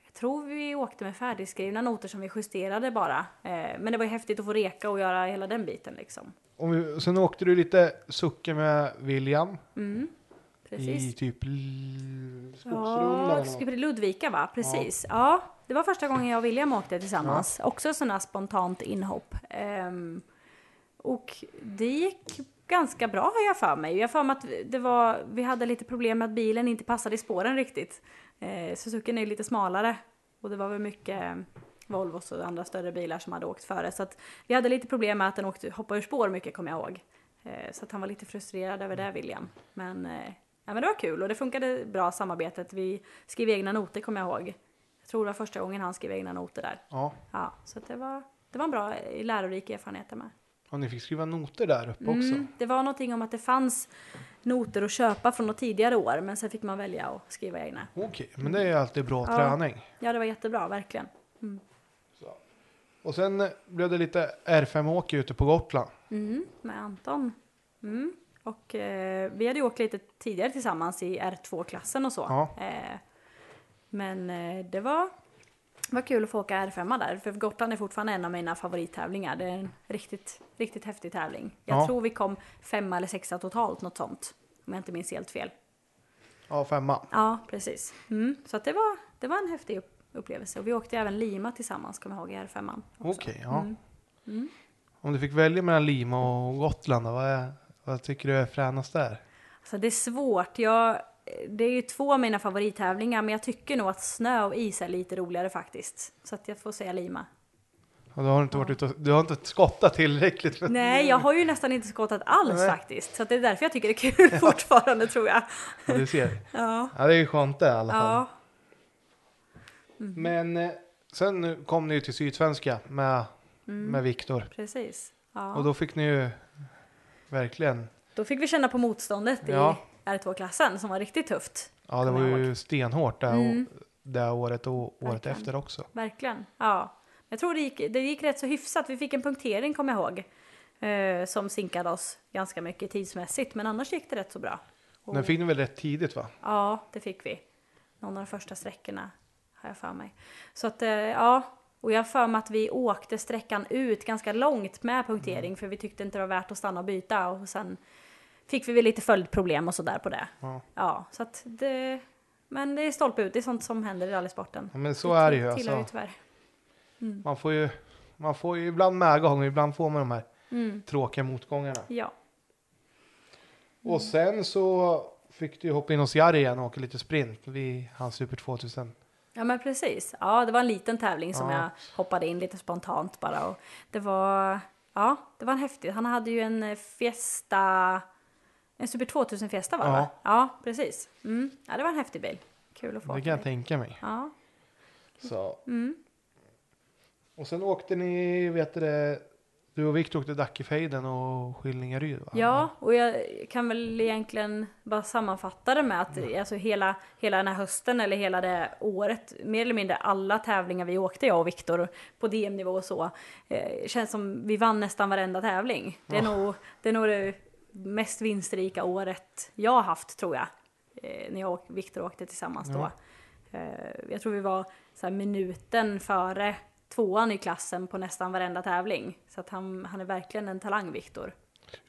jag tror vi åkte med färdigskrivna noter som vi justerade bara. Eh, men det var ju häftigt att få reka och göra hela den biten liksom. Om vi, sen åkte du lite sucke med William Mm, i precis. typ l- skogsrundan. Ja, skulle Ludvika va? Precis. Ja. det var första gången jag och William åkte tillsammans. Också sådana spontant inhopp. Ehm, och det gick ganska bra har jag för mig. Jag för mig att det var, vi hade lite problem med att bilen inte passade i spåren riktigt. Eh, Suzuki är lite smalare och det var väl mycket Volvos och andra större bilar som hade åkt före. Så att vi hade lite problem med att den åkte, hoppade ur spår mycket kommer jag ihåg. Eh, Så att han var lite frustrerad över det William. Men, eh, ja, men det var kul och det funkade bra samarbetet. Vi skrev egna noter kommer jag ihåg. Jag tror det var första gången han skrev egna noter där. Ja, Ja, så det var, det var en bra lärorik erfarenhet med. och ni fick skriva noter där uppe också. Mm, det var någonting om att det fanns noter att köpa från något tidigare år men sen fick man välja att skriva egna. Okej, men det är alltid bra Ja. träning. Ja, det var jättebra, verkligen. Och sen blev det lite R5-åker ute på Gotland. Mm, med Anton. Mm. Och eh, vi hade ju åkt lite tidigare tillsammans i R2-klassen och så. Ja. Eh, men eh, det var, var kul att få åka R5 där, för Gotland är fortfarande en av mina favorittävlingar. Det är en riktigt, riktigt häftig tävling. Jag Ja. tror vi kom femma eller sexa totalt, något sånt. Om jag inte minns helt fel. Ja, femma. Ja, precis. Mm. Så det, var, det var en häftig upp, upplevelse. Och vi åkte även Lima tillsammans, kommer jag ihåg, i R5. också. Okej, ja. Mm. Om du fick välja mellan Lima och Gotland, vad, är, vad tycker du är fränast där? Alltså det är svårt. Jag, det är ju två av mina favorittävlingar, men jag tycker nog att snö och is är lite roligare faktiskt. Så att jag får säga Lima. Och du har inte varit ute och, du har inte skottat tillräckligt. För Nej, jag har ju nästan inte skottat alls Nej. faktiskt. Så att det är därför jag tycker det är kul fortfarande tror jag. Ja, du ser. Ja. Ja, det är ju skönt det i alla fall. Ja. Men eh, sen kom ni ju till Sydsvenska med, med Viktor. Precis. Och Ja. då fick ni ju verkligen, Då fick vi känna på motståndet Ja. i R2-klassen som var riktigt tufft. ja det var ju stenhårt det, Mm. det året och året Verkligen. efter också. Verkligen. Ja. Jag tror det gick, det gick rätt så hyfsat. Vi fick en punktering kommer jag ihåg. Eh, som sinkade oss ganska mycket tidsmässigt. Men annars gick det rätt så bra. Och- Den fick ni väl rätt tidigt va? Ja, det fick vi. Någon av de första sträckorna har jag för mig. Så att, eh, ja. Och jag för mig att vi åkte sträckan ut ganska långt med punktering för vi tyckte inte det var värt att stanna och byta och sen fick vi väl lite följdproblem och sådär på det. Ja. Ja, så att det, men det är stolpe ut. Det är sånt som händer i rallysporten. Ja, men så är det ju. Tillhör ju Alltså, tyvärr. man, får ju man får ju ibland medgång ibland får man de här Mm. tråkiga motgångarna. Ja. Och sen så fick du ju hoppa in hos Jari igen och åka lite sprint vid hans Super 2000. Ja, men precis. Ja, det var en liten tävling som Ja. jag hoppade in lite spontant bara. Och det var, ja, det var en häftig. Han hade ju en eh, Fiesta, en Super 2000 Fiesta var det Ja. va? Ja, precis. Mm. Ja, det var en häftig bil. Kul att få Det kan jag tänka mig. Ja. Så. Mm. Och sen åkte ni, vet du det, du och Victor åkte Dackefejden och Skillingaryd va? Ja, och jag kan väl egentligen bara sammanfatta det med att alltså hela, hela den här hösten eller hela det året, mer eller mindre alla tävlingar vi åkte, jag och Viktor, på DM-nivå och så, eh, känns som vi vann nästan varenda tävling. Det är, nog, det är nog det mest vinstrika året jag har haft, tror jag, eh, när jag och Viktor åkte tillsammans då. Eh, jag tror vi var så minuten före tvåan i klassen på nästan varenda tävling. Så att han, han är verkligen en talang, Viktor.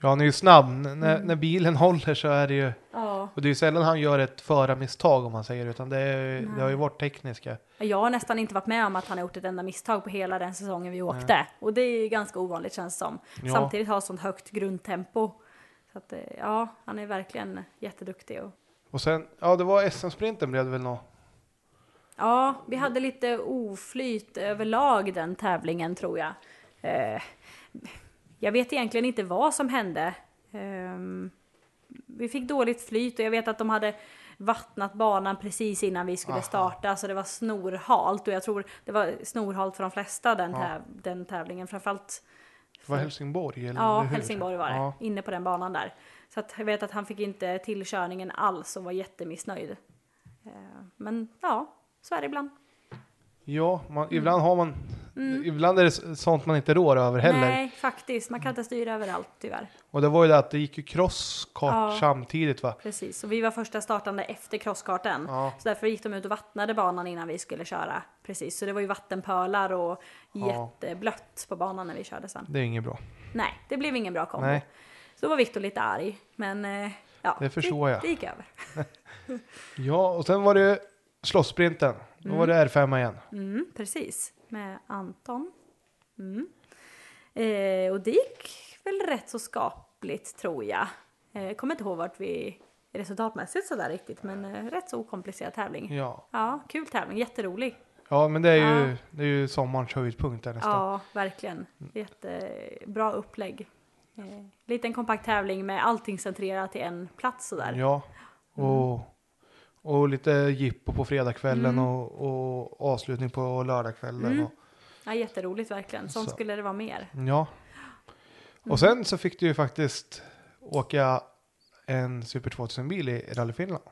Ja, han är ju snabb. N- När, Mm. när bilen håller så är det ju, Ja. och det är ju sällan han gör ett förarmisstag om man säger, utan det, är, det har ju Nej. varit tekniska. Jag har nästan inte varit med om att han har gjort ett enda misstag på hela den säsongen vi åkte. Och det är ganska ovanligt känns det som. Ja. Samtidigt har sånt högt grundtempo. Så att, eh, ja, han är verkligen jätteduktig. Och, Och sen, ja det var SM-sprinten blev det väl nå. Ja, vi hade lite oflyt överlag den tävlingen tror jag. Eh, jag vet egentligen inte vad som hände. Ehm, vi fick dåligt flyt och jag vet att de hade vattnat banan precis innan vi skulle Aha. starta så det var snorhalt och jag tror det var snorhalt för de flesta den, Ja. täv- den tävlingen. Framförallt Det var Helsingborg eller Ja, hur? Helsingborg var det. Ja. Inne på den banan där. Så att jag vet att han fick inte till körningen alls och var jättemissnöjd. Eh, Men ja, så är det ibland. Ja, man, ibland har man, ibland är det sånt man inte rår över heller. Mm. Nej, faktiskt. Man kan inte styra över allt tyvärr. Och det var ju det att det gick ju crosskart Ja. samtidigt va? Precis. Och vi var första startande efter crosskarten. Ja. Så därför gick de ut och vattnade banan innan vi skulle köra. Precis. Så det var ju vattenpölar och Ja. jätteblött på banan när vi körde sen. Det är inget bra. Nej, det blev ingen bra kombo. Nej. Så då var Viktor lite arg. Men eh, ja, Det förstår jag. Det gick över. Ja, och sen var det slåssprinten. Då var det R5 igen. Mm, precis, med Anton. Mm. Eh, och det gick väl rätt så skapligt tror jag. Eh, kommer inte ihåg vart vi resultatmässigt sådär riktigt, men eh, rätt så okomplicerad tävling. Ja. Ja, kul tävling, jätterolig. ja, men det är ju, Ja. det är ju sommarens höjdpunkt där nästan. Ja, verkligen. Jättebra upplägg. Eh, liten kompakt tävling med allting centrerat till en plats sådär. Ja, och, och lite jippo på fredagskvällen Mm. och, och avslutning på lördagskvällen. Mm. Och, Ja, jätteroligt verkligen. Sånt Så. skulle det vara mer. ja. Och sen så fick du ju faktiskt åka en Super 2000-bil i Rally Finland.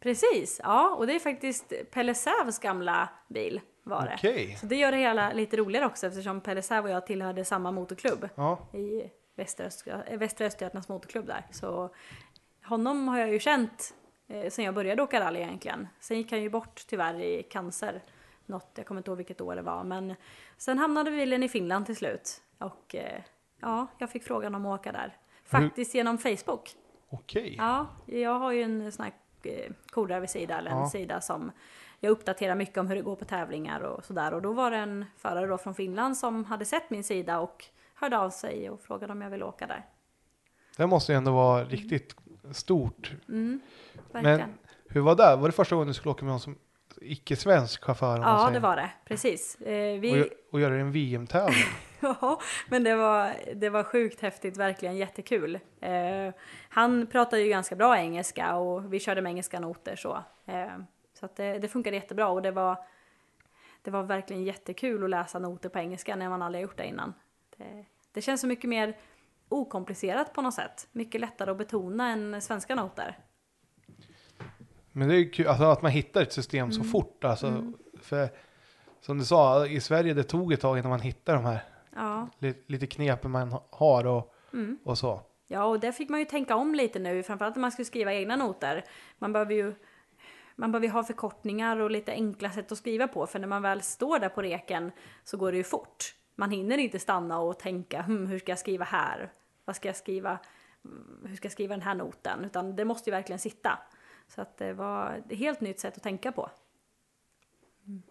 Precis, ja. Och det är faktiskt Pelle Sävs gamla bil var det. Okej. Så det gör det hela lite roligare också eftersom Pelle Säv och jag tillhörde samma motorklubb Ja, i Västra, Öst- Västra Östergötlands motorklubb där. Så honom har jag ju känt eh, sen jag började åka rally egentligen. Sen gick han ju bort tyvärr i cancer. Något, jag kommer inte ihåg vilket år det var. Men sen hamnade bilen i Finland till slut. Och eh, ja, jag fick frågan om att åka där. Faktiskt genom Facebook. okej. Ja, jag har ju en sån här eh, Codriver-sida, eller en Ja. sida som jag uppdaterar mycket om hur det går på tävlingar och sådär. Och då var det en förare då från Finland som hade sett min sida och hörde av sig och frågade om jag ville åka där. Det måste ju ändå vara riktigt stort. Mm, verkligen. Men hur var det? Var det första gången du skulle åka med någon som icke-svensk chaufför? om ja, det var det. Precis. Eh, Och, vi, gö- och göra en VM-tävling? Ja, men det var, det var sjukt häftigt, verkligen jättekul. Eh, han pratade ju ganska bra engelska och vi körde med engelska noter så. Eh, så att det, det funkade jättebra och det var, det var verkligen jättekul att läsa noter på engelska när man aldrig gjort det innan. Det, det känns så mycket mer okomplicerat på något sätt. Mycket lättare att betona än svenska noter. Men det är ju kul alltså, att man hittar ett system Mm. så fort. Alltså, för, som du sa, i Sverige det tog ett tag innan man hittade de här Ja. li, lite knepen man ha- har och, Mm. och så. Ja, och där fick man ju tänka om lite nu, framförallt när man skulle skriva egna noter. Man behöver ju man behöver ha förkortningar och lite enkla sätt att skriva på, för när man väl står där på reken så går det ju fort. Man hinner inte stanna och tänka, hm, hur ska jag skriva här? Vad ska jag skriva? Mm, Hur ska jag skriva den här noten? Utan det måste ju verkligen sitta. Så att det var ett helt nytt sätt att tänka på.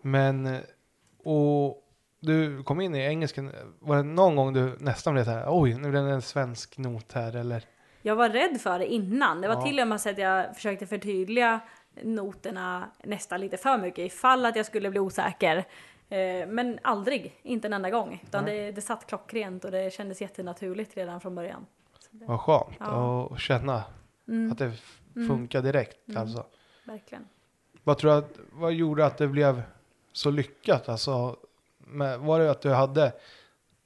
Men, och du kom in i engelskan, var det någon gång du nästan blev så här, oj, nu blev det en svensk not här eller? Jag var rädd för det innan. Det var Ja. till och med så att jag försökte förtydliga noterna nästan lite för mycket ifall att jag skulle bli osäker. Eh, Men aldrig, inte en enda gång. Utan det, det satt klockrent och det kändes jättenaturligt redan från början. Det, Vad skönt Ja. att känna mm, att det f- funkar direkt Mm. alltså. verkligen. Vad tror du att, vad gjorde att det blev så lyckat? Alltså, med, var det att du hade,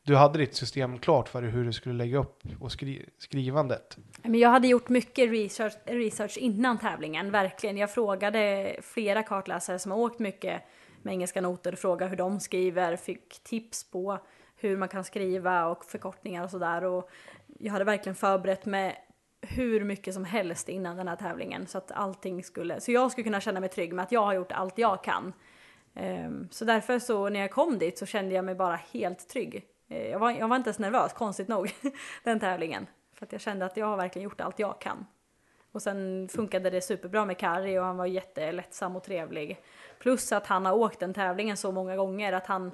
du hade ditt system klart för hur du skulle lägga upp och skri, skrivandet? Men jag hade gjort mycket research, research innan tävlingen, verkligen. Jag frågade flera kartläsare som har åkt mycket med engelska noter, frågade hur de skriver, fick tips på hur man kan skriva och förkortningar och sådär. Och jag hade verkligen förberett mig hur mycket som helst innan den här tävlingen så att allting skulle, så jag skulle kunna känna mig trygg med att jag har gjort allt jag kan. Ehm, så därför så när jag kom dit så kände jag mig bara helt trygg. Eh, jag, var, jag var inte ens nervös, konstigt nog, den tävlingen. För att jag kände att jag har verkligen gjort allt jag kan. Och sen funkade det superbra med Kari och han var jättelättsam och trevlig. Plus att han har åkt den tävlingen så många gånger att han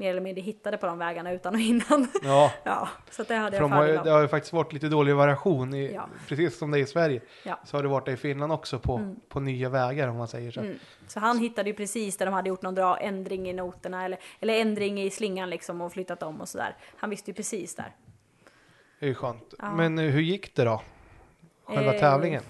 mer eller mindre hittade på de vägarna utan och innan. Ja, ja, så det hade för jag de har, fördel det har ju faktiskt varit lite dålig variation, i, Ja. precis som det är i Sverige. Ja. Så har det varit det i Finland också på, på nya vägar om man säger så. Mm. Så han hittade ju precis där de hade gjort någon bra ändring i noterna eller, eller ändring i slingan liksom och flyttat om och sådär. Han visste ju precis där. Det är ju skönt. Ja. Men eh, hur gick det då? Själva Eh, tävlingen?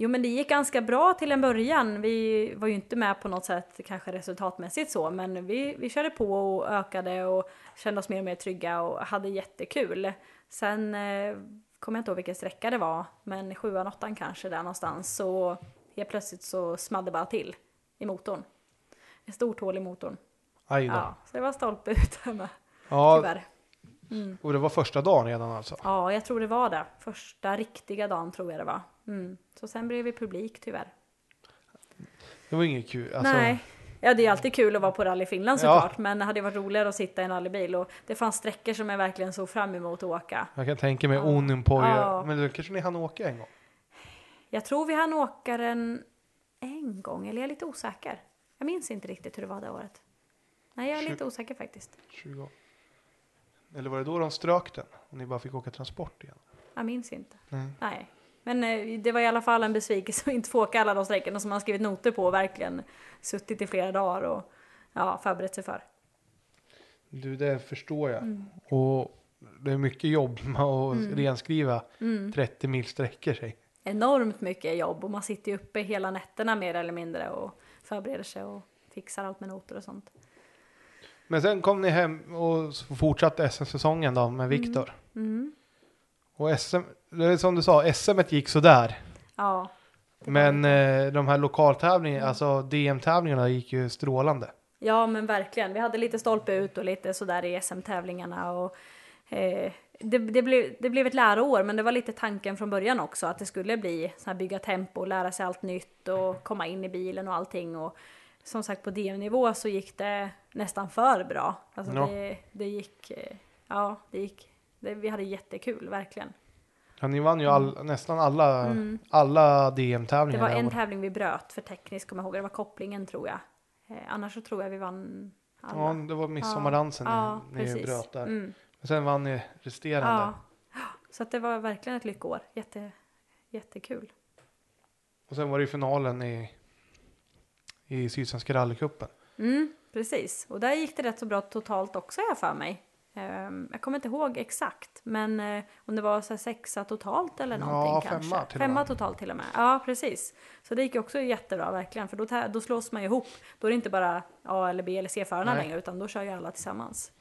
Jo men det gick ganska bra till en början. Vi var ju inte med på något sätt kanske resultatmässigt så men vi, vi körde på och ökade och kände oss mer och mer trygga och hade jättekul. Sen eh, kommer jag inte ihåg vilken sträcka det var men sjuan, åttan kanske där någonstans så helt plötsligt så small det bara till i motorn. Ett stort hål i motorn. Aj då. Ja, så det var stolpe ut där med Ja, tyvärr. Mm. och det var första dagen redan alltså? Ja, jag tror det var det. Första riktiga dagen tror jag det var. Mm. Så sen blev vi publik tyvärr. Det var inget kul. Alltså, Nej. Ja, det är alltid kul att vara på Rally Finland Ja. såklart, men det hade varit roligare att sitta i en rallybil och det fanns sträckor som jag verkligen såg fram emot att åka. Jag kan tänka mig Ja. Onimpoja. Ja. Men då kanske ni hann åka en gång? Jag tror vi hann åka den en gång, eller jag är lite osäker. Jag minns inte riktigt hur det var det året. Nej, jag är Tjugo- lite osäker faktiskt. 20 Eller var det då de strök den? Och ni bara fick åka transport igen? Jag minns inte. Nej. Nej. Men eh, det var i alla fall en besvikelse att inte få åka alla de sträckorna som man skrivit noter på och verkligen suttit i flera dagar och ja, förberett sig för. Du, det förstår jag. Mm. Och det är mycket jobb med att Mm. renskriva Mm. 30 mil sträckor sig. enormt mycket jobb och man sitter ju uppe hela nätterna mer eller mindre och förbereder sig och fixar allt med noter och sånt. Men sen kom ni hem och fortsatte SM-säsongen då med Viktor. Mm. Och SM, det är som du sa, SM gick sådär. Ja. Men eh, de här lokaltävlingarna, Mm. alltså DM-tävlingarna gick ju strålande. Ja men verkligen, vi hade lite stolpe ut och lite sådär i SM-tävlingarna och eh, det, det, blev, det blev ett läroår men det var lite tanken från början också att det skulle bli så här bygga tempo, lära sig allt nytt och komma in i bilen och allting och som sagt på DM-nivå så gick det nästan för bra. Alltså Ja. det, det gick, eh, ja det gick, det, vi hade jättekul verkligen. Ja, ni vann ju all, nästan alla, Mm. alla DM-tävlingar. var det här en tävling vi bröt för tekniskt, kommer jag ihåg. Det var kopplingen tror jag. Eh, annars så tror jag vi vann alla. Ja, det var midsommardansen ja, ni, ni precis. bröt där. Mm. Men sen vann ni resterande. Ja. Så att det var verkligen ett lyckår. Jätte, jättekul. Och sen var det ju finalen i, i Sydsvenska rallycupen. Mm, precis. Och där gick det rätt så bra totalt också, jag för mig. Ehm, jag kommer inte ihåg exakt, men eh, om det var så sexa totalt eller Ja, någonting femma kanske. till och femma med. totalt till och med. Ja, precis. Så det gick ju också jättebra verkligen, för då, då slås man ju ihop. Då är det inte bara A eller B eller C-förarna längre, utan då kör ju alla tillsammans.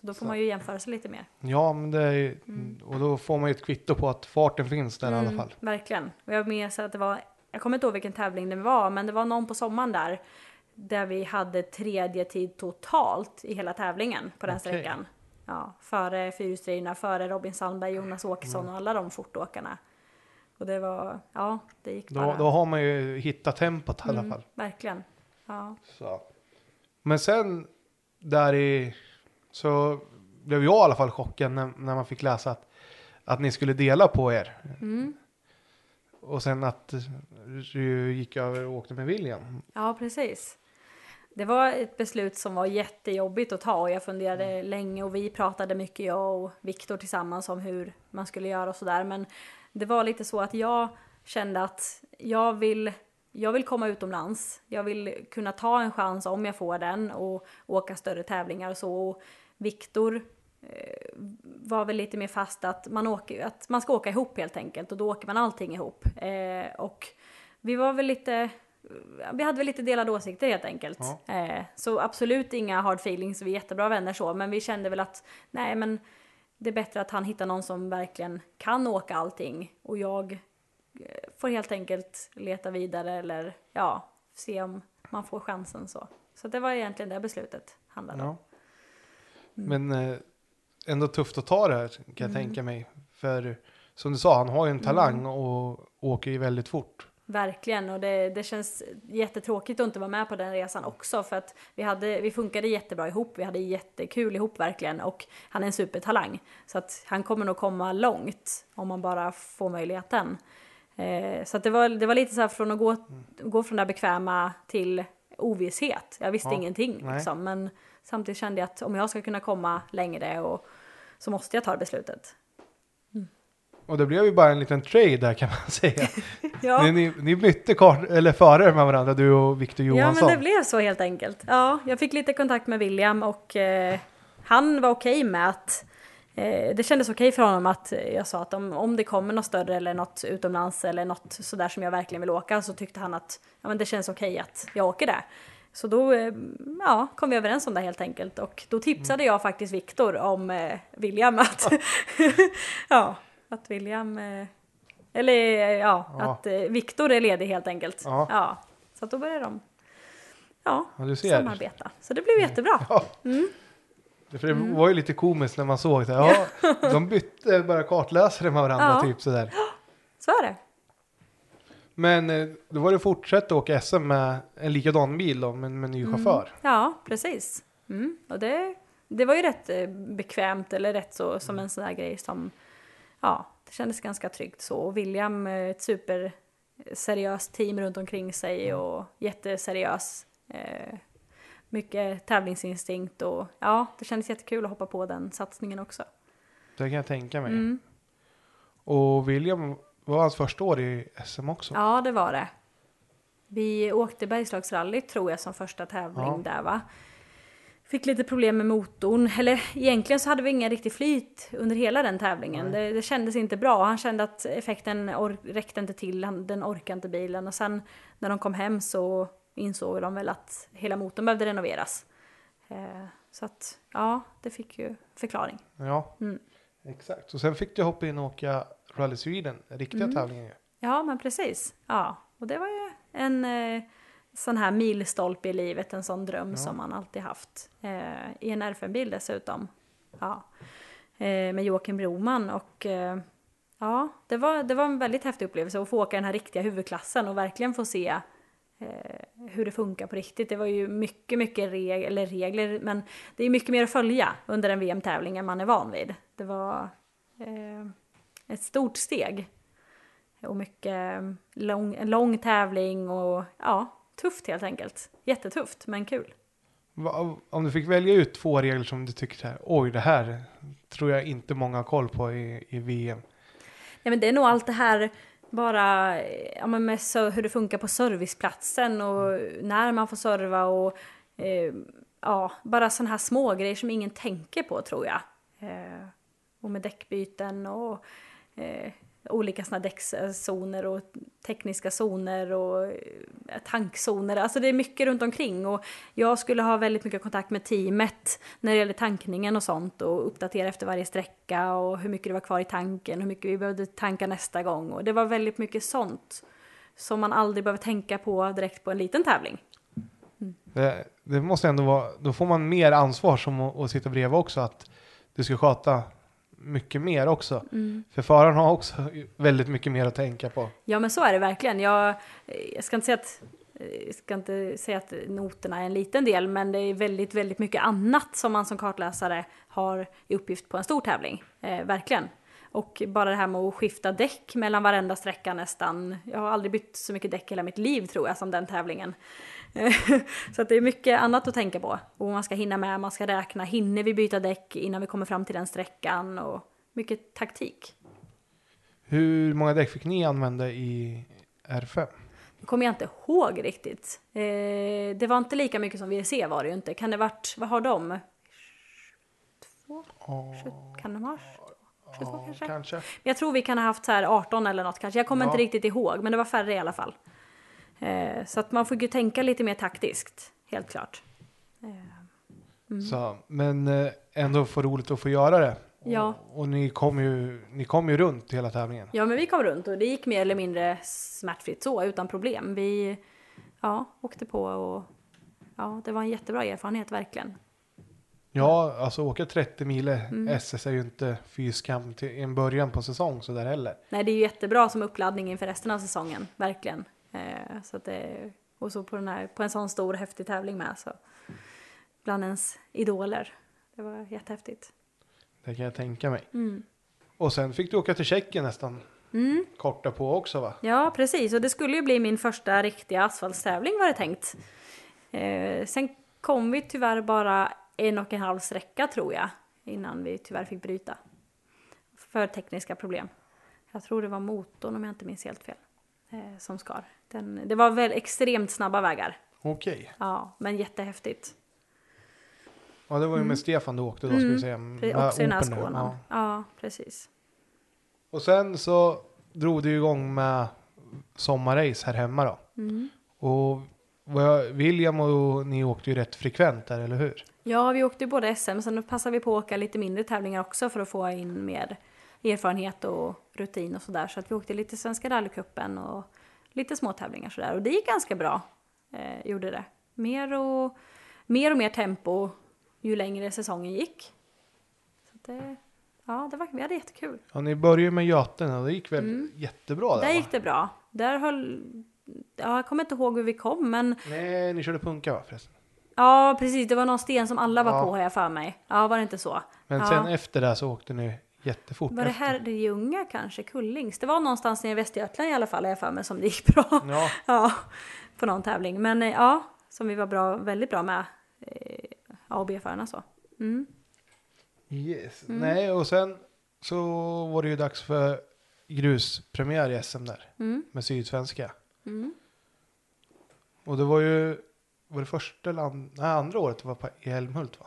Så då får Så. man ju jämföra sig lite mer. Ja, men det är, ju- och då får man ju ett kvitto på att farten finns där i alla Mm, fall. Verkligen. Och jag minns att det var, jag kommer inte ihåg vilken tävling det var, men det var någon på sommaren där. Där vi hade tredje tid totalt i hela tävlingen på den Okej. sträckan. Ja, före fyrhjulsdrivna, före Robin Sandberg, Jonas Åkesson Mm. och alla de fortåkarna. Och det var, ja, det gick Då, bara. då har man ju hittat tempot i alla Mm, fall. Verkligen. Ja. Så. Men sen där i så blev jag i alla fall chockad när, när man fick läsa att, att ni skulle dela på er. Mm. Och sen att du gick över och åkte med William. Ja, precis. Det var ett beslut som var jättejobbigt att ta och jag funderade länge och vi pratade mycket, jag och Viktor tillsammans om hur man skulle göra och sådär. Men det var lite så att jag kände att jag vill, jag vill komma utomlands. Jag vill kunna ta en chans om jag får den och åka större tävlingar och så. Viktor eh, var väl lite mer fast att man, åker, att man ska åka ihop helt enkelt och då åker man allting ihop. Eh, och vi var väl lite, vi hade väl lite delade åsikter helt enkelt. Ja. Eh, så absolut inga hard feelings, vi är jättebra vänner så, men vi kände väl att nej men det är bättre att han hittar någon som verkligen kan åka allting och jag eh, får helt enkelt leta vidare eller ja, se om man får chansen så. Så det var egentligen det beslutet handlade om. Ja. Men eh, ändå tufft att ta det här kan jag Mm. tänka mig. För som du sa, han har ju en talang och åker ju väldigt fort. Verkligen, och det, det känns jättetråkigt att inte vara med på den resan också för att vi, hade, vi funkade jättebra ihop, vi hade jättekul ihop verkligen och han är en supertalang. Så att han kommer nog komma långt om man bara får möjligheten. Eh, så att det, var, det var lite så här från att gå, gå från det bekväma till ovisshet. Jag visste Ja, ingenting liksom, men samtidigt kände jag att om jag ska kunna komma längre och, så måste jag ta beslutet. Och det blev ju bara en liten trade där kan man säga. Ja. ni, ni, ni bytte kart, eller förare med varandra, du och Victor Ja, Johansson. men det blev så helt enkelt. Ja, jag fick lite kontakt med William och eh, han var okej med att eh, det kändes okej för honom att eh, jag sa att om, om det kommer något större eller något utomlands eller något sådär som jag verkligen vill åka så tyckte han att ja, men det känns okej att jag åker där. Så då eh, ja, kom vi överens om det helt enkelt och då tipsade jag faktiskt Viktor om eh, William att, ja, att William eh, eller ja, Ja. att eh, Viktor är ledig helt enkelt. Ja. Ja, så att då började de ja, samarbeta. Så det blev jättebra. Mm. För det var ju lite komiskt när man såg det. Ja, de bytte bara kartläsare med varandra typ sådär. Så är det. Men eh, då var det fortsätta åka SM med en likadan bil då, men med ny chaufför. Ja, precis. Mm. Och det, det var ju rätt eh, bekvämt eller rätt så som en sån där grej som ja, det kändes ganska tryggt så. Och William, eh, ett superseriöst team runt omkring sig och jätteseriös. Eh, mycket tävlingsinstinkt och ja, det kändes jättekul att hoppa på den satsningen också. Det kan jag tänka mig. Mm. Och William var hans första år i SM också. Ja, det var det. Vi åkte Bergslagsrallyt tror jag som första tävling Ja. där va. Fick lite problem med motorn, eller egentligen så hade vi ingen riktig flyt under hela den tävlingen. Det, det kändes inte bra. Han kände att effekten or- räckte inte till, han, den orkade inte bilen. Och sen när de kom hem så insåg de väl att hela motorn behövde renoveras. Eh, så att ja, det fick ju förklaring. Ja, Mm. exakt. Och sen fick du hoppa in och åka Rally Sweden, riktiga Mm. tävlingen. Ja, men precis. Ja, och det var ju en eh, sån här milstolpe i livet, en sån dröm Ja. som man alltid haft. Eh, I en RFM-bil dessutom. Ja. Eh, med Joakim Broman och eh, ja, det var, det var en väldigt häftig upplevelse att få åka den här riktiga huvudklassen och verkligen få se eh, hur det funkar på riktigt. Det var ju mycket, mycket reg eller regler, men det är mycket mer att följa under en VM-tävling än man är van vid. Det var eh, ett stort steg. Och mycket eh, lång, lång tävling och ja, tufft helt enkelt. Jättetufft, men kul. Om du fick välja ut två regler som du tyckte, här, oj det här tror jag inte många har koll på i, i VM. Nej men det är nog allt det här bara ja, men med så, hur det funkar på serviceplatsen och när man får serva och eh, ja, bara sådana här små grejer som ingen tänker på tror jag. Eh, och med däckbyten och eh, olika sådana däckszoner och tekniska zoner och eh, tankzoner. Alltså det är mycket runt omkring och jag skulle ha väldigt mycket kontakt med teamet när det gäller tankningen och sånt och uppdatera efter varje sträcka och hur mycket det var kvar i tanken, hur mycket vi behövde tanka nästa gång och det var väldigt mycket sånt som man aldrig behöver tänka på direkt på en liten tävling. Mm. Det, det måste ändå vara, då får man mer ansvar som att, att sitta bredvid också, att du ska sköta mycket mer också. För föraren har också väldigt mycket mer att tänka på. Ja men så är det verkligen. Jag, jag ska inte säga att jag ska inte säga att noterna är en liten del, men det är väldigt, väldigt mycket annat som man som kartläsare har i uppgift på en stor tävling. Eh, verkligen. Och bara det här med att skifta däck mellan varenda sträcka nästan. Jag har aldrig bytt så mycket däck i hela mitt liv tror jag som den tävlingen. så att det är mycket annat att tänka på. Och man ska hinna med, man ska räkna, hinner vi byta däck innan vi kommer fram till den sträckan och mycket taktik. Hur många däck fick ni använda i R5? Det kommer jag inte ihåg riktigt. Eh, det var inte lika mycket som VRC var det ju inte. Kan det varit, vad har de? Två? Kan de ha 22 Ja, kanske? kanske. Men Jag tror vi kan ha haft så här 18 eller något kanske. Jag kommer Ja. inte riktigt ihåg, men det var färre i alla fall. Eh, så att man får ju tänka lite mer taktiskt, helt klart. Mm. Så, men eh, ändå få roligt att få göra det. Och, Ja. och ni kom ju, ni kom ju runt hela tävlingen. Ja, men vi kom runt och det gick mer eller mindre smärtfritt så, utan problem. Vi ja, åkte på och ja, det var en jättebra erfarenhet verkligen. Ja, alltså åka 30 mil Mm. SS är ju inte fyskam till en början på säsong så där heller. Nej, det är ju jättebra som uppladdning inför resten av säsongen, verkligen. Eh, så att det, och så på, den här, på en sån stor häftig tävling med, så bland ens idoler. Det var jättehäftigt. Det kan jag tänka mig. Mm. Och sen fick du åka till Tjeckien nästan Mm. korta på också va? Ja, precis. Och det skulle ju bli min första riktiga asfaltstävling var det tänkt. Eh, sen kom vi tyvärr bara en och en halv sträcka tror jag, innan vi tyvärr fick bryta. För tekniska problem. Jag tror det var motorn om jag inte minns helt fel, eh, som skar. Den, det var väl extremt snabba vägar. Okej. Ja, men jättehäftigt. Ja, det var ju med Stefan du åkte då ska vi säga. Mm. Pre- med också i den här Open. Ja. Ja. precis. Och sen så drog du igång med sommarrace här hemma då. Mm. Och vad jag, William och ni åkte ju rätt frekvent där, eller hur? Ja, vi åkte ju både SM, sen passade vi på att åka lite mindre tävlingar också för att få in mer erfarenhet och rutin och sådär. Så att vi åkte lite Svenska rallycupen och lite små tävlingar sådär. Och det gick ganska bra, eh, gjorde det. Mer och, mer och mer tempo ju längre säsongen gick. Så att det, ja, det var, vi hade jättekul. Ja, ni började med Götene och det gick väl jättebra där Mm. Där gick det bra. Där höll, ja, jag kommer inte ihåg hur vi kom, men Nej, ni körde punka va förresten? ja, precis. Det var någon sten som alla var Ja. på har jag för mig. Ja, var det inte så? Men ja. sen efter det så åkte ni jättefort Var det efter. Herrljunga kanske? Kullings? Det var någonstans nere i Västergötland i alla fall, jag för mig, som det gick bra. Ja, Ja, på någon tävling. Men eh, ja, som vi var bra, väldigt bra med. eh, A och B-förarna så. Mm. yes. Nej, och sen så var det ju dags för gruspremiär i SM där Mm. med Sydsvenska. Mm. Och det var ju, var det första eller and, nej, andra året det var i Älmhult va?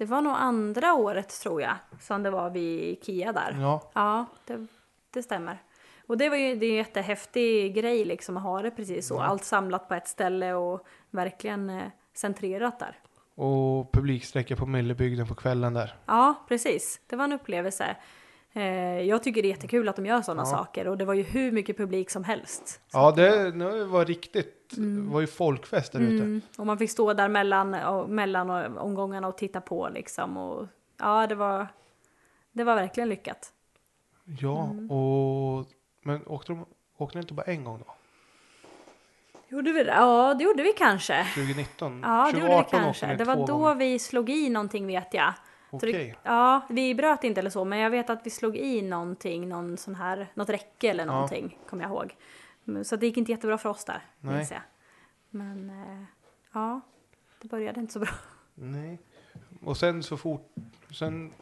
Det var nog andra året tror jag, som det var vid Kia där. Ja, Ja, det, det stämmer. Och det var ju det är en jättehäftig grej liksom att ha det precis så. Allt samlat på ett ställe och verkligen eh, centrerat där. och publiksträcka på Myllebygden på kvällen där. Ja, precis. Det var en upplevelse. Eh, jag tycker det är jättekul att de gör sådana Ja. saker och det var ju hur mycket publik som helst. Ja, det, det var riktigt, det var ju folkfest där ute. Mm, och man fick stå där mellan, och, mellan och, omgångarna och titta på liksom. Och, ja, det var, det var verkligen lyckat. Ja, Mm. och men åkte de åkte ni inte bara en gång då? Gjorde vi det? Ja, det gjorde vi kanske. 2019? Ja, det gjorde vi 2018 åkte kanske. Det var då gånger. vi slog i någonting vet jag. Okej. Ja, vi bröt inte eller så, men jag vet att vi slog i någonting, någon sån här, något räcke eller Ja. någonting, kommer jag ihåg. Men- Så det gick inte jättebra för oss där, Nej. jag. Men eh, ja, det började inte så bra. Nej. Och sen så fort, sen,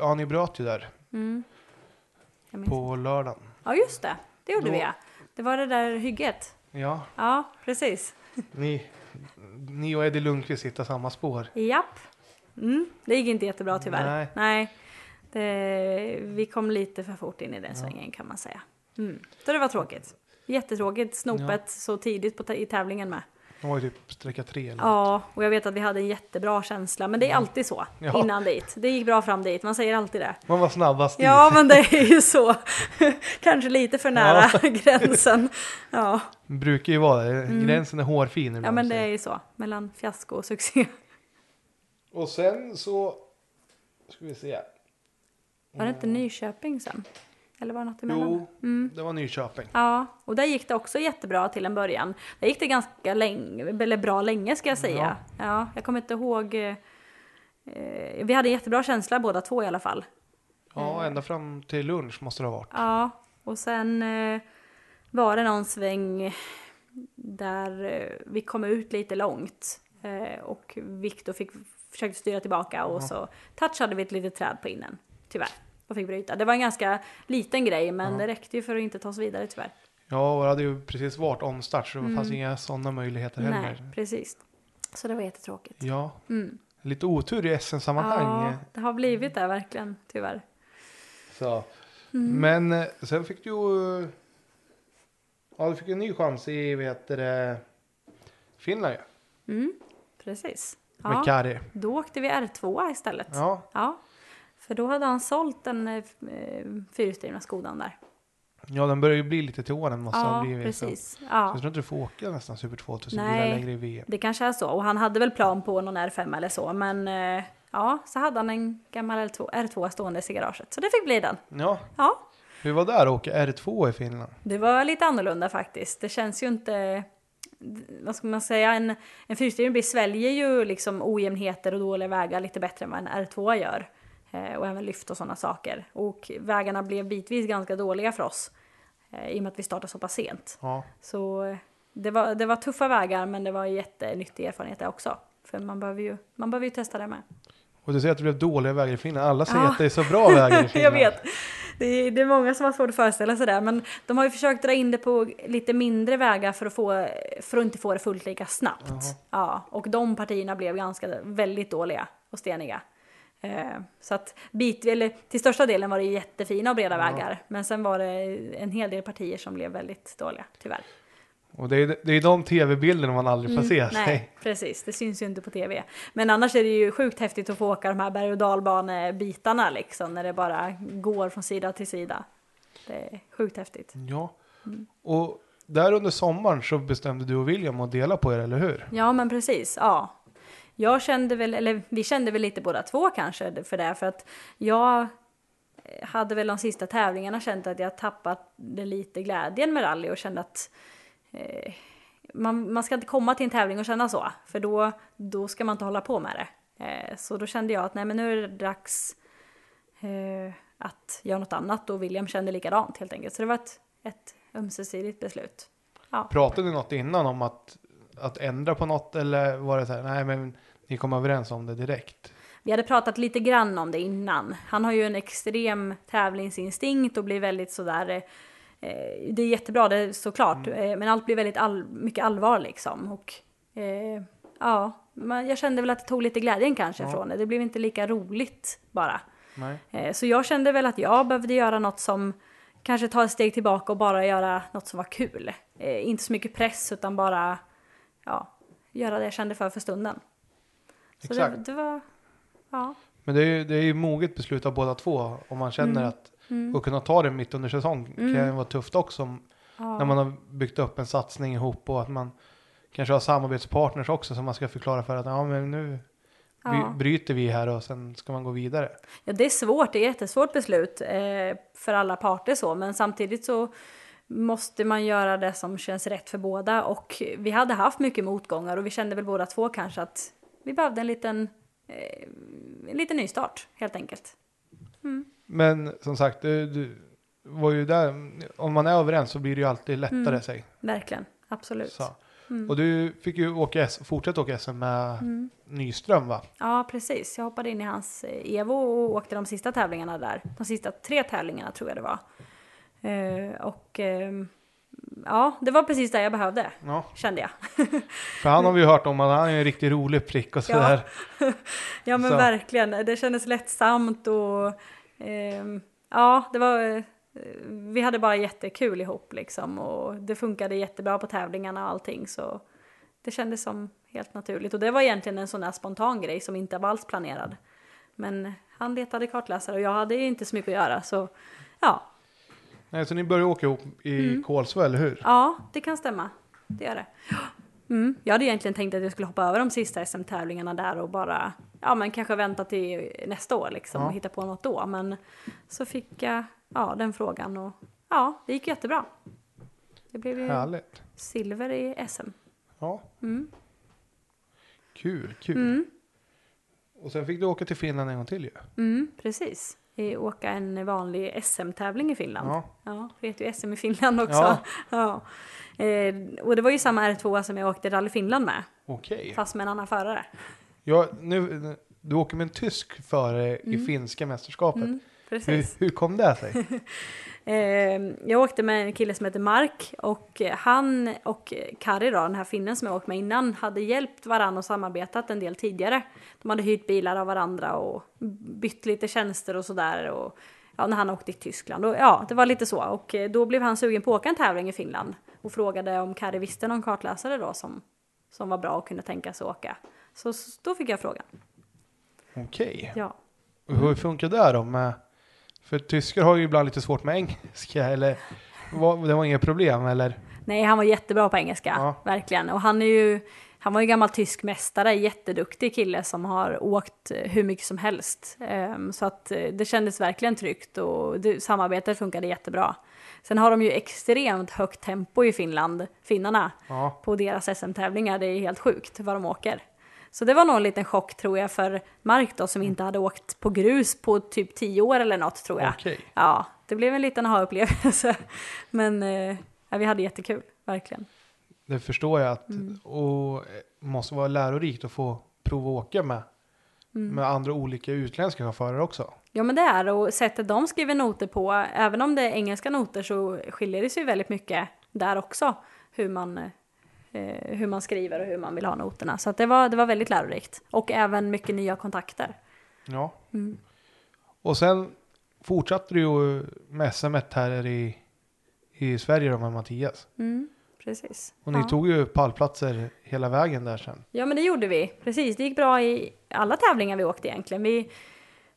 ja ni bröt ju där Mm. På lördagen. Ja, just det. Det gjorde Då- vi ja. Det var det där hygget. Ja, Ja, precis. ni, ni och Eddie Lundqvist hittar samma spår. Japp. Mm, det gick inte jättebra tyvärr. Nej. Det, vi kom lite för fort in i den svängen kan man säga. Mm. Så det var tråkigt. Jättetråkigt, snopet så tidigt på i tävlingen med. De var ju typ sträcka tre eller Ja, och jag vet att vi hade en jättebra känsla, men det är alltid så Ja. innan dit. Det gick bra fram dit, man säger alltid det. Man var snabbast Ja, dit. men det är ju så. Kanske lite för nära gränsen. Ja. Brukar ju vara det. Gränsen är hårfin ibland. Mm. ja, men det är ju så. Mellan fiasko och succé. Och sen så, ska vi se. Var det inte Nyköping sen? Eller var det något emellan? Jo, det var Nyköping. Ja, och där gick det också jättebra till en början. Där gick det ganska länge, eller bra länge ska jag säga. Ja, jag kommer inte ihåg. eh, vi hade en jättebra känsla båda två i alla fall. Ja, Eh. ända fram till lunch måste det ha varit. Ja, och sen eh, var det någon sväng där eh, vi kom ut lite långt eh, och Viktor fick försökte styra tillbaka och så touchade vi ett litet träd på innen, tyvärr, och fick bryta. Det var en ganska liten grej, men det räckte ju för att inte ta oss vidare tyvärr. Ja, och det hade ju precis varit omstart så det fanns inga sådana möjligheter heller. Mm. Nej, precis. Så det var jättetråkigt. Ja, Mm. lite otur i SM-sammanhang. Ja, det har blivit det verkligen, tyvärr. Så. Mm. Men eh, sen fick du ju... Ja, du fick en ny chans i, heter det, Finland ju. Mm, precis. Med Ja, Kari. då åkte vi R2 istället. Ja, Ja, för då hade han sålt den eh, fyrhjulsdrivna Skodan där. ja, den börjar ju bli lite till åren måste ha Ja, blivit. precis. Så. Så Ja. jag tror inte du får åka nästan Super 2000 Nej. bilar längre i VM. Det kanske är så. Och han hade väl plan på någon R5 eller så. Men eh, ja, så hade han en gammal R2, R2 stående i garaget. Så det fick bli den. Ja, Ja, vi var där och åkte R2 i Finland. det var lite annorlunda faktiskt. Det känns ju inte... Vad ska man säga? En, en fyrhjulsdriven bil sväljer ju liksom ojämnheter och dåliga vägar lite bättre än vad en R2 gör. Eh, och även lyft och sådana saker. Och vägarna blev bitvis ganska dåliga för oss. Eh, I och med att vi startade så pass sent. Ja, Så eh, det var, det var tuffa vägar men det var jättenyttig erfarenhet det också. För man behöver ju, man behöver ju testa det med. och du säger att det blev dåliga vägar i Finland. Alla säger Ja. att det är så bra vägar i Finland. Jag vet. Det är, det är många som har svårt att föreställa sig det. Men de har ju försökt dra in det på lite mindre vägar för att, få, för att inte få det fullt lika snabbt. Ja, och de partierna blev ganska, väldigt dåliga och steniga. Eh, så att bit, eller, till största delen var det jättefina och breda vägar. Men sen var det en hel del partier som blev väldigt dåliga, tyvärr. Och det är, det är de tv-bilderna man aldrig får se. Mm, Nej, precis. Det syns ju inte på tv. Men annars är det ju sjukt häftigt att få åka de här berg och dalbanebitarna liksom, när det bara går från sida till sida. Det är sjukt häftigt. Ja, Mm. och där under sommaren så bestämde du och William att dela på er, eller hur? Ja, men precis. Ja. Jag kände väl, eller vi kände väl lite båda två kanske för det, för att jag hade väl de sista tävlingarna känt att jag tappat lite glädjen med rally och kände att eh, man, man ska inte komma till en tävling och känna så, för då, då ska man inte hålla på med det. Eh, så då kände jag att nej, men nu är det dags eh, att göra något annat och William kände likadant helt enkelt. Så det var ett, ett ömsesidigt beslut. Ja. Pratade ni något innan om att, att ändra på något eller var det så här, nej men ni kom överens om det direkt? Vi hade pratat lite grann om det innan. Han har ju en extrem tävlingsinstinkt och blir väldigt sådär... Eh, det är jättebra det är såklart, eh, men allt blir väldigt all, mycket allvar liksom. Och eh, ja, men jag kände väl att det tog lite glädjen kanske Ja. från det. Det blev inte lika roligt bara. Eh, så jag kände väl att jag behövde göra något som kanske ta ett steg tillbaka och bara göra något som var kul. Eh, inte så mycket press utan bara ja, göra det jag kände för för stunden. Så det, Exakt. det var, ja. Men det är ju det är ju moget beslut av båda två om man känner Mm. att att kunna ta det mitt under säsong kan ju vara tufft också Ja. när man har byggt upp en satsning ihop och att man kanske har samarbetspartners också som man ska förklara för att ja men nu Ja. bryter vi här och sen ska man gå vidare. Ja, det är svårt, det är ett jättesvårt beslut eh, för alla parter så, men samtidigt så måste man göra det som känns rätt för båda och vi hade haft mycket motgångar och vi kände väl båda två kanske att vi behövde en liten, eh, en liten nystart helt enkelt. Men som sagt, du, du var ju där, om man är överens så blir det ju alltid lättare Mm. säg. Verkligen, absolut. Så. Och du fick ju åka, fortsätta åka SM med Mm. Nyström va? Ja, precis. Jag hoppade in i hans eh, Evo och åkte de sista tävlingarna där. De sista tre tävlingarna tror jag det var. Eh, och ehm, ja, det var precis det jag behövde, Ja, kände jag. för han har vi ju hört om att han är en riktigt rolig prick och sådär. Ja men Så. verkligen, det kändes lättsamt och ehm, ja, det var, eh, vi hade bara jättekul ihop liksom och det funkade jättebra på tävlingarna och allting så det kändes som helt naturligt och det var egentligen en sån där spontan grej som inte var alls planerad. Men han letade kartläsare och jag hade inte så mycket att göra så ja, Nej, så ni började åka ihop i Mm. Kolsva, eller hur? ja det kan stämma. Det gör det. Mm. Jag hade egentligen tänkt att jag skulle hoppa över de sista SM-tävlingarna där och bara, ja men kanske vänta till nästa år liksom Ja. och hitta på något då. Men så fick jag, ja den frågan och ja, det gick jättebra. Det blev ju Härligt. silver i SM. Ja, Mm. kul, kul. Mm. Och sen fick du åka till Finland en gång till ju. Mm, precis. Åka en vanlig SM-tävling i Finland. Ja. Ja, det heter ju SM i Finland också. Ja. Ja. Eh, och det var ju samma R2 som jag åkte Rally Finland med, Okej. fast med en annan förare. Ja, nu, du åker med en tysk före i finska mästerskapet. Mm, precis. hur kom det sig? Eh, jag åkte med en kille som heter Mark och eh, han och Kari då, den här finnen som jag åkt med innan, hade hjälpt varandra och samarbetat en del tidigare. De hade hyrt bilar av varandra och bytt lite tjänster och sådär. Och, ja, när han åkte till Tyskland. Och, ja, det var lite så. Och eh, då blev han sugen på att åka en tävling i Finland och frågade om Kari visste någon kartläsare då som, som var bra och kunde tänka sig åka. Så, då fick jag frågan. Okej. Ja. Hur funkar det då med, för tyskar har ju ibland lite svårt med engelska eller var, det var inga problem eller? Nej, han var jättebra på engelska, Ja. verkligen. Och han är ju, han var ju gammal tysk mästare, jätteduktig kille som har åkt eh, hur mycket som helst. Ehm, så att eh, det kändes verkligen tryggt och det, samarbetet funkade jättebra. Sen har de ju extremt högt tempo i Finland, finnarna, Ja, på deras SM-tävlingar. Det är helt sjukt vad de åker. Så det var nog en liten chock tror jag för Mark då som inte hade åkt på grus på typ tio år eller något tror jag. okej. Ja, det blev en liten aha-upplevelse. Men eh, ja, vi hade jättekul, verkligen. Det förstår jag att, Mm. och eh, måste vara lärorikt att få prova att åka med, Mm. med andra olika utländska chaufförer också. Ja men det är och sättet de skriver noter på, även om det är engelska noter så skiljer det sig väldigt mycket där också. Hur man, eh, hur man skriver och hur man vill ha noterna. Så det, var, det var väldigt lärorikt. Och även mycket nya kontakter. Ja. Mm. Och sen fortsatte du ju med SM här i, i Sverige då med Mattias. Mm, precis. Och ni ja. tog ju pallplatser hela vägen där sen. Ja men det gjorde vi, precis. Det gick bra i alla tävlingar vi åkte egentligen. Vi,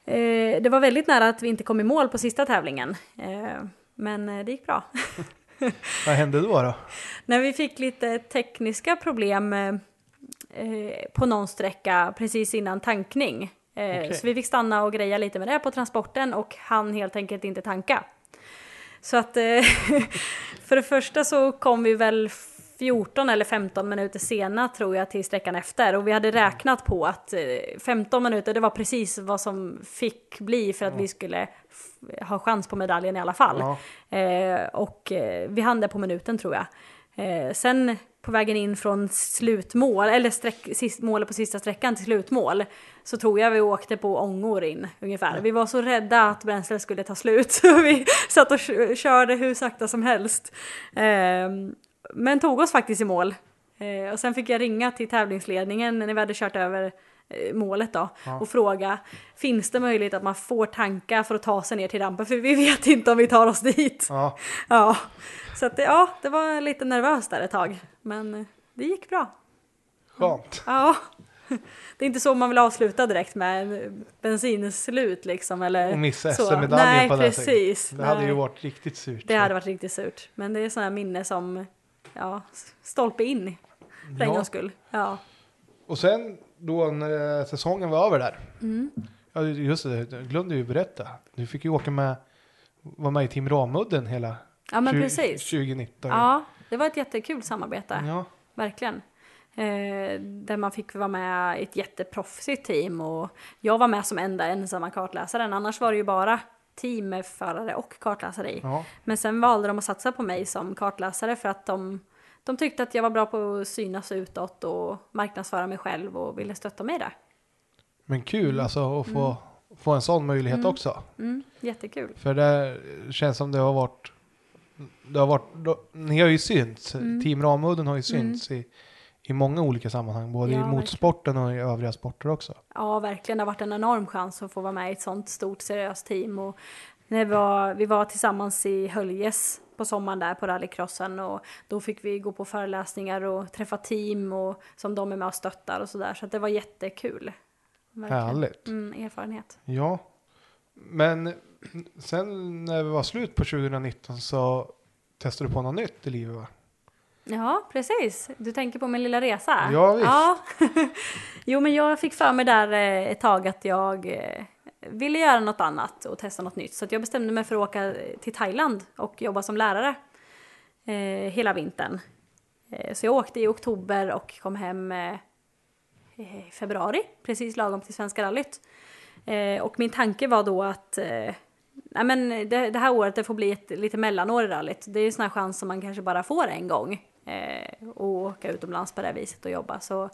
eh, det var väldigt nära att vi inte kom i mål på sista tävlingen. Eh, men eh, det gick bra. Vad hände då? då? När vi fick lite tekniska problem eh, eh, på någon sträcka precis innan tankning. Eh, Okej. Så vi fick stanna och greja lite med det på transporten och han helt enkelt inte tanka. Så att eh, för det första så kom vi väl 14 eller 15 minuter sena tror jag till sträckan efter och vi hade räknat på att eh, 15 minuter det var precis vad som fick bli för att vi skulle ha chans på medaljen i alla fall. Ja. Eh, och eh, vi hann det på minuten tror jag. Eh, sen på vägen in från slutmål, eller sträck, sist, målet på sista sträckan till slutmål, så tror jag vi åkte på ångor in ungefär. Vi var så rädda att bränslet skulle ta slut så vi satt och kö- körde hur sakta som helst. Eh, men tog oss faktiskt i mål. Eh, och sen fick jag ringa till tävlingsledningen när vi hade kört över målet då och fråga finns det möjlighet att man får tanka för att ta sig ner till rampen för vi vet inte om vi tar oss dit. Ja, Ja, så att det, ja, det var lite nervöst där ett tag, men eh, det gick bra. skönt. Ja, det är inte så man vill avsluta direkt med en bensinslut liksom eller Och missa så. SM-medaljen Nej, på det precis. Det hade ju Nej. varit riktigt surt. Det hade varit riktigt surt, men det är sådana minne som, ja, stolpe in för en Ja. gångs skull. Ja. Och sen då när säsongen var över där. Mm. Ja, just det, jag glömde ju berätta. Du fick ju åka med, var med i Team Ramudden hela ja, men tju- precis. 2019. Ja, det var ett jättekul samarbete. ja. Verkligen. Eh, där man fick vara med i ett jätteproffsigt team och jag var med som enda ensamma kartläsaren. Annars var det ju bara team med förare och kartläsare i. ja. Men sen valde de att satsa på mig som kartläsare för att de, de tyckte att jag var bra på att synas utåt och marknadsföra mig själv och ville stötta mig där. Men kul alltså att få, få en sån möjlighet också. Mm, jättekul. För det känns som det har varit, det har varit, då- ni har ju synts, Mm. Team Ramudden har ju synts i, i många olika sammanhang, både Ja, i motorsporten och i övriga sporter också. Ja, verkligen. Det har varit en enorm chans att få vara med i ett sånt stort seriöst team. Och när vi, var, vi var tillsammans i Höljes på sommaren där på rallycrossen och då fick vi gå på föreläsningar och träffa team och som de är med och stöttar och sådär. Så att det var jättekul. Verkligen. Härligt. Mm, erfarenhet. Ja, men sen när vi var slut på 2019 så testade du på något nytt i livet va? Ja, precis. Du tänker på min lilla resa? Ja, visst. Ja. jo, men jag fick för mig där eh, ett tag att jag eh, ville göra något annat och testa något nytt. Så att jag bestämde mig för att åka till Thailand och jobba som lärare eh, hela vintern. Eh, så jag åkte i oktober och kom hem eh, i februari, precis lagom till Svenska rallyt. Eh, och min tanke var då att eh, nej men det, det här året det får bli ett lite mellanår i rallyt. Det är en sån här chans som man kanske bara får en gång. Eh, och åka utomlands på det här viset och jobba. Så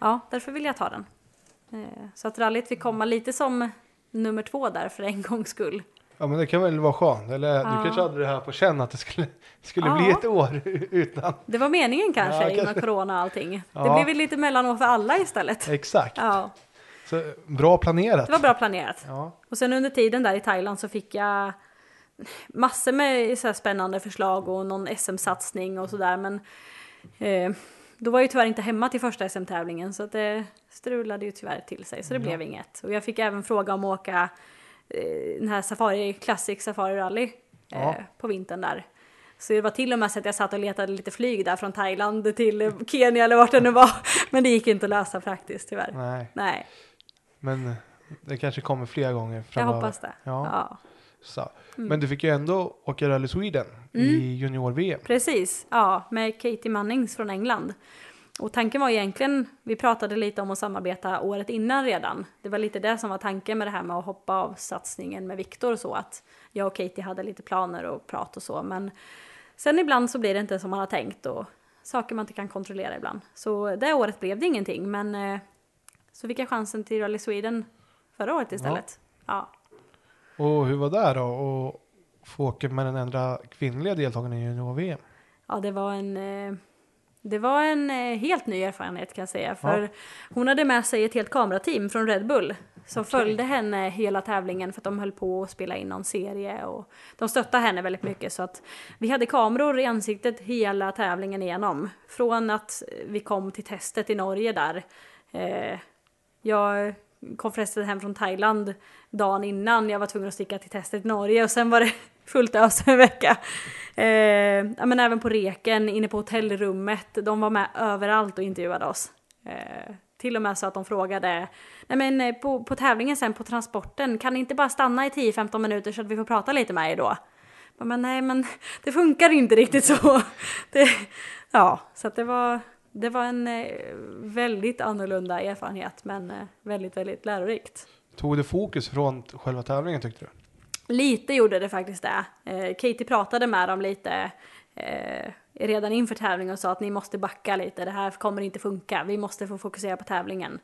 ja, därför vill jag ta den. Eh, så att rallyt fick komma lite som nummer två där för en gångs skull. Ja men det kan väl vara skönt. Eller Ja. du kanske hade det här på känn att det skulle, skulle Ja. bli ett år utan. Det var meningen kanske Ja, innan kanske. corona och allting. Det Ja. blev väl lite mellanår för alla istället. Exakt. Ja, Så, bra planerat. det var bra planerat. Ja. Och sen under tiden där i Thailand så fick jag massor med så spännande förslag och någon SM-satsning och sådär men eh, då var jag ju tyvärr inte hemma till första SM-tävlingen så att det strulade ju tyvärr till sig så det blev inget. Och jag fick även fråga om att åka eh, den här Safari, Classic Safari Rally eh, Ja. på vintern där. Så det var till och med så att jag satt och letade lite flyg där från Thailand till eh, Kenya eller vart det nu var. Men det gick inte att lösa praktiskt tyvärr. Nej, Nej, men det kanske kommer flera gånger jag framöver. hoppas det. Ja. ja. Så. Men du fick ju ändå åka Rally Sweden Mm. i junior-VM. Precis, ja, med Katie Mannings från England. Och tanken var egentligen, vi pratade lite om att samarbeta året innan redan. Det var lite det som var tanken med det här med att hoppa av satsningen med Viktor så att jag och Katie hade lite planer och prat och så. Men sen ibland så blir det inte som man har tänkt och saker man inte kan kontrollera ibland. Så det året blev det ingenting men eh, så fick jag chansen till Rally Sweden förra året istället. Ja. Och hur var det då? Och få åka med den enda kvinnliga deltagaren i junior-VM? Ja, det var en, eh, det var en eh, helt ny erfarenhet kan jag säga. För hon hade med sig ett helt kamerateam från Red Bull som följde henne hela tävlingen för att de höll på att spela in någon serie och de stöttade henne väldigt mycket så att vi hade kameror i ansiktet hela tävlingen igenom. Från att vi kom till testet i Norge där. Eh, jag kom förresten hem från Thailand dagen innan jag var tvungen att sticka till testet i Norge och sen var det fullt ös en vecka. Eh, men även på reken, inne på hotellrummet, de var med överallt och intervjuade oss. Eh, till och med så att de frågade, nej men eh, på, på tävlingen sen på transporten, kan ni inte bara stanna i 10-15 minuter så att vi får prata lite med er då? Men nej men det funkar inte riktigt så. Det, ja, så att det var, det var en eh, väldigt annorlunda erfarenhet men eh, väldigt, väldigt lärorikt. Tog det fokus från själva tävlingen tyckte du? Lite gjorde det faktiskt det. Eh, Katie pratade med dem lite eh, redan inför tävlingen och sa att ni måste backa lite, det här kommer inte funka, vi måste få fokusera på tävlingen.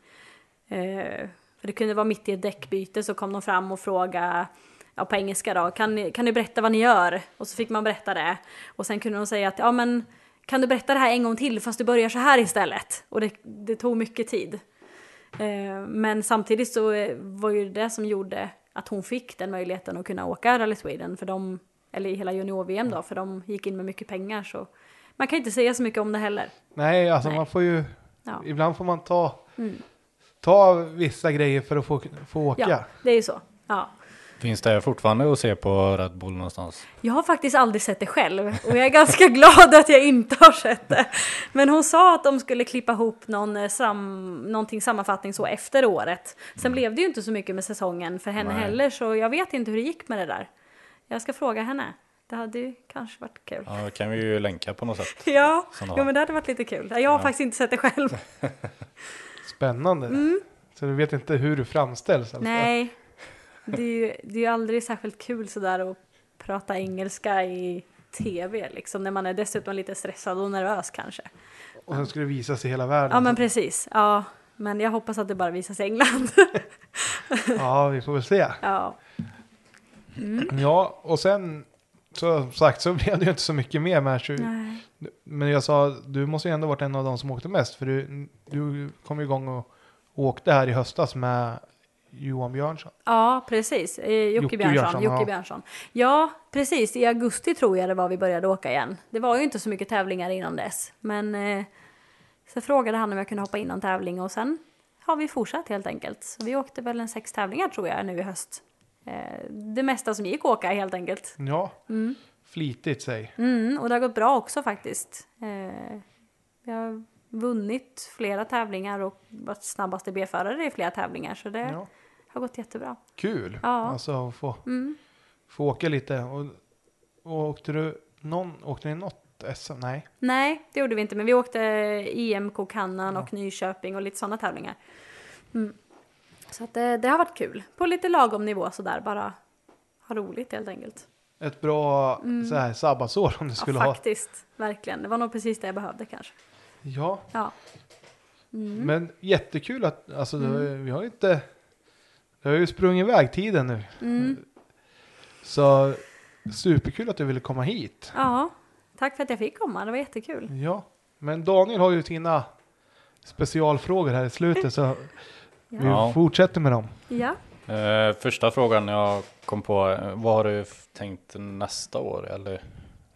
Eh, för det kunde vara mitt i ett däckbyte så kom de fram och frågade ja, på engelska då, kan ni, kan ni berätta vad ni gör? Och så fick man berätta det. Och sen kunde de säga att ja men kan du berätta det här en gång till fast du börjar så här istället? Och det, det tog mycket tid. Eh, Men samtidigt så eh, var ju det som gjorde att hon fick den möjligheten att kunna åka Rally Sweden för de, eller i hela junior-VM då, för de gick in med mycket pengar så man kan inte säga så mycket om det heller. Nej, alltså Nej. man får ju, Ja, ibland får man ta, Mm. ta vissa grejer för att få, få åka. ja det är ju så. Ja. Finns det fortfarande att se på Red Bull någonstans? Jag har faktiskt aldrig sett det själv och jag är ganska glad att jag inte har sett det. Men hon sa att de skulle klippa ihop någon eh, sam, någonting sammanfattning så efter året. Sen blev det ju inte så mycket med säsongen för henne Nej. heller så jag vet inte hur det gick med det där. Jag ska fråga henne. Det hade ju kanske varit kul. Ja, det kan vi ju länka på något sätt. Ja, jo, har. men det hade varit lite kul. Jag har faktiskt inte sett det själv. Spännande. Mm. Så du vet inte hur du framställs? Alltså. Nej, det är ju, det är aldrig särskilt kul sådär att prata engelska i tv liksom. När man är dessutom lite stressad och nervös kanske. Och sen ska det visas i hela världen. Ja men precis, ja. Men jag hoppas att det bara visas i England. Ja, vi får väl se. ja. Ja, och sen som sagt så blev det ju inte så mycket mer med 20. Nej. Men jag sa, du måste ju ändå varit en av de som åkte mest. För du, du kom igång och åkte här i höstas med Johan Björnsson. Ja, precis. Eh, Jocke, Jocke Björnsson. Björnsson, Jocke ja. Björnsson. Ja, precis. I augusti tror jag det var vi började åka igen. Det var ju inte så mycket tävlingar innan dess. Men eh, så frågade han om jag kunde hoppa in någon tävling och sen har vi fortsatt helt enkelt. Så vi åkte väl en sex tävlingar tror jag nu i höst. Eh, det mesta som gick att åka helt enkelt. Ja, flitigt säg. Mm, och det har gått bra också faktiskt. Eh, jag har vunnit flera tävlingar och varit snabbaste B-förare i flera tävlingar. Så det Ja. Har gått jättebra. Kul. Ja. Alltså få, Mm. få åka lite. Och, och åkte du någon, åkte ni något SM? Nej. Nej, det gjorde vi inte. Men vi åkte IMK Kannan och Nyköping och lite sådana tävlingar. Så att det, det har varit kul. På lite lagom nivå sådär, bara ha roligt helt enkelt. Ett bra så här, sabbatsår om du skulle Mm. ja, ha. faktiskt. Verkligen. Det var nog precis det jag behövde kanske. Ja, Ja. men jättekul att, alltså Mm. vi har inte, det har ju sprungit iväg tiden nu. Mm. Så superkul att du ville komma hit. ja, tack för att jag fick komma. Det var jättekul. Ja, men Daniel har ju sina specialfrågor här i slutet så vi Ja. fortsätter med dem. Ja. Eh, första frågan jag kom på, eh, vad har du tänkt nästa år? Eller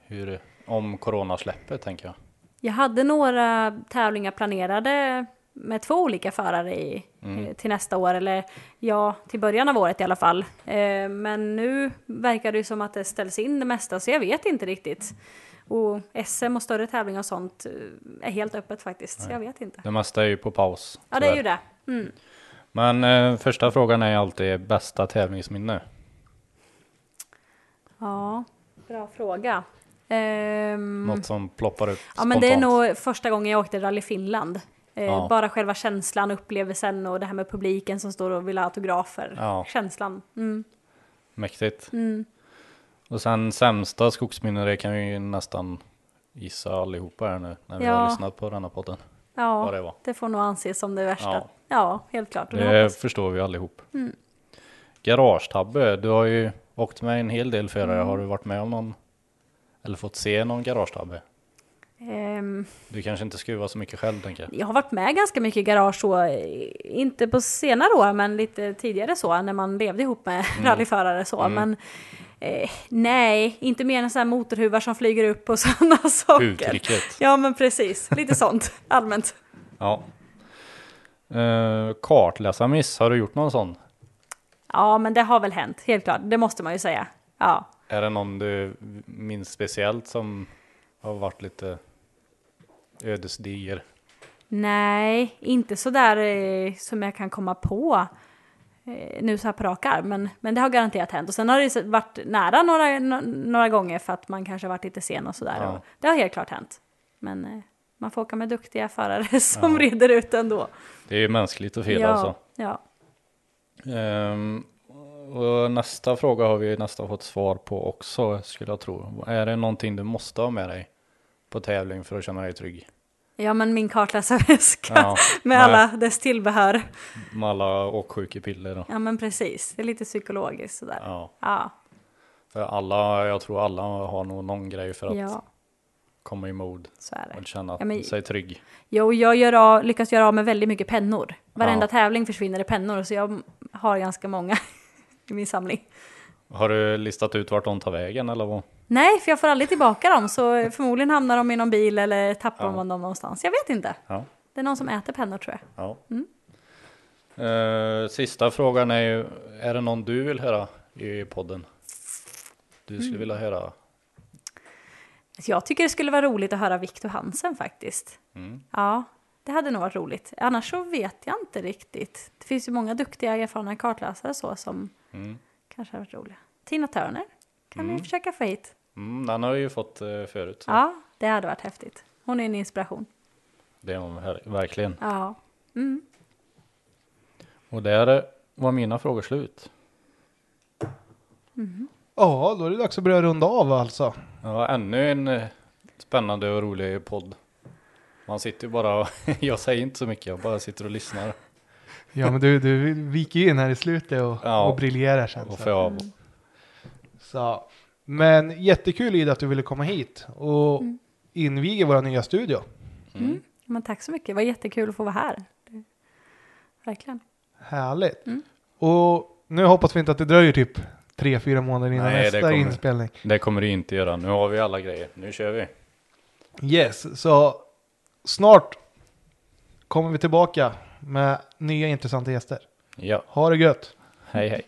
hur, om corona släpper tänker jag. Jag hade några tävlingar planerade med två olika förare i, Mm. eh, till nästa år, eller ja, till början av året i alla fall. Eh, men nu verkar det ju som att det ställs in det mesta, så jag vet inte riktigt. Och SM och större tävlingar och sånt eh, är helt öppet faktiskt, så jag vet inte. Det mesta är ju på paus. Ja, det är ju det. Mm. Men eh, första frågan är alltid bästa tävlingsminne. Ja, bra fråga. Ehm, Något som ploppar upp Ja men det är spontant. nog första gången jag åkte Rally Finland. Eh, Ja. Bara själva känslan, upplevelsen och det här med publiken som står och vill ha autografer. Ja. Känslan. Mm. Mäktigt. Mm. Och sen sämsta skogsminne, det kan vi ju nästan gissa allihopa här nu när vi Ja. har lyssnat på denna podden. Ja, det var. det får nog anses som det värsta. Ja. Ja, helt klart. Och det förstår vi allihop. Mm. Garagetabbe, du har ju åkt med en hel del förare. Mm. Har du varit med om någon? Eller fått se någon garagetabbe? Ehm, Du kanske inte skruvar så mycket själv tänker jag. jag har varit med ganska mycket i garage så, eh, inte på senare år men lite tidigare så när man levde ihop med Mm. rallyförare så. Men eh, nej, inte mer än så här motorhuvar som flyger upp och sådana saker. Huvudtricket. Ja men precis, lite sånt allmänt. Ja. Uh, kartläsarmiss, har du gjort någon sån? Ja men det har väl hänt, helt klart. Det måste man ju säga. Ja. Är det någon du minns speciellt som har varit lite ödesdiger? Nej, inte så där eh, som jag kan komma på eh, nu så här på rak arm, men, men det har garanterat hänt. Och sen har det varit nära några, no- några gånger för att man kanske varit lite sen och sådär. Ja. Det har helt klart hänt. Men eh, man får åka med duktiga förare som Ja. reder ut ändå. Det är ju mänskligt och fel ja, alltså. ja. Ehm, och nästa fråga har vi nästan fått svar på också skulle jag tro. Är det någonting du måste ha med dig på tävling för att känna dig trygg? ja, men min kartläsarväska Ja, med alla dess tillbehör. Med alla åksjukepiller och Ja, men precis. Det är lite psykologiskt sådär. ja. Ja, För alla, jag tror alla har nog någon grej för att ja, komma i det. och känna Ja, men- sig trygg. Jo, jag gör av, lyckas göra av med väldigt mycket pennor. Varenda tävling försvinner det pennor, så jag har ganska många i min samling. Har du listat ut vart de tar vägen eller vad? Nej, för jag får aldrig tillbaka dem, så förmodligen hamnar de i någon bil eller tappar Ja. man dem någonstans. Jag vet inte. Ja. Det är någon som äter pennor tror jag. ja. Mm. Eh, sista frågan är ju, är det någon du vill höra i podden? Du skulle Mm. vilja höra? Jag tycker det skulle vara roligt att höra Victor Hansen faktiskt. Mm. Ja, det hade nog varit roligt. Annars så vet jag inte riktigt. Det finns ju många duktiga erfarna kartläsare så som Mm. kanske har varit roliga. Tina Turner kan vi försöka få hit. Mm, den har vi ju fått eh, förut. Så. Ja, det hade varit häftigt. Hon är en inspiration. Det är hon ver- verkligen. Ja. Mm. Och där var mina frågor slut. Ja, då är det dags att börja runda av alltså. Ja, ännu en eh, spännande och rolig podd. Man sitter ju bara och, jag säger inte så mycket, jag bara sitter och lyssnar. Ja, men du, du viker ju in här i slutet och, Ja. och briljerar sen. Och Så. jag, Så. Men jättekul Ida att du ville komma hit och inviga vår nya studio. Mm. Men tack så mycket, det var jättekul att få vara här. Det, verkligen. Härligt. Mm. Och nu hoppas vi inte att det dröjer typ tre, fyra månader innan Nej, det nästa kommer- inspelning. det kommer det inte göra. Nu har vi alla grejer, nu kör vi. Yes, så snart kommer vi tillbaka med nya intressanta gäster. Ja, Ha det gött! hej hej.